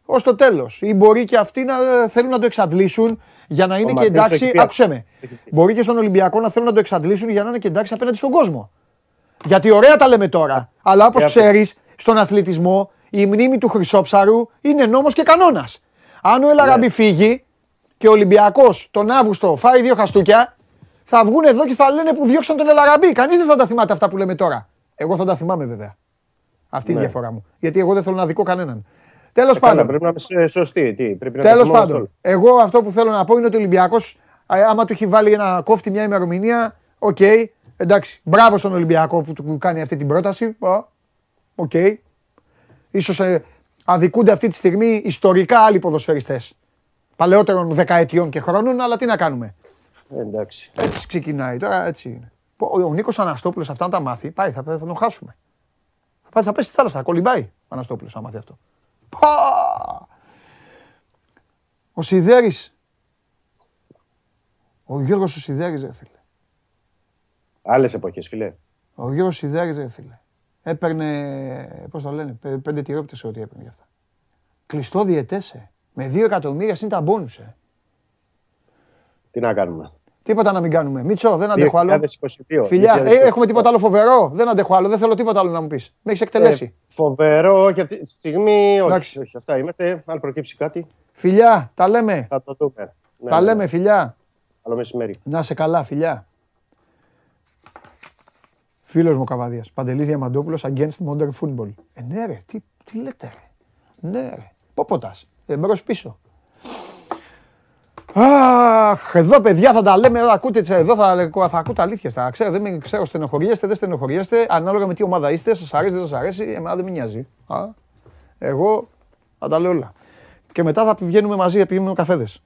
ως το τέλος. Ή μπορεί και αυτοί να ε, θέλουν να το εξαντλήσουν για να είναι και εντάξει. Άκουσε με. Μπορεί και στον Ολυμπιακό να θέλουν να το εξαντλήσουν για να είναι και εντάξει απέναντι στον κόσμο. Γιατί ωραία τα λέμε τώρα. Αλλά όπως ξέρεις, στον αθλητισμό η μνήμη του χρυσόψαρου είναι νόμος και κανόνας. Αν ο Ελ Αραμπί ναι. φύγει και ο Ολυμπιακός τον Αύγουστο φάει δύο χαστούκια, θα βγουν εδώ και θα λένε που διώξαν τον Ελ Αραμπί. Κανείς δεν θα τα θυμάται αυτά που λέμε τώρα. Εγώ θα τα θυμάμαι βέβαια. Αυτή είναι η ναι. διαφορά μου. Γιατί εγώ δεν θέλω να αδικώ κανέναν. Τέλος πάντων. Πρέπει να είμαι σωστή. Τι, Τέλος πάντων. Εγώ αυτό που θέλω να πω είναι ότι ο Ολυμπιακός, άμα του έχει βάλει ένα κόφτη μια ημερομηνία, OK. Okay, εντάξει. Μπράβο στον Ολυμπιακό που του κάνει αυτή την πρόταση. OK. Okay. Ίσως ε, αδικούνται αυτή τη στιγμή ιστορικά άλλοι ποδοσφαιριστές. Παλαιότερων δεκαετιών και χρόνων, αλλά τι να κάνουμε. Εντάξει. Έτσι ξεκινάει τώρα, έτσι είναι. Ο Νίκος Αναστόπουλος αυτά να τα μάθει, πάει, θα, θα τον χάσουμε. Θα, πάει, θα πέσει στη θάλασσα, θα κολυμπάει ο Αναστόπουλος να μάθει αυτό. Πα! Ο Σιδέρης. Ο Γιώργος ο Σιδέρης, ρε φίλε. Άλλες εποχές, φίλε. Ο Γιώργος Σιδέρης, ρε φίλε. Έπαιρνε, πώς το λένε, πέντε τυρόπιτες ό,τι έπαιρνε γι' αυτά. Κλειστό διαιτέσε. Με δύο εκατομμύρια συν τα μπόνουσε. Τι να κάνουμε. Τίποτα να μην κάνουμε. Μίτσο, δεν αντέχω άλλο. Φιλιά, ε, έχουμε τίποτα άλλο φοβερό. Δεν αντέχω άλλο. Δεν θέλω τίποτα άλλο να μου πεις. Με έχεις εκτελέσει. Ε, φοβερό, όχι αυτή τη στιγμή. Όχι, όχι, αυτά είμαστε. Αν προκύψει κάτι. Φιλιά, τα λέμε. Θα το δούμε. Ναι, τα ναι, λέμε, ναι. φιλιά. Καλό μεσημέρι. Να σε καλά, φιλιά. Φίλος μου Καβαδίας, Παντελής Διαμαντόπουλος against modern football. Ε, ναι ρε, τι, τι λέτε ρε. Ναι ρε, πόποτας, εμπρός πίσω. Αχ, εδώ παιδιά θα τα λέμε, εδώ ακούτε, εδώ θα, θα ακούτε αλήθειες, θα ξέρω, δεν ξέρω, στενοχωριέστε, δεν στενοχωριέστε, ανάλογα με τι ομάδα είστε, σας αρέσει, δεν σας αρέσει, εμένα δεν με νοιάζει. Α, εγώ θα τα λέω όλα. Και μετά θα βγαίνουμε μαζί, πηγαίνουμε καφέδες.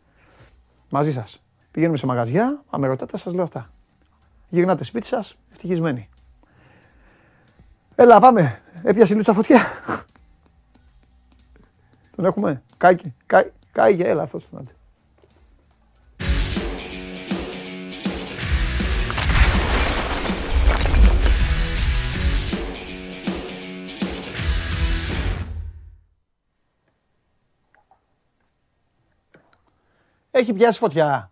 Μαζί σας. Πηγαίνουμε σε μαγαζιά, αν με ρωτάτε, σας λέω αυτά. Γυρνάτε σπίτι σας, ευτυχισμένοι. Έλα, πάμε. Έπιασε η λούτσα φωτιά. Τον έχουμε. Κάει, κάει, κάει, έλα αυτός τον Έχει πιάσει φωτιά.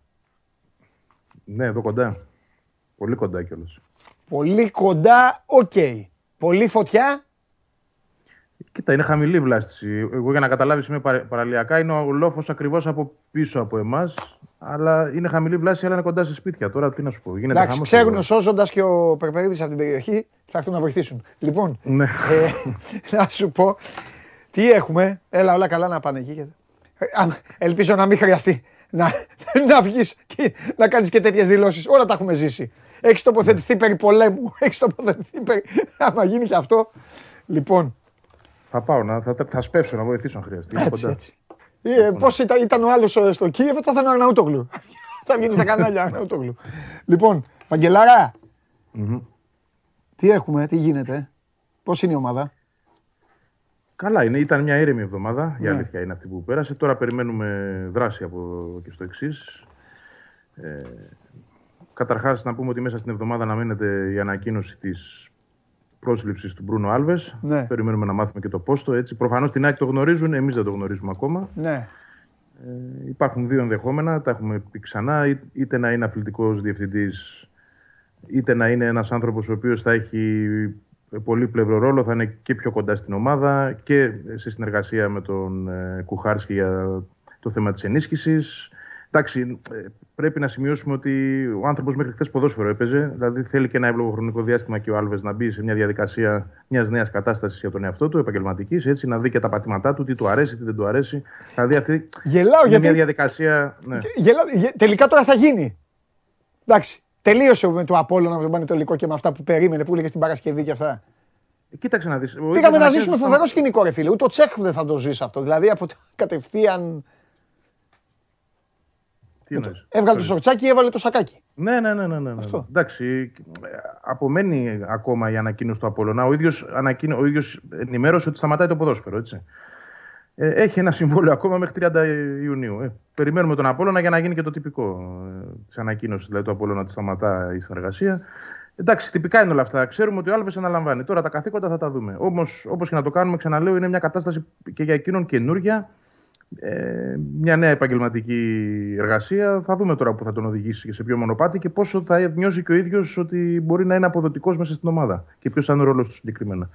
Ναι, εδώ κοντά. Πολύ κοντά κιόλας. Πολύ κοντά, οκ. Πολύ φωτιά. Κοίτα, είναι χαμηλή βλάστηση. Εγώ για να καταλάβεις είμαι παραλιακά, είναι ο λόφος ακριβώς από πίσω από εμάς. Αλλά είναι χαμηλή βλάστηση, αλλά είναι κοντά σε σπίτια. Τώρα τι να σου πω. Γίνεται Εντάξει, ξέρουν σώζοντας και ο Περπερίδης από την περιοχή, θα έρθουν να βοηθήσουν. Λοιπόν, ναι. ε, να σου πω, τι έχουμε. Έλα, όλα καλά να πάνε εκεί. Ε, ελπίζω να μην χρειαστεί να, να βγεις και να κάνεις και τέτοιες δηλώσεις. Όλα τα έχουμε ζήσει. Έχεις τοποθετηθεί περί πολέμου. Έχεις τοποθετηθεί περί. Άμα γίνει και αυτό. Λοιπόν. Θα πάω, να, θα, θα σπεύσω να βοηθήσω αν χρειαστεί. Έτσι, έτσι. Ε, Πώς ήταν, ήταν ο άλλος στο Κίεβο, θα ήταν ο Αρναούτογλου. θα βγεις στα κανάλια Αρναούτογλου. λοιπόν, Βαγγελάρα. Τι έχουμε, τι γίνεται, πώς είναι η ομάδα; Καλά είναι. Ήταν μια ήρεμη εβδομάδα. Η ναι. αλήθεια είναι αυτή που πέρασε. Τώρα περιμένουμε δράση από και στο εξής. Ε, Καταρχάς, να πούμε ότι μέσα στην εβδομάδα αναμένεται η ανακοίνωση της πρόσληψης του Μπρούνο Άλβες. Ναι. Περιμένουμε να μάθουμε και το πόστο. Έτσι. Προφανώς την ΑΕΚ το γνωρίζουν, εμείς δεν το γνωρίζουμε ακόμα. Ναι. Ε, υπάρχουν δύο ενδεχόμενα, τα έχουμε πει ξανά. Είτε να είναι αθλητικός διευθυντής, είτε να είναι ένας άνθρωπος ο οποίος θα έχει πολύ πλευρό ρόλο, θα είναι και πιο κοντά στην ομάδα και σε συνεργασία με τον ε, Κουχάρσκι για το θέμα της ενίσχυσης. Εντάξει, ε, πρέπει να σημειώσουμε ότι ο άνθρωπος μέχρι χθες ποδόσφαιρο έπαιζε. Δηλαδή θέλει και ένα εύλογο χρονικό διάστημα και ο Άλβες να μπει σε μια διαδικασία μιας νέας κατάστασης για τον εαυτό του, επαγγελματικής, έτσι να δει και τα πατήματά του, τι του αρέσει, τι δεν του αρέσει. Δηλαδή αυτή Γελάω, είναι γιατί... μια διαδικασία. Ναι. Γελάω, τελικά τώρα θα γίνει. Εντάξει. Τελείωσε με το Απόλλωνα, με τον Πανετολικό και με αυτά που περίμενε, που έλεγε στην Παρασκευή και αυτά. Κοίταξε να δεις. Πήγαμε να ζήσουμε φοβερό σκηνικό, ρε φίλε. Ούτε ο Τσέχ δεν θα το ζήσει αυτό. Δηλαδή από κατευθείαν τι εννοείς; Έβγαλε το σορτσάκι, έβαλε το σακάκι. Ναι, ναι, ναι. ναι, ναι. Αυτό. Εντάξει, απομένει ακόμα η ανακοίνωση του Απόλλωνα. Ο ίδιος ανακοίνω, ο ίδιος ενημέρωσε ότι σταματάει το ποδόσφαιρο. Έτσι. Ε, έχει ένα συμβόλαιο ακόμα μέχρι 30 Ιουνίου. Ε, περιμένουμε τον Απόλλωνα για να γίνει και το τυπικό ε, της ανακοίνωσης δηλαδή, του Απόλλωνα ότι σταματά η συνεργασία. Εντάξει, τυπικά είναι όλα αυτά. Ξέρουμε ότι ο Άλβες αναλαμβάνει. Τώρα τα καθήκοντα θα τα δούμε. Όμως, όπως και να το κάνουμε, ξαναλέω, είναι μια κατάσταση και για εκείνον καινούρια ε, μια νέα επαγγελματική εργασία. Θα δούμε τώρα που θα τον οδηγήσει και σε ποιο μονοπάτι και πόσο θα νιώσει και ο ίδιος ότι μπορεί να είναι αποδοτικός μέσα στην ομάδα και ποιος θα είναι ο ρόλος του συγκεκριμένα.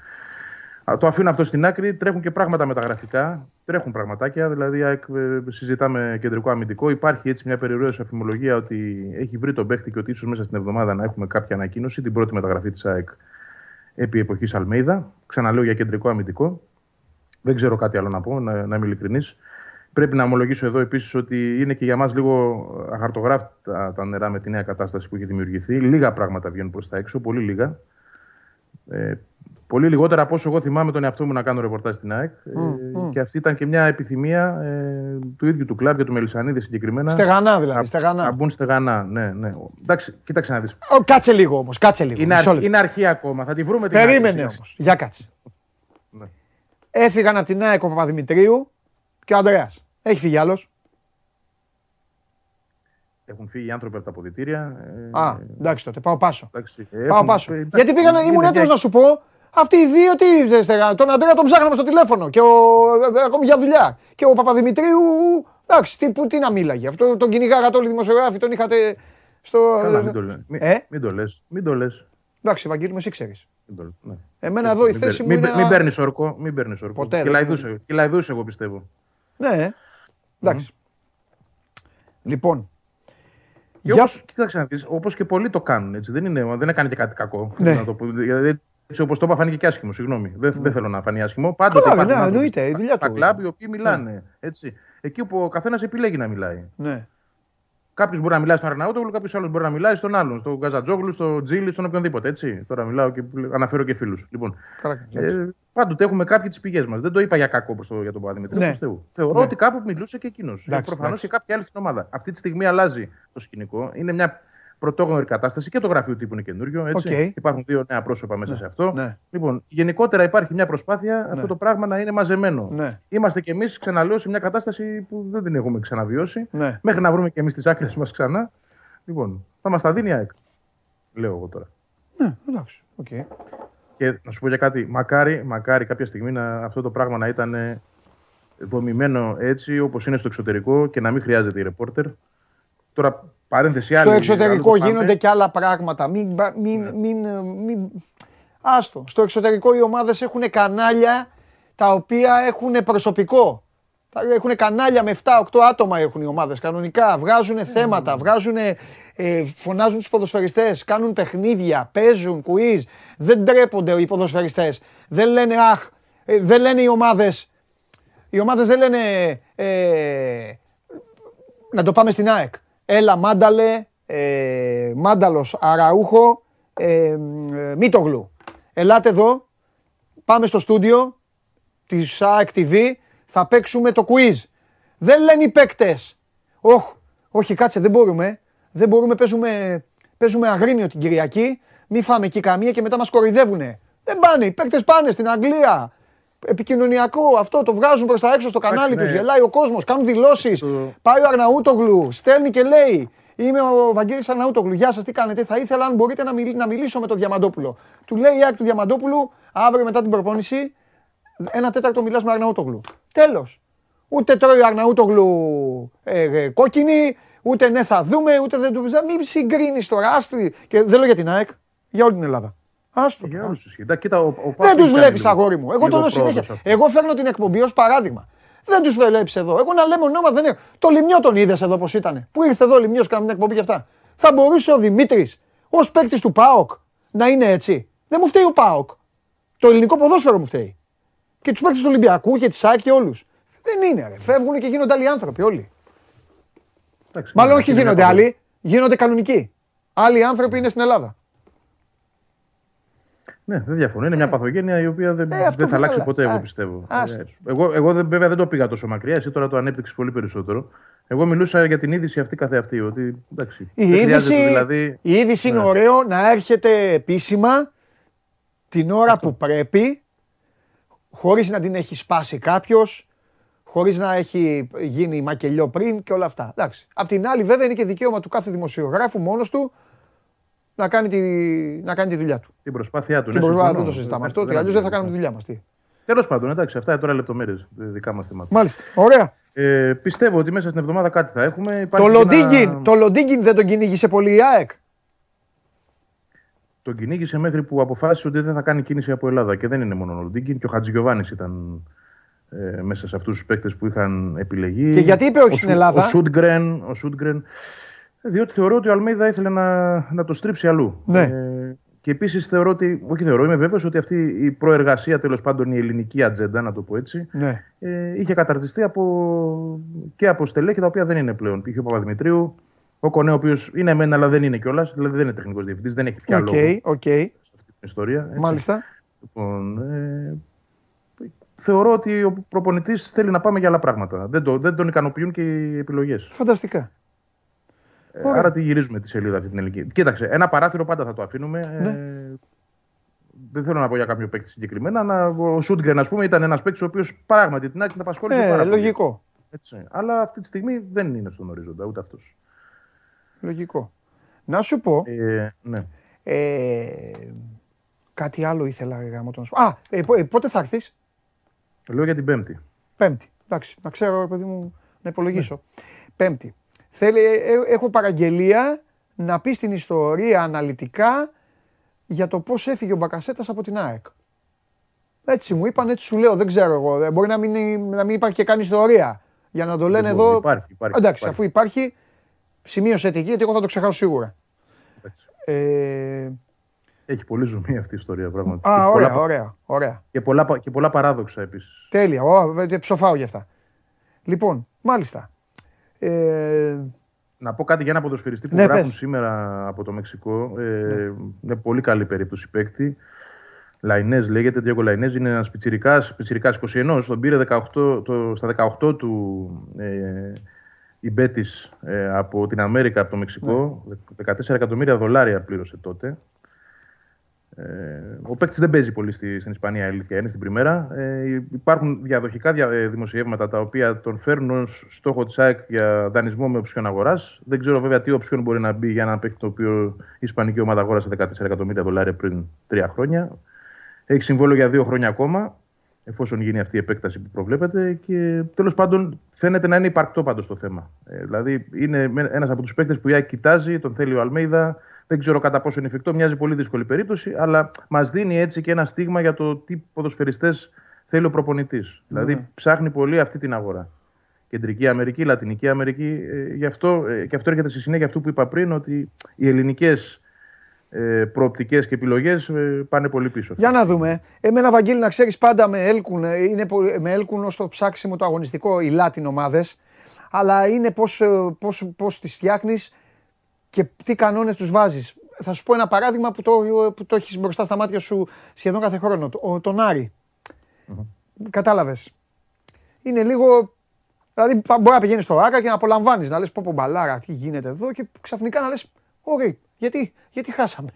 Το αφήνω αυτό στην άκρη. Τρέχουν και πράγματα μεταγραφικά. Τρέχουν πραγματάκια. Δηλαδή, ε, συζητάμε κεντρικό αμυντικό. Υπάρχει έτσι μια περιορίωση αφημολογία ότι έχει βρει τον παίχτη και ότι ίσως μέσα στην εβδομάδα να έχουμε κάποια ανακοίνωση. Την πρώτη μεταγραφή της ΑΕΚ επί εποχής Αλμέιδα. Ξαναλέω για κεντρικό αμυντικό. Δεν ξέρω κάτι άλλο να πω, να, να είμαι ειλικρινής. Πρέπει να ομολογήσω εδώ επίσης ότι είναι και για μας λίγο αχαρτογράφητα τα νερά με τη νέα κατάσταση που έχει δημιουργηθεί. Λίγα πράγματα βγαίνουν προς τα έξω, πολύ λίγα. Ε, πολύ λιγότερα από όσο εγώ θυμάμαι τον εαυτό μου να κάνω ρεπορτάζ στην ΑΕΚ. Mm, mm. Και αυτή ήταν και μια επιθυμία ε, του ίδιου του κλαμπ και του Μελισανίδη συγκεκριμένα. Στεγανά δηλαδή. Στεγανά. Να μπουν στεγανά, ναι, ναι. Εντάξει, κοίταξε να δεις. Κάτσε λίγο όμως. Κάτσε λίγο. Είναι, αρχή, είναι αρχή ακόμα. Θα τη βρούμε την Περίμενε όμως. Για κάτσε. Ναι. Έφυγαν από την ΑΕΚ ο Παπαδημητρίου και ο Ανδρέας. Έχει φύγει άλλος. Έχουν φύγει οι άνθρωποι από τα αποδητήρια. Ε, Α, εντάξει τότε, πάω πάσο. Εντάξει, πάω πάσο. Γιατί πήγαν, ήμουν έτοιμος να σου πω, αυτοί οι δύο τι δεν Τον Αντρέα τον ψάχναμε στο τηλέφωνο και ο, ε, ακόμη για δουλειά. Και ο Παπαδημητρίου, εντάξει, τι, που, τι να μίλαγε. Αυτό τον κυνηγάγατε όλοι οι δημοσιογράφοι, τον είχατε στο. Καλά, μην το λες. Ε; Μην το λες. Μην το λες. Εντάξει, Ευαγγέλη, με εσύ ξέρεις. Ναι. Εμένα εδώ η θέση μου. Μην παίρνεις ορκό. Μην παίρνεις ορκό. Ποτέ. Κυλαϊδούσε, εγώ πιστεύω. Ναι. Εντάξει. Λοιπόν. Και για... όπως, κοίταξε να δεις, όπως και πολλοί το κάνουν, έτσι, δεν, είναι, δεν έκανε και κάτι κακό. Ναι. Να το πω, δηλαδή, έτσι όπως το είπα φάνηκε και άσχημο, συγγνώμη. Δεν, δεν θέλω να φανεί άσχημο. Πάντοτε Καλά, ναι, εννοείται, η δουλειά του. Τα κλαμπ οι οποίοι μιλάνε, ναι. έτσι. Εκεί που ο καθένας επιλέγει να μιλάει. Ναι. Κάποιος μπορεί να μιλάει στον Αρναούτογλου, κάποιος άλλος μπορεί να μιλάει στον άλλον, στον Καζατζόγλου, στον Τζίλι, στον οποιονδήποτε. Έτσι. Τώρα μιλάω και αναφέρω και φίλους. Λοιπόν, ε, πάντοτε έχουμε κάποιε τις πηγές μας. Δεν το είπα για κακό το, για τον Παπαδημητρή. Ναι. Θεωρώ ναι. ότι κάπου μιλούσε και εκείνος. Προφανώς και κάποια άλλη στην ομάδα. Αυτή τη στιγμή αλλάζει το σκηνικό. Είναι μια πρωτόγνωρη κατάσταση και το γραφείο τύπου είναι καινούριο. Έτσι. Okay. Υπάρχουν δύο νέα πρόσωπα μέσα ναι. σε αυτό. Ναι. Λοιπόν, γενικότερα υπάρχει μια προσπάθεια ναι. αυτό το πράγμα να είναι μαζεμένο. Ναι. Είμαστε κι εμείς, ξαναλέω, σε μια κατάσταση που δεν την έχουμε ξαναβιώσει. Ναι. Μέχρι να βρούμε κι εμείς τις άκρες μας ξανά. Λοιπόν, θα μας τα δίνει η ΑΕΚ. Λέω εγώ τώρα. Ναι, εντάξει. Okay. Και να σου πω για κάτι, μακάρι, μακάρι κάποια στιγμή να, αυτό το πράγμα να ήταν δομημένο έτσι όπως είναι στο εξωτερικό και να μην χρειάζεται η ρεπόρτερ. Τώρα Παρένθεση Στο εξωτερικό γίνονται και άλλα πράγματα. Μην, μην, ναι. μην, μην, Άστο. Στο εξωτερικό οι ομάδες έχουν κανάλια τα οποία έχουν προσωπικό. Έχουν κανάλια με 7-8 άτομα έχουν οι ομάδες κανονικά. Βγάζουν ναι. θέματα, βγάζουν, ε, φωνάζουν τους ποδοσφαιριστές, κάνουν παιχνίδια, παίζουν, quiz. Δεν τρέπονται οι ποδοσφαιριστές. Δεν λένε αχ, ε, δεν λένε οι ομάδες. Οι ομάδες δεν λένε ε, να το πάμε στην ΑΕΚ. Έλα Μάνταλε, ε, Μάνταλος Αραούχο, ε, ε, Μίτογλου. Ελάτε εδώ, πάμε στο στούντιο της ΑΕΚ TV, θα παίξουμε το quiz. Δεν λένε οι παίκτες. Όχι, όχι κάτσε δεν μπορούμε. Δεν μπορούμε, παίζουμε, παίζουμε αγρίνιο την Κυριακή. Μη φάμε εκεί καμία και μετά μας κοροϊδεύουνε. Δεν πάνε, οι παίκτες πάνε στην Αγγλία, επικοινωνιακό αυτό, το βγάζουν προς τα έξω στο κανάλι τους. Ναι. Γελάει ο κόσμος, κάνουν δηλώσεις. Πάει ο Αρναούτογλου, στέλνει και λέει Είμαι ο Βαγγέλης Αρναούτογλου. Γεια σας, τι κάνετε. Θα ήθελα, αν μπορείτε, να, μιλ, να μιλήσω με τον Διαμαντόπουλο. Του λέει η του Διαμαντόπουλου, αύριο μετά την προπόνηση, ένα τέταρτο μιλάς με Αρναούτογλου. Τέλος. Ούτε τρώει ο Αρναούτογλου ε, ε, κόκκινη, ούτε ναι θα δούμε, ούτε δεν του Μην συγκρίνεις τώρα, άστρι. Και δεν λέω για την ΑΕΚ, για όλη την Ελλάδα. Άστο. δεν τους βλέπεις, αγόρι μου. Εγώ το λέω συνέχεια. Εγώ φέρνω την εκπομπή ως παράδειγμα. Δεν τους βλέπεις εδώ. Εγώ να λέμε ονόμα δεν είναι. Το λιμιό τον είδες εδώ πώς ήταν. Πού ήρθε εδώ ο λιμιός κάνει μια εκπομπή και αυτά. Θα μπορούσε ο Δημήτρης ως παίκτης του ΠΑΟΚ να είναι έτσι. Δεν μου φταίει ο ΠΑΟΚ. Το ελληνικό ποδόσφαιρο μου φταίει. Και τους παίκτες του Ολυμπιακού και της ΣΑΚ και όλους. Δεν είναι. Ρε. Φεύγουν και γίνονται άλλοι άνθρωποι όλοι. Μάλλον όχι γίνονται άλλοι, γίνονται κανονικοί. Άλλοι άνθρωποι είναι στην Ελλάδα. Ναι, δεν διαφωνώ. Είναι μια παθογένεια η οποία δεν, ε, δεν θα αλλάξει ποτέ, εγώ πιστεύω. Ε, εγώ, εγώ βέβαια δεν το πήγα τόσο μακριά. Εσύ τώρα το ανέπτυξες πολύ περισσότερο. Εγώ μιλούσα για την είδηση αυτή καθεαυτή. Ότι, εντάξει, η, είδηση, δηλαδή... η είδηση είναι ναι. ωραίο να έρχεται επίσημα την ώρα που πρέπει, χωρίς να την έχει σπάσει κάποιος, χωρίς να έχει γίνει μακελιό πριν και όλα αυτά. Εντάξει. Απ' την άλλη βέβαια είναι και δικαίωμα του κάθε δημοσιογράφου μόνος του να κάνει τη, να κάνει τη δουλειά του. Την προσπάθειά του. Την ναι, προσπάθειά δεν το συζητάμε αυτό. Αλλιώς δεν θα κάνουμε τη δουλειά μας. Τέλος πάντων, εντάξει, αυτά είναι τώρα λεπτομέρειες δικά μας θέματα. Μάλιστα. Ωραία. Ε, πιστεύω ότι μέσα στην εβδομάδα κάτι θα έχουμε. το Λοντίγκιν, ένα... το Λοντίγκιν δεν τον κυνήγησε πολύ η ΑΕΚ. Τον κυνήγησε μέχρι που αποφάσισε ότι δεν θα κάνει κίνηση από Ελλάδα. Και δεν είναι μόνο ο Λοντίγκιν. Και ο Χατζηγιοβάνης ήταν ε, μέσα σε αυτούς τους παίκτες που είχαν επιλεγεί. Και γιατί είπε όχι στην Ελλάδα; Ο Σούντγκρεν, ο Σούντγκρεν διότι θεωρώ ότι ο Αλμέιδα ήθελε να, να το στρίψει αλλού. Ναι. Ε, και επίσης θεωρώ ότι, όχι θεωρώ, είμαι βέβαιος ότι αυτή η προεργασία, τέλος πάντων η ελληνική ατζέντα, να το πω έτσι, ναι. ε, είχε καταρτιστεί από, και από στελέχη τα οποία δεν είναι πλέον. Π.χ. ο Παπαδημητρίου, ο Κονέ, ο οποίος είναι εμένα, αλλά δεν είναι κιόλας, δηλαδή δεν είναι τεχνικός διευθυντής, δεν έχει πια okay, λόγο okay. σε αυτή την ιστορία. Έτσι. Μάλιστα. Λοιπόν, ε, θεωρώ ότι ο προπονητής θέλει να πάμε για άλλα πράγματα. Δεν, το, δεν τον ικανοποιούν και οι επιλογές. Φανταστικά. Ε, άρα τη γυρίζουμε τη σελίδα αυτή την ελληνική. Κοίταξε, ένα παράθυρο πάντα θα το αφήνουμε. Ναι. Ε, δεν θέλω να πω για κάποιο παίκτη συγκεκριμένα. Να, ο Σούντγκρεν, ας πούμε, ήταν ένας παίκτης ο οποίος πράγματι την άκρη την απασχόλησε ε, πάρα λογικό. Έτσι. Αλλά αυτή τη στιγμή δεν είναι στον ορίζοντα ούτε αυτός. Λογικό. Να σου πω. Ε, ναι. Ε, κάτι άλλο ήθελα να σου Α, ε, ε, πότε θα έρθεις; Λέω για την Πέμπτη. Πέμπτη. Εντάξει, να ξέρω, παιδί μου, να υπολογίσω. Ναι. Πέμπτη. Θέλει, ε, ε, έχω παραγγελία να πει την ιστορία αναλυτικά για το πώς έφυγε ο Μπακασέτας από την ΑΕΚ. Έτσι μου είπαν, έτσι σου λέω, δεν ξέρω εγώ. Μπορεί να μην, να μην υπάρχει και καν ιστορία. Για να το λένε εδώ. Υπάρχει, υπάρχει, Εντάξει, αφού υπάρχει, σημείωσε εκεί, γιατί εγώ θα το ξεχάσω σίγουρα. Ε... Έχει πολύ ζουμί αυτή η ιστορία, πραγματικά. Α, ωραία, πολλά, ωραία, ωραία. Και πολλά, και πολλά παράδοξα επίσης. Τέλεια, Ω, ψοφάω γι' αυτά. Λοιπόν, μάλιστα. Ε... Να πω κάτι για ένα ποδοσφαιριστή που ναι, γράφουν σήμερα από το Μεξικό. Ε, ναι. Είναι πολύ καλή περίπτωση παίκτη. Λαϊνές λέγεται, Διόγκο Λαϊνές είναι ένας πιτσυρικά 21, τον πήρε 18, το, στα 18 του ε, η Μπέτης ε, από την Αμέρικα, από το Μεξικό. Ναι. 14 εκατομμύρια δολάρια πλήρωσε τότε. Ε, ο παίκτης δεν παίζει πολύ στη, στην Ισπανία, η αλήθεια είναι στην Πριμέρα. Ε, υπάρχουν διαδοχικά δια, ε, δημοσιεύματα τα οποία τον φέρνουν ως στόχο της ΑΕΚ για δανεισμό με οψιόν αγοράς. Δεν ξέρω βέβαια τι οψιόν μπορεί να μπει για ένα παίκτη το οποίο η Ισπανική ομάδα αγόρασε 14 εκατομμύρια δολάρια πριν τρία χρόνια. Έχει συμβόλαιο για δύο χρόνια ακόμα, εφόσον γίνει αυτή η επέκταση που προβλέπεται. Και τέλος πάντων φαίνεται να είναι υπαρκτό πάντως το θέμα. Ε, δηλαδή είναι ένας από τους παίκτες που η ΑΕΚ κοιτάζει, τον θέλει ο Αλμέιδα δεν ξέρω κατά πόσο είναι εφικτό. Μοιάζει πολύ δύσκολη περίπτωση, αλλά μας δίνει έτσι και ένα στίγμα για το τι ποδοσφαιριστές θέλει ο προπονητής. Δηλαδή ναι. ψάχνει πολύ αυτή την αγορά. Κεντρική Αμερική, Λατινική Αμερική. Ε, γι αυτό, ε, και αυτό έρχεται στη συνέχεια αυτού που είπα πριν, ότι οι ελληνικές ε, προοπτικές και επιλογές ε, πάνε πολύ πίσω. Για να δούμε. Εμένα, Βαγγέλη, να ξέρεις, πάντα με έλκουν, ε, είναι, με έλκουν ως το ψάξιμο το αγωνιστικό οι Λάτιν ομάδες. Αλλά είναι πώς πώς, πώς τις φτιάχνεις και τι κανόνες τους βάζεις. Θα σου πω ένα παράδειγμα που το, που το έχεις μπροστά στα μάτια σου σχεδόν κάθε χρόνο. Ο, τον Άρη. Mm-hmm. Κατάλαβες. Είναι λίγο... Δηλαδή μπορεί να πηγαίνεις στο Άκα και να απολαμβάνεις, να λες πω πω μπαλάρα, τι γίνεται εδώ και ξαφνικά να λες, ωραία, γιατί, γιατί χάσαμε.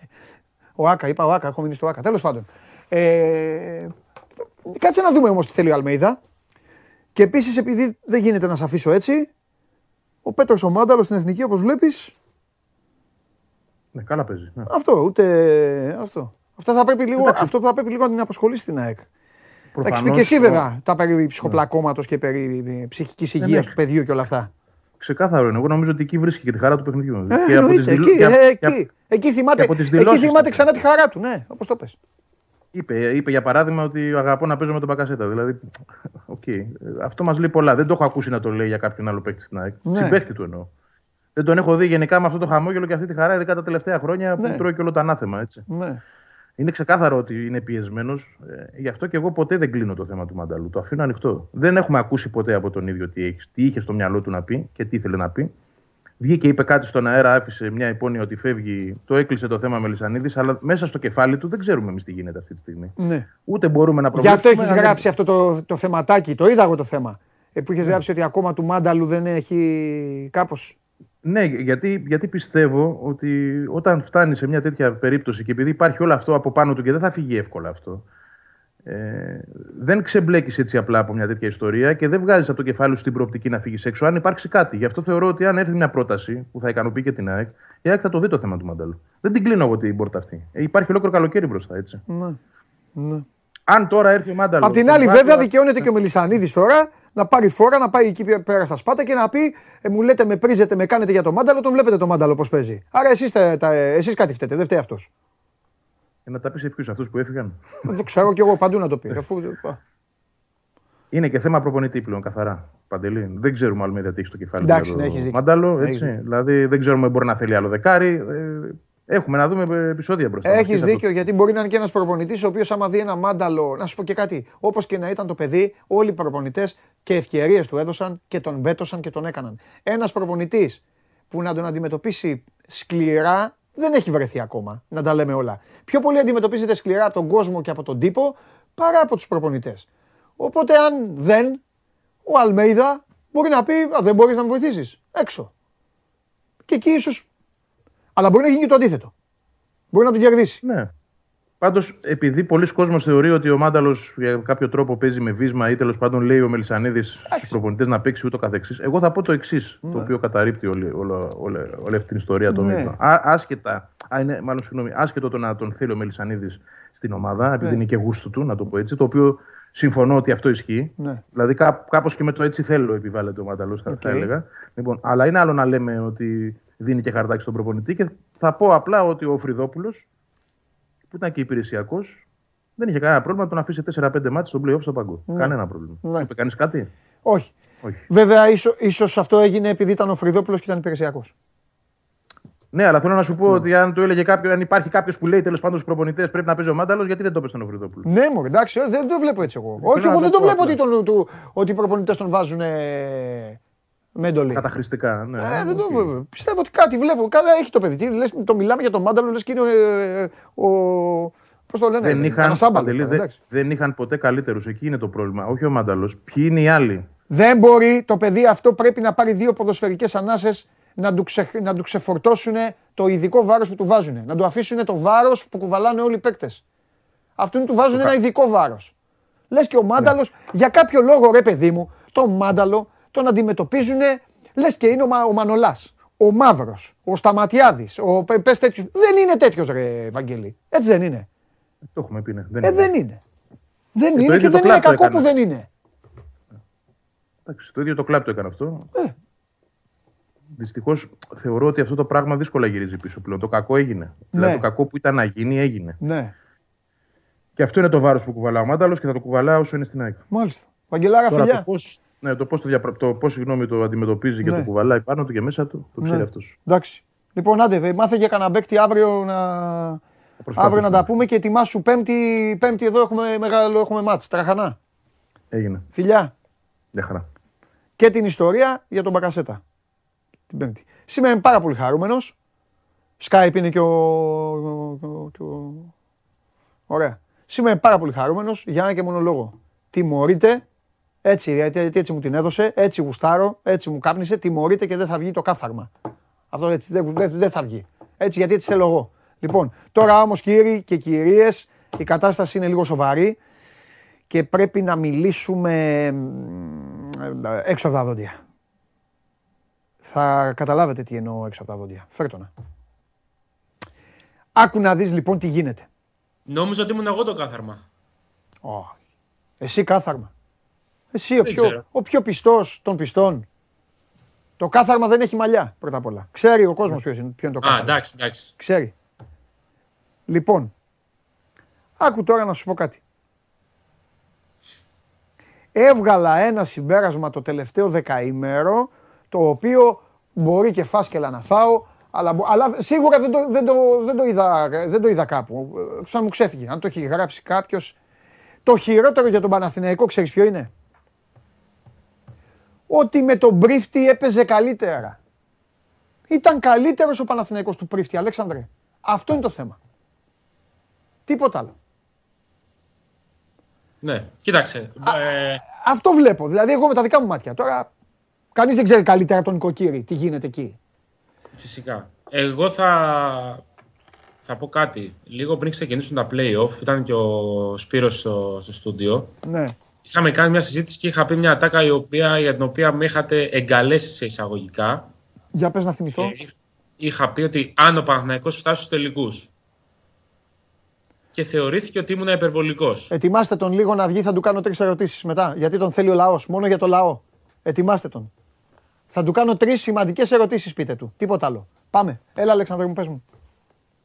Ο Άκα, είπα ο Άκα, έχω μείνει στο Άκα, τέλος πάντων. Ε, κάτσε να δούμε όμως τι θέλει ο Αλμέιδα. Και επίσης επειδή δεν γίνεται να σε αφήσω έτσι, ο Πέτρος ο Μάνταλος στην Εθνική όπως βλέπεις Ναι, καλά παίζει. Ναι. Αυτό, ούτε. Αυτό. Αυτά θα πρέπει λίγο, αυτό θα πρέπει λίγο να την απασχολήσει στην ΑΕΚ. Θα έχει πει και εσύ βέβαια τα περί ψυχοπλακώματος και περί ψυχικής υγείας του παιδιού και όλα αυτά. Ξεκάθαρο είναι. Εγώ νομίζω ότι εκεί βρίσκει και τη χαρά του παιχνιδιού. Ε, και από τις εκεί, και, ε, εκεί, εκεί, θυμάται, εκεί θυμάται ξανά τη χαρά του. Ναι, όπως το πες. Είπε, είπε για παράδειγμα ότι αγαπώ να παίζω με τον Πακασέτα. Δηλαδή, okay. αυτό μας λέει πολλά. Δεν το έχω ακούσει να το λέει για κάποιον άλλο παίκτη στην ΑΕΚ. Ναι. Συμπαίχτη του εννοώ. Δεν τον έχω δει γενικά με αυτό το χαμόγελο και αυτή τη χαρά ειδικά τα τελευταία χρόνια ναι. που τρώει και όλο το ανάθεμα. Έτσι. Ναι. Είναι ξεκάθαρο ότι είναι πιεσμένος. Ε, γι' αυτό και εγώ ποτέ δεν κλείνω το θέμα του Μανταλού. Το αφήνω ανοιχτό. Δεν έχουμε ακούσει ποτέ από τον ίδιο τι, έχεις, τι είχε στο μυαλό του να πει και τι ήθελε να πει. Βγήκε, είπε κάτι στον αέρα, άφησε μια υπόνοια ότι φεύγει, το έκλεισε το θέμα Μελισανίδης, αλλά μέσα στο κεφάλι του δεν ξέρουμε εμείς τι γίνεται αυτή τη στιγμή. Ναι. Ούτε μπορούμε να προβλέψουμε. Γι' αυτό έχεις γράψει αυτό το, το θεματάκι, το είδα εγώ το θέμα. Ε, που είχε ναι. γράψει ότι ακόμα του Μάνταλου δεν έχει κάπως ναι, γιατί, γιατί πιστεύω ότι όταν φτάνει σε μια τέτοια περίπτωση και επειδή υπάρχει όλο αυτό από πάνω του και δεν θα φύγει εύκολα αυτό, ε, δεν ξεμπλέκεις έτσι απλά από μια τέτοια ιστορία και δεν βγάζεις από το κεφάλι σου την προοπτική να φύγεις έξω. Αν υπάρξει κάτι. Γι' αυτό θεωρώ ότι αν έρθει μια πρόταση που θα ικανοποιεί και την ΑΕΚ, η ΑΕΚ θα το δει το θέμα του Μανταλού. Δεν την κλείνω εγώ την πόρτα αυτή. Ε, υπάρχει ολόκληρο καλοκαίρι μπροστά, έτσι. Ναι. ναι. Αν τώρα έρθει ο Μάνταλος. Απ' την άλλη, βέβαια, δικαιώνεται και ο Μελισανίδης τώρα να πάρει φόρα, να πάει εκεί πέρα στα σπάτα και να πει: ε, Μου λέτε, με πρίζετε, με κάνετε για το Μάνταλο, τον βλέπετε το Μάνταλο πώς παίζει. Άρα εσείς εσείς κάτι φταίτε, δεν φταίει αυτός. Ε, να τα πεις σε ποιους αυτούς που έφυγαν; Δεν ξέρω κι εγώ παντού να το πει. Αφού... Είναι και θέμα προπονητή πλέον, καθαρά. Παντελή. Δεν ξέρουμε άλλο με τι έχει στο κεφάλι Εντάξει, ναι, έχεις Μάνταλο. Έτσι. Δηλαδή δεν ξέρουμε μπορεί να θέλει άλλο δεκάρι. Ε, Έχουμε να δούμε επεισόδια μπροστά. Έχεις δίκιο, γιατί μπορεί να είναι και ένας προπονητής ο οποίος, άμα δει ένα μάνταλο, να σου πω και κάτι, όπως και να ήταν το παιδί, όλοι οι προπονητές και ευκαιρίες του έδωσαν και τον μπέτωσαν και τον έκαναν. Ένας προπονητής που να τον αντιμετωπίσει σκληρά δεν έχει βρεθεί ακόμα, να τα λέμε όλα. Πιο πολύ αντιμετωπίζεται σκληρά από τον κόσμο και από τον τύπο παρά από τους προπονητές. Οπότε, αν δεν, ο Αλμέιδα μπορεί να πει: Δεν μπορείς να με βοηθήσεις. Έξω. Και εκεί ίσω αλλά μπορεί να γίνει και το αντίθετο. Μπορεί να τον κερδίσει. Ναι. Πάντως, επειδή πολλοί κόσμοι θεωρεί ότι ο Μάνταλος για κάποιο τρόπο παίζει με βίσμα ή τέλος πάντων λέει ο Μελισανίδης στους προπονητές να παίξει ούτω καθεξής, εγώ θα πω το εξής, ναι. το οποίο καταρρύπτει όλη, όλη, όλη, όλη αυτή την ιστορία. Το ναι. άσχετα, α, είναι, μάλλον συγγνώμη, άσχετο το να τον θέλει ο Μελισανίδης στην ομάδα, επειδή ναι. είναι και γούστο του, να το πω έτσι, το οποίο συμφωνώ ότι αυτό ισχύει. Ναι. Δηλαδή, κά, κάπως και με το έτσι θέλω επιβάλλεται ο Μάνταλος, okay. θα έλεγα. Λοιπόν, αλλά είναι άλλο να λέμε ότι δίνει και χαρτάκι στον προπονητή. Και θα πω απλά ότι ο Φρυδόπουλος, που ήταν και υπηρεσιακός, δεν είχε κανένα πρόβλημα να τον αφήσει 4-5 μάτια στον playoff στο παγκό. Ναι. Κανένα πρόβλημα. Ναι. Είπε κανείς κάτι; Όχι. Όχι. Βέβαια, ίσω ίσως αυτό έγινε επειδή ήταν ο Φρυδόπουλος και ήταν υπηρεσιακός. Ναι, αλλά θέλω να σου πω ναι. ότι αν το έλεγε κάποιο, αν υπάρχει κάποιος που λέει τέλος πάντων στους προπονητές πρέπει να παίζει ο Μάνταλος, γιατί δεν το έπεσε τον Φρυδόπουλο; Ναι, μου εντάξει, δεν το βλέπω έτσι εγώ. Όχι, εγώ δεν το βλέπω ότι, τον, του, ότι οι προπονητές τον βάζουν με εντολή. Καταχρηστικά, ναι. Ε, δεν το, πιστεύω ότι κάτι βλέπω. Καλά έχει το παιδί. Λες, το μιλάμε για τον Μάνταλο, λες και είναι ε, ο. Πώς το λένε, δεν είχαν, παντελή, δε, δεν είχαν ποτέ καλύτερους. Εκεί είναι το πρόβλημα. Όχι ο Μάνταλος. Ποιοι είναι οι άλλοι. Δεν μπορεί το παιδί αυτό πρέπει να πάρει δύο ποδοσφαιρικές ανάσες να του, ξε, να του ξεφορτώσουν το ειδικό βάρος που του βάζουν. Να του αφήσουν το βάρος που κουβαλάνε όλοι οι παίκτες. Αυτούν του βάζουν ένα ειδικό βάρος. Λες και ο Μάνταλος, ναι. για κάποιο λόγο ρε παιδί μου, το Μάνταλο τον αντιμετωπίζουν λες και είναι ο, ο Μανολάς. Ο Μαύρος, ο Σταματιάδης, ο πε τέτοιο. Δεν είναι τέτοιος, ρε Βαγγέλη. Έτσι δεν είναι. Το έχουμε πει, ναι. Δεν, ε, είναι. δεν είναι. Δεν ε, είναι και δεν είναι κακό που δεν είναι. Εντάξει, το ίδιο το κλάπ το έκανε αυτό. Ε. Δυστυχώς θεωρώ ότι αυτό το πράγμα δύσκολα γυρίζει πίσω πλέον. Το κακό έγινε. Ναι. Δηλαδή το κακό που ήταν να γίνει έγινε. Ναι. Και αυτό είναι το βάρος που κουβαλά ο Μάνταλος και θα το κουβαλά όσο είναι στην ΑΕΚ. Μάλιστα. Βαγγελάρα, φιλιά. Το πώς, ναι, το πώς το, διαπρα... το, πώς, συγγνώμη, το αντιμετωπίζει και το ναι. κουβαλάει πάνω του και μέσα του, το ξέρει ναι. αυτός. Εντάξει. Λοιπόν, άντε, μάθε για κανένα μπέκτη αύριο να. Αύριο να τα πούμε και ετοιμάσου πέμπτη, πέμπτη εδώ έχουμε μεγάλο έχουμε μάτς, τραχανά. Έγινε. Φιλιά. Για χαρά. Και την ιστορία για τον Μπακασέτα. Την πέμπτη. Σήμερα είμαι πάρα πολύ χαρούμενος. Skype είναι και ο... Και ο... Ωραία. Σήμερα είμαι πάρα πολύ χαρούμενος για ένα και μόνο λόγο. Τιμωρείτε έτσι, γιατί έτσι μου την έδωσε, έτσι γουστάρω, έτσι μου κάπνισε, τιμωρείται και δεν θα βγει το κάθαρμα. Αυτό έτσι δεν, δεν, δεν θα βγει. Έτσι γιατί έτσι θέλω εγώ. Λοιπόν, τώρα όμως κύριοι και κυρίες, η κατάσταση είναι λίγο σοβαρή και πρέπει να μιλήσουμε έξω από τα δόντια. Θα καταλάβετε τι εννοώ έξω από τα δόντια. Φέρτο να. Άκου να δεις λοιπόν τι γίνεται. Νόμιζα ότι ήμουν εγώ το κάθαρμα. Oh. Εσύ κάθαρμα. Εσύ ο πιο, ο πιο πιστός των πιστών. Το κάθαρμα δεν έχει μαλλιά πρώτα απ' όλα. Ξέρει ο κόσμος ποιος είναι, ποιο είναι το κάθαρμα. Α, εντάξει, εντάξει. Ξέρει. Λοιπόν, άκου τώρα να σου πω κάτι. Έβγαλα ένα συμπέρασμα το τελευταίο δεκαήμερο, το οποίο μπορεί και φάσκελα να φάω, αλλά, αλλά σίγουρα δεν το, δεν, το, δεν, το είδα, δεν το είδα κάπου. Σαν μου ξέφυγε. Αν το έχει γράψει κάποιος. Το χειρότερο για τον Παναθηναϊκό, ξέρεις ποιο είναι; Ότι με τον Πρίφτη έπαιζε καλύτερα. Ήταν καλύτερος ο Παναθηναϊκός του Πρίφτη, Αλέξανδρε. Αυτό είναι το θέμα. Τίποτα άλλο. Ναι, κοίταξε. ε... Αυτό βλέπω. Δηλαδή, εγώ με τα δικά μου μάτια. Τώρα, κανείς δεν ξέρει καλύτερα τον Οικοκύρη τι γίνεται εκεί. Φυσικά. Εγώ θα, θα πω κάτι. Λίγο πριν ξεκινήσουν τα play-off, ήταν και ο Σπύρος στο, στο στούντιο. Ναι. Είχαμε κάνει μια συζήτηση και είχα πει μια ατάκα η οποία, για την οποία με είχατε εγκαλέσει σε εισαγωγικά. Για πες να θυμηθώ. Ε, είχα πει ότι αν ο Παναθηναϊκός φτάσει στους τελικούς και θεωρήθηκε ότι ήμουν υπερβολικός. Ετοιμάστε τον λίγο να βγει, θα του κάνω τρεις ερωτήσεις μετά. Γιατί τον θέλει ο λαός, μόνο για το λαό. Ετοιμάστε τον. Θα του κάνω τρεις σημαντικές ερωτήσεις, πείτε του. Τίποτα άλλο. Πάμε. Έλα, Αλεξανδρέ μου, πες μου.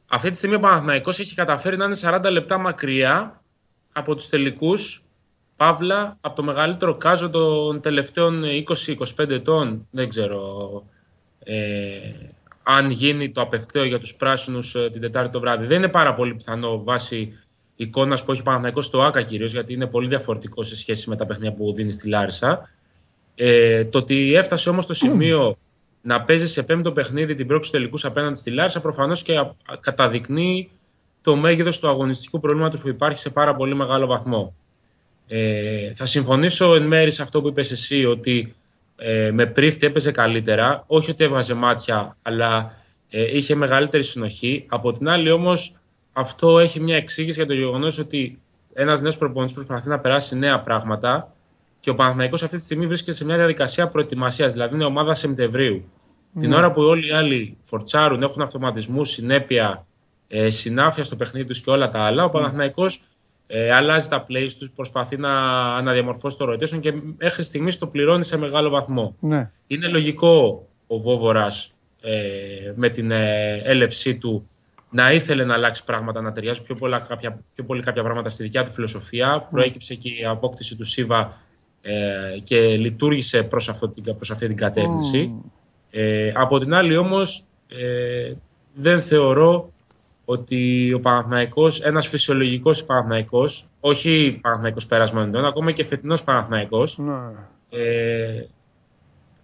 Αυτή τη στιγμή ο Παναθηναϊκός έχει καταφέρει να είναι 40 λεπτά μακριά από τους τελικούς. Παύλα, από το μεγαλύτερο κάζο των τελευταίων 20-25 ετών. Δεν ξέρω ε, αν γίνει το απευθέω για τους πράσινους ε, την Τετάρτη το βράδυ. Δεν είναι πάρα πολύ πιθανό βάσει εικόνας που έχει Παναθηναϊκός στο ΆΚΑ κυρίως, γιατί είναι πολύ διαφορετικό σε σχέση με τα παιχνίδια που δίνει στη Λάρισα. Ε, το ότι έφτασε όμως το σημείο να παίζει σε πέμπτο παιχνίδι την πρόκληση τελικούς απέναντι στη Λάρισα προφανώς και καταδεικνύει το μέγεθος του αγωνιστικού προβλήματος που υπάρχει σε πάρα πολύ μεγάλο βαθμό. Ε, θα συμφωνήσω εν μέρη σε αυτό που είπες εσύ, ότι ε, με πρίφτη έπαιζε καλύτερα. Όχι ότι έβγαζε μάτια, αλλά ε, είχε μεγαλύτερη συνοχή. Από την άλλη όμως, αυτό έχει μια εξήγηση για το γεγονός ότι ένας νέος προπονητής προσπαθεί να περάσει νέα πράγματα και ο Παναθηναϊκός αυτή τη στιγμή βρίσκεται σε μια διαδικασία προετοιμασίας, δηλαδή είναι ομάδα Σεπτεμβρίου. Mm. Την ώρα που όλοι οι άλλοι φορτσάρουν, έχουν αυτοματισμούς, συνέπεια, ε, συνάφεια στο παιχνίδι τους και όλα τα άλλα, ο mm. Παναθηναϊκός ε, αλλάζει τα plays τους, προσπαθεί να, να διαμορφώσει το rotation και μέχρι στιγμής το πληρώνει σε μεγάλο βαθμό. Ναι. Είναι λογικό ο Βόβορας ε, με την ε, έλευσή του να ήθελε να αλλάξει πράγματα, να ταιριάζουν πιο, πολλά, κάποια, πιο πολύ κάποια πράγματα στη δικιά του φιλοσοφία. Mm. Προέκυψε και η απόκτηση του Σίβα ε, και λειτουργήσε προς, αυτό, προς αυτή την κατεύθυνση. Ε, από την άλλη όμως ε, δεν θεωρώ ότι ο Παναθηναϊκός, ένας φυσιολογικός Παναθηναϊκός, όχι Παναθηναϊκός περασμένων ακόμα και φετινός Παναθηναϊκός, ναι. ε,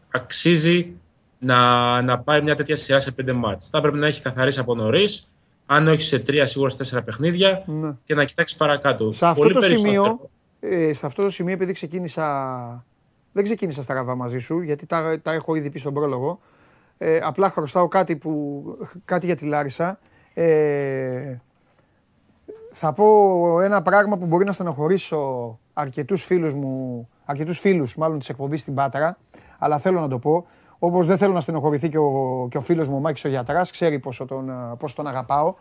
αξίζει να, να πάει μια τέτοια σειρά σε πέντε μάτς. Θα πρέπει να έχει καθαρίσει από νωρίς, αν όχι σε τρία, σίγουρα σε τέσσερα παιχνίδια ναι. και να κοιτάξει παρακάτω. Σε αυτό, το σημείο, ε, σε αυτό το σημείο, επειδή ξεκίνησα. Δεν ξεκίνησα στα ραβά μαζί σου, γιατί τα, τα έχω ήδη πει στον πρόλογο. Ε, απλά χρωστάω κάτι, που, κάτι για τη Λάρισα. Ε, θα πω ένα πράγμα που μπορεί να στενοχωρήσω αρκετούς φίλους μου, αρκετούς φίλους μάλλον της εκπομπής στην Πάτρα, αλλά θέλω να το πω. Όπως δεν θέλω να στενοχωρηθεί και ο, και ο φίλος μου ο Μάκης ο Γιατράς, ξέρει πόσο τον, πόσο τον αγαπάω.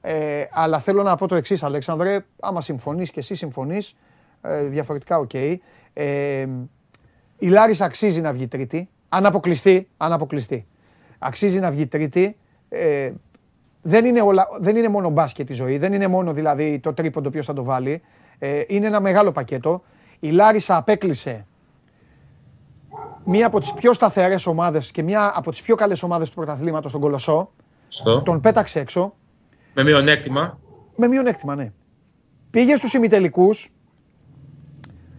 Ε, αλλά θέλω να πω το εξής, Αλέξανδρε, άμα συμφωνείς και εσύ συμφωνείς, ε, διαφορετικά OK. Okay. Ε, η Λάρισα αξίζει να βγει τρίτη, αν αποκλειστεί, αν αποκλειστεί. Αξίζει να βγει τρίτη. Ε, δεν είναι, όλα, δεν είναι μόνο μπάσκετ η ζωή, δεν είναι μόνο δηλαδή το τρίποντο ποιος θα το βάλει. Ε, είναι ένα μεγάλο πακέτο. Η Λάρισα απέκλεισε μία από τις πιο σταθερές ομάδες και μία από τις πιο καλές ομάδες του πρωταθλήματος, στον Κολοσσό. Στο. Τον πέταξε έξω. Με μειονέκτημα. Με μειονέκτημα, ναι. Πήγε στους ημιτελικούς.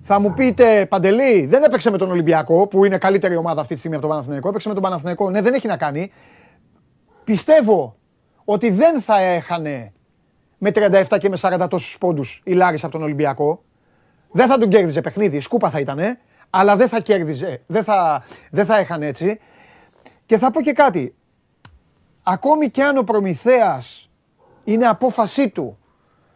Θα μου πείτε, Παντελή, δεν έπαιξε με τον Ολυμπιακό, που είναι καλύτερη ομάδα αυτή τη στιγμή από τον Παναθηναϊκό. Έπαιξε με τον Παναθηναϊκό. Ναι, δεν έχει να κάνει. Πιστεύω ότι δεν θα έχανε με 37 και με 40 τόσους πόντους η Λάρισα από τον Ολυμπιακό. Δεν θα τον κέρδιζε παιχνίδι, σκούπα θα ήταν, αλλά δεν θα κέρδιζε, δεν θα, δεν θα έχανε έτσι. Και θα πω και κάτι. Ακόμη και αν ο Προμηθέας είναι απόφασή του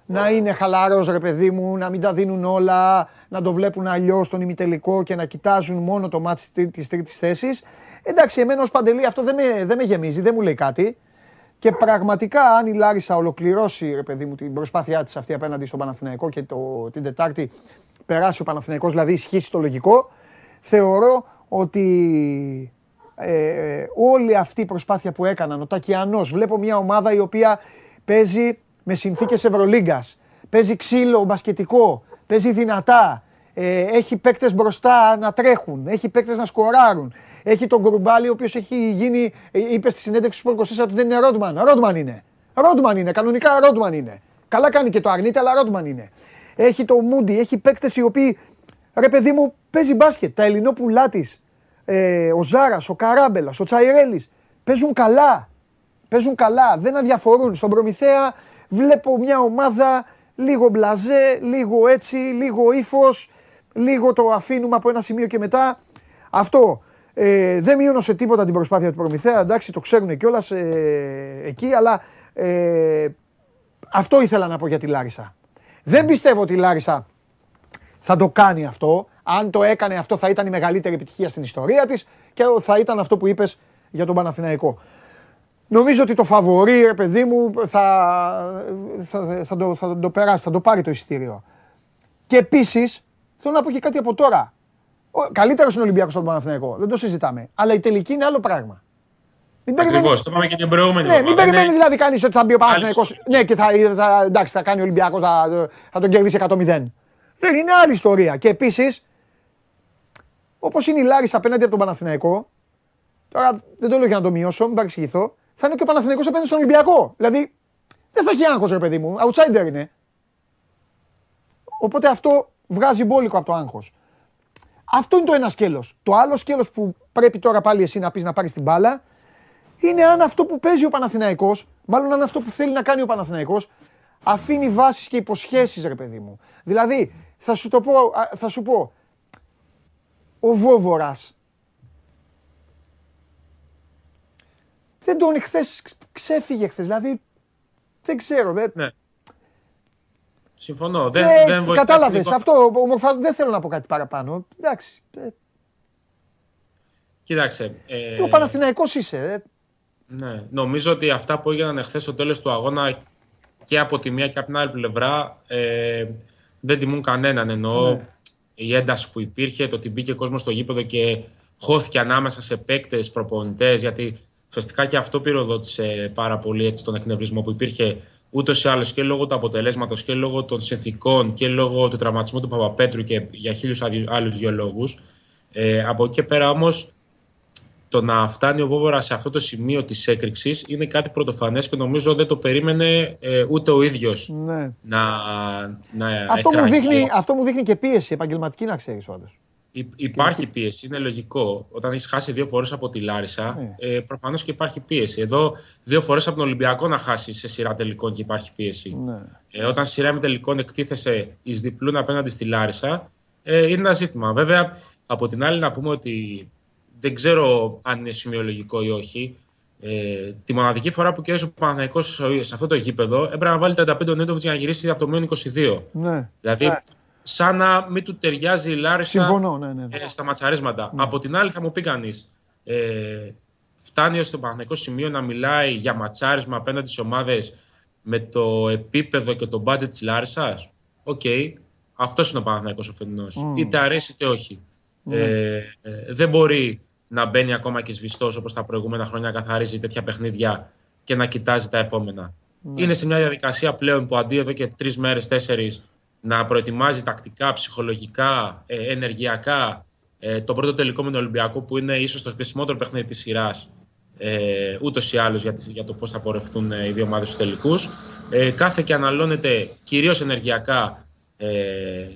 να είναι χαλαρός ρε παιδί μου, να μην τα δίνουν όλα, να το βλέπουν αλλιώς στον ημιτελικό και να κοιτάζουν μόνο το μάτι της τρίτης θέσης. Εντάξει, εμένα ως Παντελή αυτό δεν με, δεν με γεμίζει, δεν μου λέει κάτι. Και πραγματικά, αν η Λάρισα ολοκληρώσει ρε παιδί μου, την προσπάθειά της αυτή απέναντι στον Παναθηναϊκό και το, την Τετάρτη περάσει ο Παναθηναϊκός, δηλαδή ισχύσει το λογικό, θεωρώ ότι ε, όλη αυτή η προσπάθεια που έκαναν, ο Τακιανός, βλέπω μια ομάδα η οποία παίζει με συνθήκες Ευρωλίγκας, παίζει ξύλο μπασκετικό, παίζει δυνατά, ε, έχει παίκτες μπροστά να τρέχουν, έχει παίκτες να σκοράρουν, έχει τον Γκουρμπάλη ο οποίος έχει γίνει, ε, είπε στη συνέντευξη του 24 ότι δεν είναι Ρόντμαν, Ρόντμαν είναι, Ρόντμαν είναι, κανονικά Ρόντμαν είναι. Καλά κάνει και το αρνείται, αλλά Ρόντμαν είναι. Έχει το Μούντι, έχει παίκτες οι οποίοι, ρε παιδί μου, παίζει μπάσκετ, τα ελληνόπουλά της, ε, ο Ζάρας, ο Καράμπελας, ο Τσαϊρέλης. Παίζουν καλά. Παίζουν καλά. Δεν αδιαφορούν. Στον Προμηθέα βλέπω μια ομάδα λίγο μπλαζέ, λίγο έτσι, λίγο ύφος, λίγο το αφήνουμε από ένα σημείο και μετά. Αυτό ε, δεν μείωνε τίποτα την προσπάθεια του Προμηθέα. Εντάξει, το ξέρουν κιόλας ε, εκεί, αλλά ε, αυτό ήθελα να πω για τη Λάρισα. Δεν πιστεύω ότι η Λάρισα θα το κάνει αυτό. Αν το έκανε αυτό θα ήταν η μεγαλύτερη επιτυχία στην ιστορία της και θα ήταν αυτό που είπες για τον Παναθηναϊκό. Νομίζω ότι το φαβορεί, ρε παιδί μου, θα, θα, θα, το, θα το περάσει, θα το πάρει το εισιτήριο. Και επίσης, θέλω να πω και κάτι από τώρα. Καλύτερος είναι ο Ολυμπιακός στον Παναθηναϊκό, δεν το συζητάμε. Αλλά η τελική είναι άλλο πράγμα. Ακριβώς, το πάμε και την προηγούμενη. Ναι, μην περιμένεις δηλαδή κανείς ότι θα μπει ο Παναθηναϊκός. Ναι, και θα, θα, εντάξει, θα κάνει ο Ολυμπιακός, θα, θα τον κερδίσει 100-0. Δεν είναι άλλη ιστορία. Και επίσης, Όπως είναι η Λάρισα απέναντι από τον Παναθηναϊκό, τώρα δεν το λέω για να το μειώσω, μην παρεξηγηθώ, θα είναι και ο Παναθηναϊκός απέναντι στον Ολυμπιακό. Δηλαδή δεν θα έχει άγχος, ρε παιδί μου. Outsider είναι. Οπότε αυτό βγάζει μπόλικο από το άγχος. Αυτό είναι το ένα σκέλος. Το άλλο σκέλος που πρέπει τώρα πάλι εσύ να πεις να πάρεις την μπάλα είναι αν αυτό που παίζει ο Παναθηναϊκός, μάλλον αν αυτό που θέλει να κάνει ο Παναθηναϊκός, αφήνει βάσεις και υποσχέσεις, ρε παιδί μου. Δηλαδή, θα σου, το πω, θα σου πω, ο Βόβορας. Δεν τον χθες ξέφυγε χθες. Δηλαδή δεν ξέρω. Δεν... Ναι. Συμφωνώ. Δεν, ε, δεν Κατάλαβες. Αυτό δεν θέλω να πω κάτι παραπάνω. Εντάξει. Ε. Κοίταξε. Ε... Ο Παναθηναϊκός είσαι. Ε. Ναι. Νομίζω ότι αυτά που έγιναν εχθές στο τέλος του αγώνα και από τη μία και από την άλλη πλευρά ε, δεν τιμούν κανέναν. Εννοώ ναι η ένταση που υπήρχε, το ότι μπήκε κόσμος στο γήπεδο και χώθηκε ανάμεσα σε παίκτες, προπονητές, γιατί ουσιαστικά και αυτό πυροδότησε πάρα πολύ έτσι, τον εκνευρισμό που υπήρχε ούτως ή άλλως και λόγω του αποτελέσματος και λόγω των συνθηκών και λόγω του τραυματισμού του Παπαπέτρου και για χίλιους άλλους δύο λόγους. Ε, από εκεί και πέρα όμως το να φτάνει ο Βόβορα σε αυτό το σημείο της έκρηξης είναι κάτι πρωτοφανές και νομίζω δεν το περίμενε ε, ούτε ο ίδιος ναι. να, να αυτό, μου δείχνει, αυτό μου δείχνει και πίεση επαγγελματική, να ξέρεις πάντως. Υπάρχει πίεση, είναι λογικό. Όταν έχεις χάσει δύο φορές από τη Λάρισα, ναι. ε, προφανώς και υπάρχει πίεση. Εδώ, δύο φορές από τον Ολυμπιακό να χάσει σε σειρά τελικών και υπάρχει πίεση. Ναι. Ε, όταν σειρά με τελικών εκτίθεσαι εις διπλούν απέναντι στη Λάρισα, ε, είναι ένα ζήτημα. Βέβαια, από την άλλη, να πούμε ότι δεν ξέρω αν είναι σημειολογικό ή όχι. Ε, τη μοναδική φορά που κέρδισε ο Παναθανικό σε αυτό το γήπεδο έπρεπε να βάλει 35 νέτοβιτ για να γυρίσει από το μείον 22. Ναι. Δηλαδή, ναι. Σαν να μην του ταιριάζει η Λάρισα Συμφωνώ, ναι, ναι, ε, στα ματσαρίσματα. Ναι. Από την άλλη, θα μου πει κανείς, ε, φτάνει στο Παναθηναϊκό σημείο να μιλάει για ματσάρισμα απέναντι στις ομάδες με το επίπεδο και το budget της Λάρισας; OK, okay. αυτός είναι ο Παναθηναϊκός ο φετινός. Mm. Είτε αρέσει είτε όχι. Ναι. Ε, δεν μπορεί να μπαίνει ακόμα και σβηστός όπως τα προηγούμενα χρόνια καθαρίζει τέτοια παιχνίδια και να κοιτάζει τα επόμενα. Ναι. Είναι σε μια διαδικασία πλέον που αντί εδώ και τρεις μέρες, τέσσερις να προετοιμάζει τακτικά, ψυχολογικά, ε, ενεργειακά ε, το πρώτο τελικό με τον Ολυμπιακό που είναι ίσως το χρησιμότερο παιχνίδι της σειράς. Ε, Ούτως ή άλλως για, για, το πώς θα πορευτούν ε, οι δύο ομάδες στους τελικούς. Ε, κάθε και αναλώνεται κυρίως ενεργειακά ε,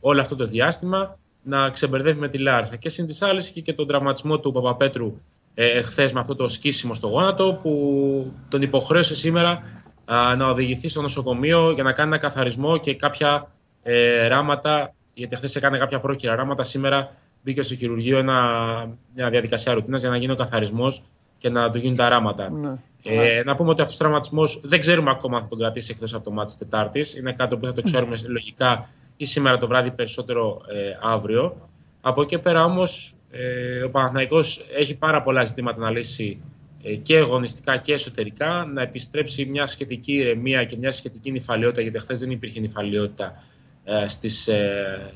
όλο αυτό το διάστημα να ξεμπερδεύει με τη Λάρισα. Και συν της άλλης και, και τον τραυματισμό του Παπαπέτρου ε, χθε με αυτό το σκίσιμο στο γόνατο που τον υποχρέωσε σήμερα να οδηγηθείς στο νοσοκομείο για να κάνει ένα καθαρισμό και κάποια ε, ράματα. Γιατί χθες έκανε κάποια πρόκειρα ράματα. Σήμερα μπήκε στο χειρουργείο ένα, μια διαδικασία ρουτίνας για να γίνει ο καθαρισμός και να του γίνουν τα ράματα. Ναι. Ε, να πούμε ότι αυτός ο τραυματισμός δεν ξέρουμε ακόμα αν θα τον κρατήσει εκτός από το μάτι της Τετάρτης. Είναι κάτι που θα το ξέρουμε λογικά ή σήμερα το βράδυ περισσότερο ε, αύριο. Από εκεί πέρα όμως ε, ο Παναθηναϊκός έχει πάρα πολλά ζητήματα να λύσει ε, και αγωνιστικά και εσωτερικά να επιστρέψει μια σχετική ηρεμία και μια σχετική νυφαλιότητα, γιατί χθες δεν υπήρχε νυφαλιότητα ε, στις, ε,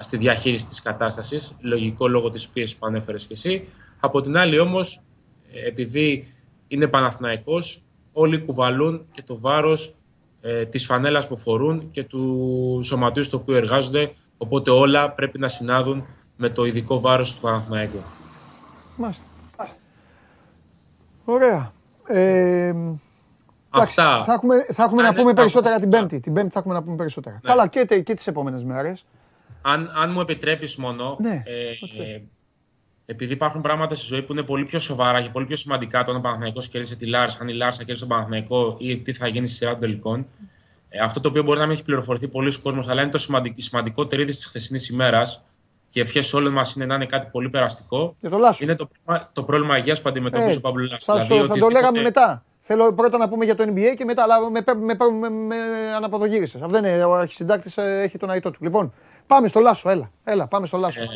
στη διαχείριση της κατάστασης, λογικό λόγω της πίεσης που ανέφερες και εσύ. Από την άλλη όμως, επειδή είναι Παναθηναϊκός, όλοι κουβαλούν και το βάρος ε, της φανέλας που φορούν και του σωματείου στο οποίο εργάζονται, οπότε όλα πρέπει να συνάδουν με το ειδικό βάρος του Παναθηναϊκού. Μάλιστα. Ωραία. Ε, Αυτά. Θα έχουμε, θα έχουμε να πούμε περισσότερα την Πέμπτη. Την Πέμπτη θα έχουμε να πούμε περισσότερα. Ναι. Καλά, και, και τις επόμενες μέρες. Αν, αν μου επιτρέπεις μόνο. Ναι, ε, επειδή υπάρχουν πράγματα στη ζωή που είναι πολύ πιο σοβαρά και πολύ πιο σημαντικά, το αν ο Παναθηναϊκός κέρδισε τη Λάρσα, αν η Λάρσα κέρδισε τον Παναθηναϊκό ή τι θα γίνει στη σειρά των τελικών. Ε, αυτό το οποίο μπορεί να μην έχει πληροφορηθεί πολλοί κόσμος, αλλά είναι το σημαντικ, η σημαντικότερη είδηση της χθεσινής ημέρας και ευχές όλων μας είναι να είναι κάτι πολύ περαστικό. το είναι το, το πρόβλημα υγείας που αντιμετωπίζει ε, ο Παύλος Λάσος. Θα, δηλαδή, θα το λέγαμε μετά. Θέλω πρώτα να πούμε για το NBA και μετά, αλλά με, με, με, με, με αναποδογύρισες. Αυτό δεν είναι. Ο αρχισυντάκτης ε, έχει τον αϊτό του. Λοιπόν, πάμε στο Λάσο. Έλα, έλα πάμε στο Λάσο. Ε,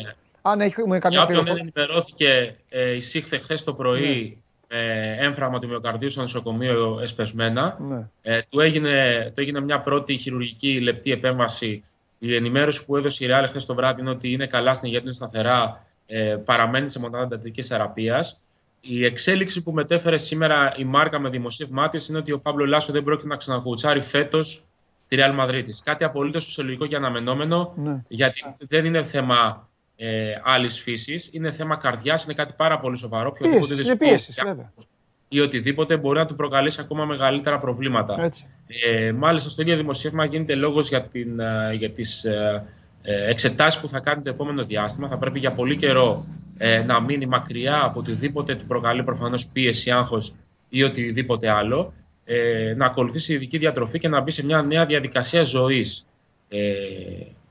Αν έχουμε καμία Για όποιον δεν ενημερώθηκε, ε, εισήχθε χθες το πρωί ναι. ε, έμφραγμα του μυοκαρδίου στο νοσοκομείο εσπεσμένα. Ναι. Ε, του, έγινε, του έγινε μια πρώτη χειρουργική λεπτή επέμβαση. Η ενημέρωση που έδωσε η Ρεάλ χθες το βράδυ είναι ότι είναι καλά στην υγεία του, είναι σταθερά. Ε, παραμένει σε μονάδα εντατική θεραπείας. Η εξέλιξη που μετέφερε σήμερα η Μάρκα με δημοσίευμά της είναι ότι ο Παύλο Λάσο δεν πρόκειται να ξανακουτσάρει φέτος τη Real Madrid. Κάτι απολύτως φυσιολογικό και αναμενόμενο, ναι. γιατί δεν είναι θέμα ε, άλλης φύσης, είναι θέμα καρδιάς, είναι κάτι πάρα πολύ σοβαρό. Πίεσης, ή οτιδήποτε μπορεί να του προκαλέσει ακόμα μεγαλύτερα προβλήματα. Ε, μάλιστα, στο ίδιο δημοσίευμα γίνεται λόγος για, ε, για τις ε, ε, εξετάσεις που θα κάνει το επόμενο διάστημα. Θα πρέπει για πολύ καιρό ε, να μείνει μακριά από οτιδήποτε του προκαλεί προφανώς πίεση, άγχος ή οτιδήποτε άλλο. Ε, να ακολουθήσει ειδική διατροφή και να μπει σε μια νέα διαδικασία ζωής. Ε,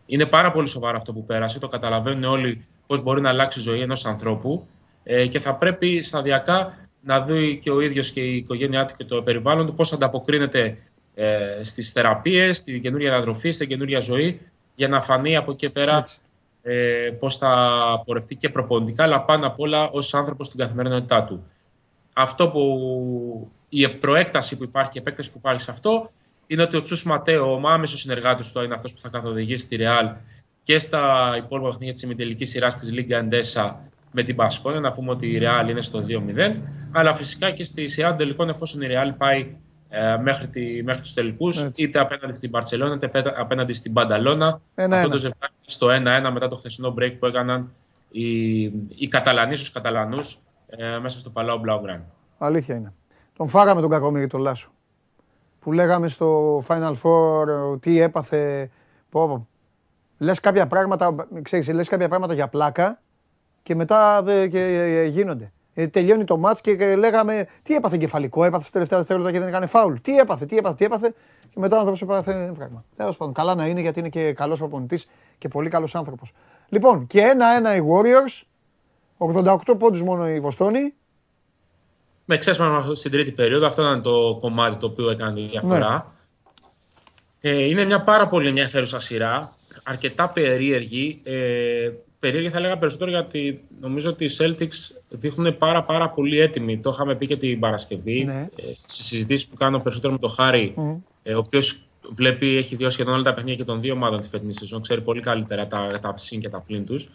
είναι πάρα πολύ σοβαρό αυτό που πέρασε. Το καταλαβαίνουν όλοι πώς μπορεί να αλλάξει η ζωή ενός ανθρώπου. Ε, και θα πρέπει σταδιακά να δει και ο ίδιος και η οικογένειά του και το περιβάλλον του πώς ανταποκρίνεται ε, στις θεραπείες, στην καινούργια διατροφή, στην καινούργια ζωή για να φανεί από εκεί πέρα ε, πώς θα πορευτεί και προπονητικά, αλλά πάνω απ' όλα ως άνθρωπος στην καθημερινότητά του. Αυτό που η προέκταση που υπάρχει, η επέκταση που υπάρχει σε αυτό, είναι ότι ο Τσου Ματέο, ο άμεσο συνεργάτης του, είναι αυτός που θα καθοδηγήσει τη Ρεάλ και στα υπόλοιπα παιχνίδια της ημιτελικής σειράς της Λίγκα Εντέσα με την Πασκόνια. Να πούμε ότι η Ρεάλ είναι στο 2-0. Αλλά φυσικά και στη σειρά των τελικών, εφόσον η Ρεάλ πάει ε, μέχρι, τη, μέχρι τους τελικούς, είτε απέναντι στην Μπαρτσελώνα, είτε απέναντι στην Πανταλώνα. Αυτό το ζευγάρι στο 1-1 μετά το χθεσινό break που έκαναν οι, οι Καταλανοί στους Καταλανούς ε, μέσα στο Παλάο Μπλαουγκράν. Αλήθεια είναι. Τον φάγαμε τον Κακομύρη τον Λάσο. Που λέγαμε στο Final Four τι έπαθε. Πω, λες κάποια πράγματα, ξέρεις, λες κάποια πράγματα για πλάκα και μετά ε, και, ε, γίνονται. Ε, τελειώνει το μάτς και λέγαμε τι έπαθε κεφαλικό, έπαθε στα τελευταία δευτερόλεπτα και δεν έκανε φάουλ. Τι έπαθε, τι έπαθε, τι έπαθε. Και μετά ο άνθρωπος έπαθε πράγμα. Τέλος πάντων, καλά να είναι γιατί είναι και καλός προπονητής και πολύ καλός άνθρωπος. Λοιπόν, και ένα-ένα οι Warriors, 88 πόντους μόνο η Βοστόνη. Με ξέσπασμα στην τρίτη περίοδο, αυτό ήταν το κομμάτι το οποίο έκανε τη διαφορά. Ναι. Ε, είναι μια πάρα πολύ ενδιαφέρουσα σειρά, αρκετά περίεργη. Ε, περίεργη θα έλεγα περισσότερο γιατί νομίζω ότι οι Celtics δείχνουν πάρα πάρα πολύ έτοιμοι. Το είχαμε πει και την Παρασκευή. Ναι. Ε, Στι συζητήσεις που κάνω περισσότερο με τον Χάρη, mm. ε, ο οποίος βλέπει, έχει δει σχεδόν όλα τα παιχνίδια και των δύο ομάδων τη φετινή σεζόν, ξέρει πολύ καλύτερα τα, τα συν και τα πλήν τους.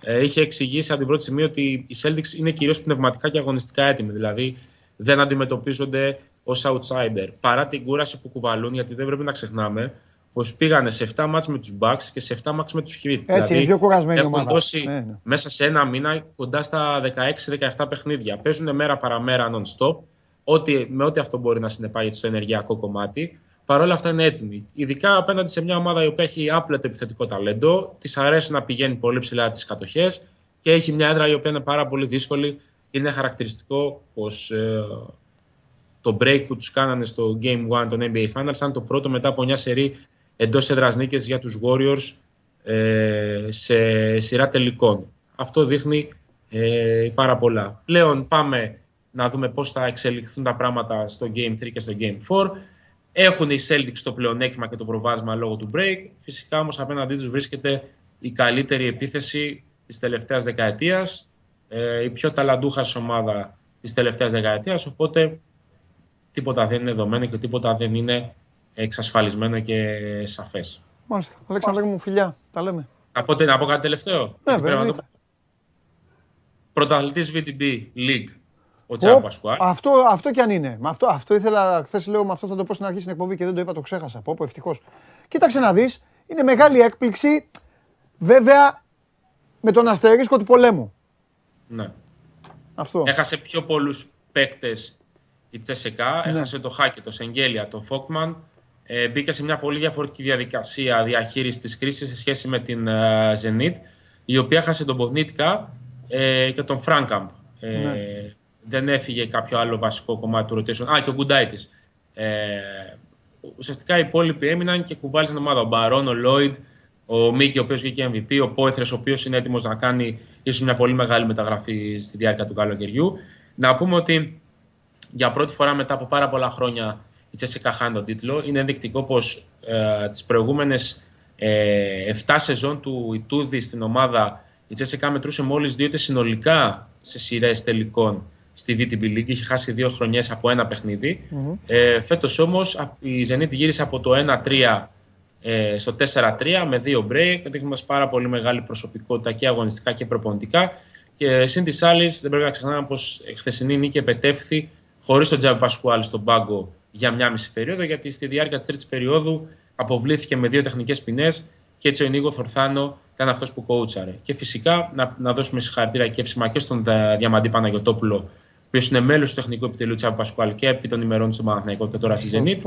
Ε, είχε εξηγήσει από την πρώτη στιγμή ότι οι Celtics είναι κυρίως πνευματικά και αγωνιστικά έτοιμοι. Δηλαδή δεν αντιμετωπίζονται ως outsider. Παρά την κούραση που κουβαλούν, γιατί δεν πρέπει να ξεχνάμε πως πήγανε σε 7 μάτς με τους Bucks και σε 7 μάτς με τους Heat. Έτσι, δηλαδή, είναι πιο κουρασμένη έχουν ομάδα. δώσει ναι, ναι. μέσα σε ένα μήνα κοντά στα 16-17 παιχνίδια. Παίζουν μέρα παραμέρα non-stop, ό,τι, με ό,τι αυτό μπορεί να συνεπάγεται στο ενεργειακό κομμάτι. Παρ' όλα αυτά είναι έτοιμοι. Ειδικά απέναντι σε μια ομάδα η οποία έχει άπλετο επιθετικό ταλέντο, της αρέσει να πηγαίνει πολύ ψηλά τις κατοχές και έχει μια έδρα η οποία είναι πάρα πολύ δύσκολη. Είναι χαρακτηριστικό πως ε, το break που τους κάνανε στο Game 1 των NBA Finals ήταν το πρώτο μετά από μια σερή εντός έδρας νίκες για τους Warriors ε, σε σειρά τελικών. Αυτό δείχνει ε, πάρα πολλά. Πλέον πάμε να δούμε πώς θα εξελιχθούν τα πράγματα στο Game 3 και στο Game 4. Έχουν οι Celtics το πλεονέκτημα και το προβάδισμα λόγω του break. Φυσικά όμως απέναντί τους βρίσκεται η καλύτερη επίθεση της τελευταίας δεκαετίας. Ε, η πιο ταλαντούχα ομάδα της τελευταίας δεκαετίας. Οπότε τίποτα δεν είναι δεδομένο και τίποτα δεν είναι εξασφαλισμένο και σαφές. Μάλιστα. Αλέξανδρε μου, φιλιά. Τα λέμε. Από, να πω κάτι τελευταίο; Ναι, βέβαια. Το... Πρωταθλητής VTB League, ο Τσάμπα Πασκουάλ. Αυτό, αυτό κι αν είναι. Με αυτό, αυτό ήθελα, χθες λέω, με αυτό θα το πω στην αρχή στην εκπομπή και δεν το είπα, το ξέχασα. Πω, πω ευτυχώς. Κοίταξε να δεις, είναι μεγάλη έκπληξη. Βέβαια, με τον αστερίσκο του πολέμου. Ναι. Αυτό. Έχασε πιο πολλούς παίκτες η Τσεσεκά. Ναι. Έχασε το Χάκη, το Σεγγέλια, το Φόκτμαν. Ε, μπήκε σε μια πολύ διαφορετική διαδικασία διαχείρισης της κρίσης σε σχέση με την uh, Zenit, η οποία χάσε τον Πογνίτικα ε, και τον Φράνκαμπ. Ε, ναι. Δεν έφυγε κάποιο άλλο βασικό κομμάτι του rotation. Α, και ο Γκουντάιτη. Ε, ουσιαστικά οι υπόλοιποι έμειναν και κουβάλισαν ομάδα. Ο Μπαρόν, ο Λόιντ, ο Μίκη, ο οποίος βγήκε MVP, ο Πόεθρες, ο οποίος είναι έτοιμος να κάνει ίσως μια πολύ μεγάλη μεταγραφή στη διάρκεια του καλοκαιριού. Να πούμε ότι για πρώτη φορά μετά από πάρα πολλά χρόνια η Τσέσικα χάνει τον τίτλο. Είναι ενδεικτικό πως ε, τις προηγούμενες ε, 7 σεζόν του Ιτούδη στην ομάδα η Τσέσικα μετρούσε μόλις δύο συνολικά σε σειρές τελικών στη VTB League. Είχε χάσει δύο χρονιές από ένα παιχνίδι. Mm-hmm. Ε, Φέτος όμως η Zenit γύρισε από το 1-3 ε, στο 4-3 με δύο break, δείχνοντας πάρα πολύ μεγάλη προσωπικότητα και αγωνιστικά και προπονητικά. Και συν της άλλης, δεν πρέπει να ξεχνάμε πως η χθεσινή νίκη επετεύχθη χωρίς τον Τζάμπι Πασκουάλ στον πάγκο για μια μισή περίοδο, γιατί στη διάρκεια της τρίτης περίοδου αποβλήθηκε με δύο τεχνικές ποινές και έτσι ο Νίκο Θορθάνο ήταν αυτός που κόουτσαρε. Και φυσικά να, να δώσουμε συγχαρητήρια και εύσημα και στον Διαμαντή Παναγιοτόπουλο, ο οποίος είναι μέλος του τεχνικού επιτελείου Τσάβου Πασκουάλ και επί των ημερών στον Παναθηναϊκό και τώρα στη Ζενίτ.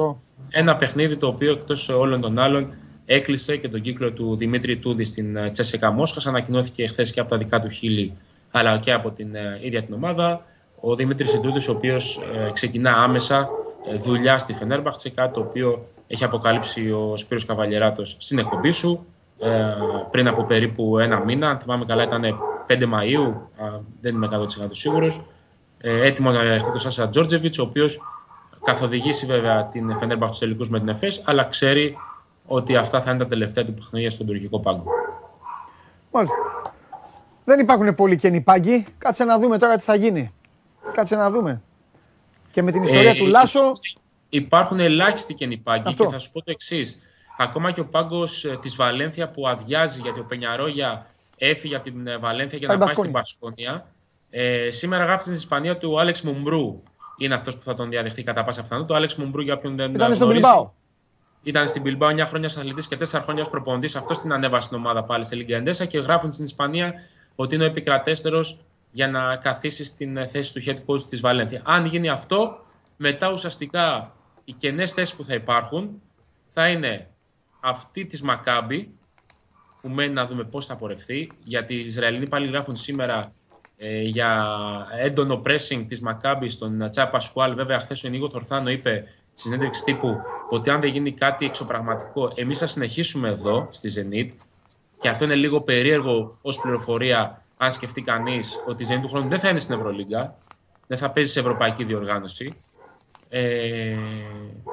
Ένα παιχνίδι το οποίο εκτός όλων των άλλων έκλεισε και τον κύκλο του Δημήτρη Τούδη στην ε, Τσέσσεκα Μόσχας. Ανακοινώθηκε χθες και από τα δικά του χείλη, αλλά και από την ε, ίδια την ομάδα. Ο Δημήτρης Τούδη, ο οποίος ε, ξεκινά άμεσα δουλειά στη Φενέρμπαχτσε, κάτι το οποίο έχει αποκαλύψει ο Σπύρος Καβαλιεράτος στην εκπομπή σου ε, πριν από περίπου ένα μήνα. Αν θυμάμαι καλά ήταν 5 Μαΐου, δεν είμαι 100% σίγουρος. Ε, έτοιμος να διαδεχθεί τον Σάσα Τζόρτζεβιτς, ο οποίος καθοδηγήσει βέβαια την Φενέρμπαχ στους τελικούς με την ΕΦΕΣ, αλλά ξέρει ότι αυτά θα είναι τα τελευταία του παιχνίδια στον τουρκικό πάγκο. Μάλιστα. Δεν υπάρχουν πολλοί καινοί πάγκοι. Κάτσε να δούμε τώρα τι θα γίνει. Κάτσε να δούμε. Και με την ιστορία ε, του Λάσο υπάρχουν ελάχιστοι καινοί πάγκοι και θα σου πω το εξής. Ακόμα και ο πάγκος ε, της Βαλένθια που αδειάζει γιατί ο Πενιαρόγια έφυγε από την ε, Βαλένθια για να πάει στην Πασκόνια. Ε, σήμερα γράφει στην Ισπανία ότι ο Άλεξ Μουμπρού είναι αυτός που θα τον διαδεχθεί κατά πάσα πιθανότητα. Ο Άλεξ Μουμπρού, για όποιον δεν Ήταν στον Μπιλμπάο. Ήταν στην Μπιλμπάο 9 χρόνια σαν αθλητής και 4 χρόνια ως προπονητής. Αυτό την ανέβασε στην ομάδα πάλι στη Λίγκα Εντέσα και γράφουν στην Ισπανία ότι είναι ο επικρατέστερος για να καθίσεις στην ε, θέση του head coach της Βαλένθια. Αν γίνει αυτό, μετά ουσιαστικά οι κενές θέσεις που θα υπάρχουν θα είναι αυτή της Μακάμπη, που μένει να δούμε πώς θα πορευθεί, γιατί οι Ισραηλοί πάλι γράφουν σήμερα ε, για έντονο pressing της Μακάμπη στον Τσά Πασκουάλ. Βέβαια, χθες ο Νίκο Θορθάνο είπε στη συνέντευξη τύπου ότι αν δεν γίνει κάτι εξωπραγματικό, εμείς θα συνεχίσουμε εδώ, στη Zenit, και αυτό είναι λίγο περίεργο ως πληροφορία, αν σκεφτεί κανείς ότι η Zenit του χρόνου δεν θα είναι στην Ευρωλίγκα, δεν θα παίζει σε ευρωπαϊκή διοργάνωση. Ε,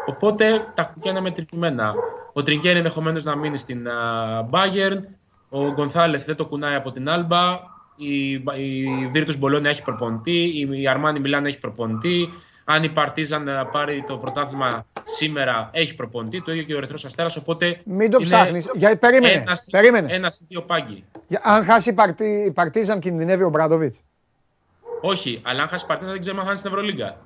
οπότε τα κουκιά είναι μετρημένα. Ο Τριγκέρ ενδεχομένως να μείνει στην uh, Bayern. Ο Γκονθάλεθ δεν το κουνάει από την Άλμπα. Η, η Virtus Bologna έχει προπονητή. Η, η Αρμάνι Μιλάνο έχει προπονητή. Αν η Παρτίζαν πάρει το πρωτάθλημα σήμερα, έχει προπονητή. Το ίδιο και ο Ερυθρός Αστέρας. Οπότε. Μην το ψάχνεις. Για... Περίμενε. Ένας, περίμενε. Ένας ή δύο πάγκοι. Για... Αν χάσει η, Παρτί... η Παρτίζαν, κινδυνεύει ο Ομπράντοβιτς. Όχι, αλλά αν χάσει η Παρτίζαν, δεν ξέρουμε αν θα είναι στην Ευρωλίγκα.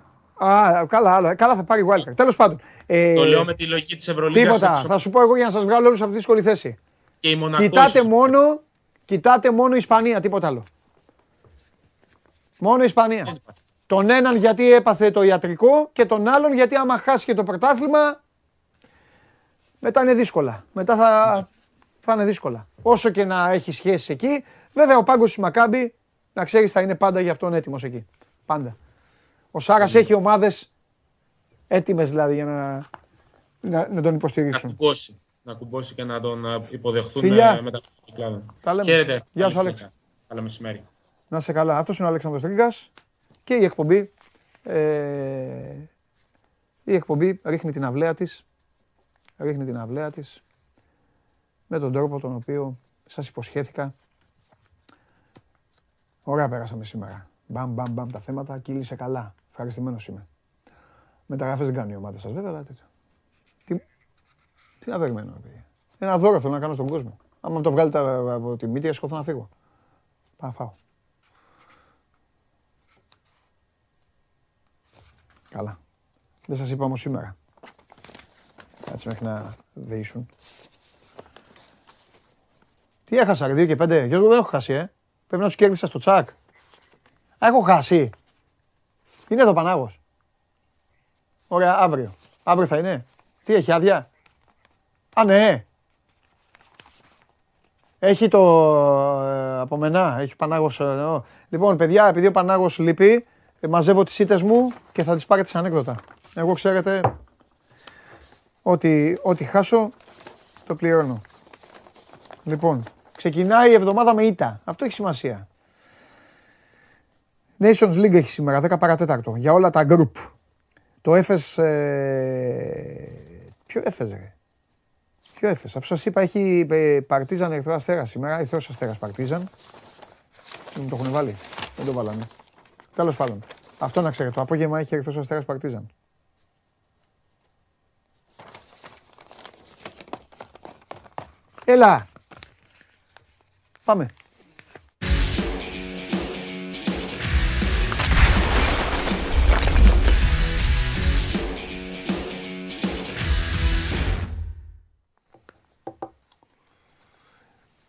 Α, καλά, άλλο. Καλά θα πάρει wildcard. Τέλος πάντων. Ε, το λέω με τη λογική της Ευρωλίγας. Τίποτα. Θα σου πω εγώ για να σας βγάλω όλους από τη δύσκολη θέση. Και η Μονακό κοιτάτε, μόνο, κοιτάτε μόνο Ισπανία, τίποτα άλλο. Μόνο Ισπανία. Τον έναν γιατί έπαθε το ιατρικό και τον άλλον γιατί άμα χάσει και το πρωτάθλημα μετά είναι δύσκολα. Μετά θα, θα είναι δύσκολα. Όσο και να έχει σχέσεις εκεί. Βέβαια ο πάγκος της Μακάμπη, να ξέρεις θα είναι πάντα για αυτόν έτοιμος εκεί. Πάντα. Ο Σάρας έχει ομάδες έτοιμες δηλαδή για να, να, να τον υποστηρίξουν. Να κουμπώσει. Να κουμπώσει και να τον υποδεχθούν Φιλιά. μετά τον κλάδο. Χαίρετε. Γεια σου, Άλεξ. Καλό μεσημέρι. Να σε καλά. Αυτός είναι ο Αλέξανδρος Τρίγκας και η εκπομπή. Ε, η εκπομπή ρίχνει την αυλαία της ρίχνει την αυλαία της με τον τρόπο τον οποίο σας υποσχέθηκα. Ωραία πέρασαμε σήμερα. Μπαμ, μπαμ, μπαμ τα θέματα, κύλησε καλά. Ευχαριστημένος είμαι. Μεταγραφές δεν κάνουν οι ομάδε σας, βέβαια, αλλά τέτοιο. Τι, τι να περιμένω, παιδί. Ένα δώρο θέλω να κάνω στον κόσμο. Άμα το βγάλετε από τη μύτη, σκοφώ να φύγω. Πάω φάω. Καλά. Δεν σας είπα όμως σήμερα. Κάτσε μέχρι να δείσουν. Τι έχασα, ρε, 2 και 5. Γιώργο δεν έχω χάσει, ε. Πρέπει να τους κέρδισα στο τσακ. Α, έχω χάσει. Είναι εδώ Πανάγος. Ωραία, αύριο. Αύριο θα είναι. Τι έχει, άδεια; Α, ναι. Έχει το ε, από μενά, έχει Πανάγος. Ε, λοιπόν, παιδιά, επειδή ο Πανάγος λείπει, ε, μαζεύω τις ήττες μου και θα τις πάρετε σαν ανέκδοτα. Εγώ ξέρετε ότι ό,τι χάσω το πληρώνω. Λοιπόν, ξεκινάει η εβδομάδα με ήττα. Αυτό έχει σημασία. Nations League έχει σήμερα, 10 παρατέταρτο, για όλα τα group. Το έφες... Ε... Ποιο έφες ρε; Ποιο έφες. Αφού σας είπα έχει Παρτίζαν Ερυθρό Αστέρας σήμερα, Ερυθρός Αστέρας Παρτίζαν. Δεν το έχουν βάλει. Δεν το βάλανε. Τέλος πάντων. Αυτό να ξέρετε. Το απόγευμα έχει Ερυθρός Αστέρας Παρτίζαν. Έλα. Πάμε.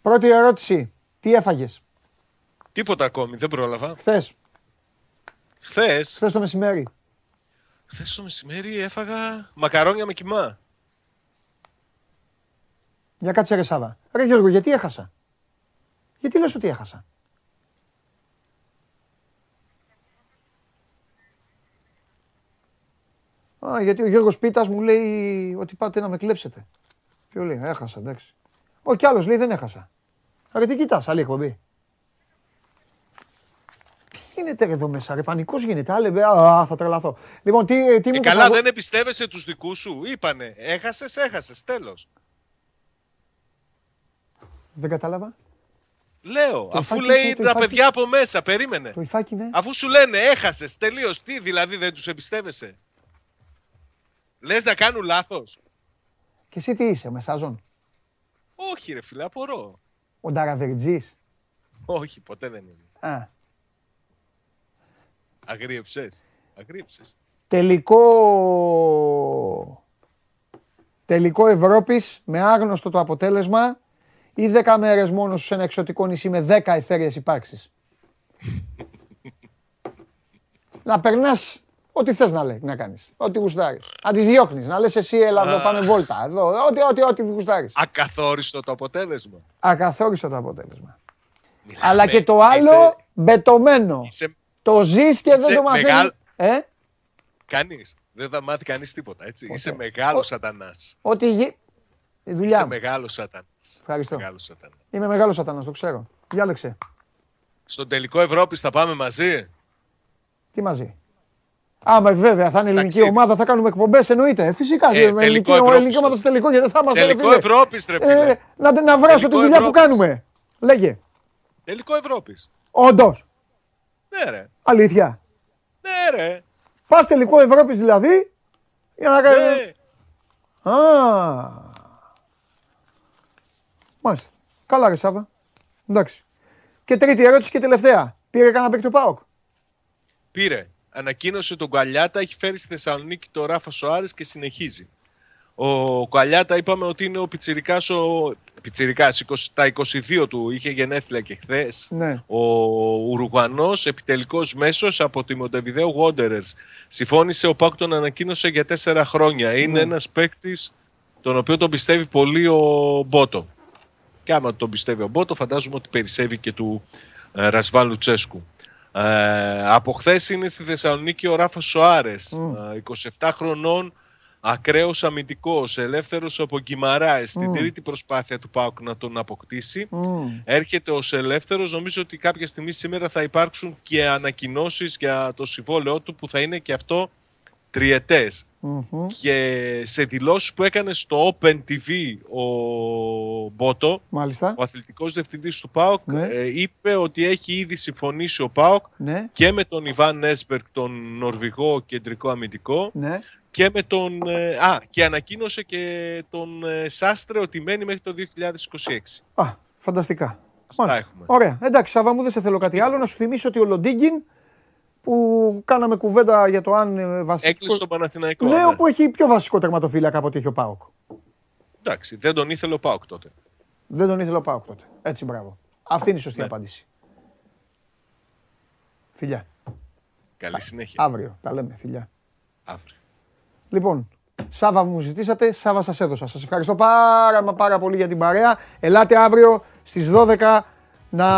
Πρώτη ερώτηση. Τι έφαγες; Τίποτα ακόμη. Δεν πρόλαβα. Χθες. Χθες. Χθες το μεσημέρι. Χθες το μεσημέρι έφαγα μακαρόνια με κοιμά. Για κάτσε ρε Σάβα. Ρε Γιώργο, γιατί έχασα; Γιατί λες ότι έχασα; Α, γιατί ο Γιώργος Πίτας μου λέει ότι πάτε να με κλέψετε. Ποιο λέει, έχασα, εντάξει. Ο κι άλλος λέει δεν έχασα. Ρε τι κοιτάς, άλλη εκπομπή. Τι γίνεται εδώ μέσα, ρε πανικός γίνεται, άλλε, α, θα τρελαθώ. Λοιπόν, τι, τι ε, καλά, δεν εμπιστεύεσαι τους δικούς σου, είπανε, έχασες, έχασες, τέλος. Δεν κατάλαβα. Λέω, αφού λέει τα παιδιά από μέσα, περίμενε. Το υφάκι, ναι. Αφού σου λένε έχασες, τελείως, τι δηλαδή δεν τους εμπιστεύεσαι. Λες να κάνουν λάθος. Και εσύ τι είσαι, μεσάζον. Όχι ρε φίλε, απορώ. Ο Νταραβερτζής; Όχι, ποτέ δεν είναι. Α. Αγρίεψες. Αγρίεψες. Τελικό... Τελικό Ευρώπης με άγνωστο το αποτέλεσμα ή 10 μέρες μόνος σε ένα εξωτικό νησί με 10 εθέριες υπάρξεις; να περνάς Ό,τι θες να λέει, να κάνεις. Ό,τι γουστάρεις. Αν τις διώχνεις, να λες εσύ, έλα εδώ, πάμε βόλτα. Εδώ, ό,τι, ό,τι, ό,τι γουστάρεις. Ακαθόριστο το αποτέλεσμα. Ακαθόριστο το αποτέλεσμα. Αλλά και το άλλο είσαι... μπετωμένο. Είσαι... Το ζεις και δεν το μαθαίνεις. Μεγάλ... Ε; Κανείς. Δεν θα μάθει κανείς τίποτα. Έτσι. Είσαι μεγάλος σατανάς. Ό,τι γη. Δουλειά. Είσαι μεγάλος σατανάς. Ευχαριστώ. Μεγάλος Είμαι μεγάλος σατανάς, το ξέρω. Διάλεξε. Στον τελικό Ευρώπης θα πάμε μαζί; Τι μαζί; Άμα βέβαια θα είναι ελληνική ομάδα, θα κάνουμε εκπομπές, εννοείται. Ε, φυσικά. Ε, ελληνική, ελληνική ομάδα στο τελικό, γιατί θα είμαστε. Τελικό Ευρώπης, ρε ε, να, να βράσω τη δουλειά που κάνουμε. Λέγε. Τελικό Ευρώπης. Όντως. Ναι, ρε. Αλήθεια. Ναι, ρε. Πας τελικό Ευρώπης δηλαδή. Για να κάνει. Ναι. Α. Μάλιστα. Καλά, ρε Σάβα. Εντάξει. Και τρίτη ερώτηση και τελευταία. Πήρε κανένα παίκτη ο Πάοκ. Πήρε ανακοίνωσε τον Κουαλιάτα, έχει φέρει στη Θεσσαλονίκη το Ράφα Σοάρες και συνεχίζει. Ο Κουαλιάτα είπαμε ότι είναι ο Πιτσιρικάς, ο Πιτσιρικάς, τα 22 του, είχε γενέθλια και χθες. Ναι. Ο Ουρουγουανός επιτελικός μέσος από τη Montevideo Wanderers. Συμφώνησε, ο Πάκ τον ανακοίνωσε για τέσσερα χρόνια. Είναι ναι. ένας παίκτης τον οποίο τον πιστεύει πολύ ο Μπότο. Και άμα τον πιστεύει ο Μπότο, φαντάζομαι ότι περισσεύει και του ε, Ρασβάν Λουτσέσκου. Ε, από χθες είναι στη Θεσσαλονίκη ο Ράφα Σοάρες. 27 χρονών, ακραίος αμυντικός, ελεύθερος από Γκυμαράε. Στην τρίτη προσπάθεια του Πάουκ να τον αποκτήσει. Έρχεται ως ελεύθερος. Νομίζω ότι κάποια στιγμή σήμερα θα υπάρξουν και ανακοινώσεις για το συμβόλαιό του που θα είναι και αυτό τριετες και σε δηλώσεις που έκανε στο Open TV ο Μπότο, Μάλιστα. ο αθλητικός διευθυντής του ΠΑΟΚ, ναι. ε, είπε ότι έχει ήδη συμφωνήσει ο ΠΑΟΚ ναι. και με τον Ιβάν Νέσμπερκ, τον Νορβηγό κεντρικό αμυντικό, ναι. Και με τον... Ε, α, και ανακοίνωσε και τον ε, Σάστρε ότι μένει μέχρι το 2026. Α, φανταστικά. Αυτά έχουμε. Ωραία. Εντάξει, Σάβα μου, δεν σε θέλω κάτι άλλο. Να σου θυμίσω ότι ο Λοντίγκιν που κάναμε κουβέντα για το αν ε, βασικό. Έκλεισε τον Παναθηναϊκό. Λέω ναι. που έχει πιο βασικό τερματοφύλακα από ότι έχει ο Πάοκ. Εντάξει, δεν τον ήθελε ο Πάοκ τότε. Δεν τον ήθελε ο Πάοκ τότε. Έτσι, μπράβο. Αυτή είναι η σωστή ναι. απάντηση. Φιλιά. Καλή συνέχεια. Αύριο. Τα λέμε, φιλιά. Αύριο. Λοιπόν, Σάβα μου ζητήσατε, Σάβα σας έδωσα. Σας ευχαριστώ πάρα μα πάρα πολύ για την παρέα. Ελάτε αύριο στις 12 να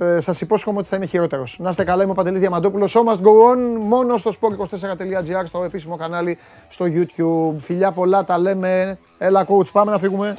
ε, σας υπόσχομαι ότι θα είμαι χειρότερος. Να είστε καλά, είμαι ο Παντελής Διαμαντόπουλος. So must go on, μόνο στο sport24.gr, στο επίσημο κανάλι στο YouTube. Φιλιά πολλά, τα λέμε. Έλα coach, πάμε να φύγουμε.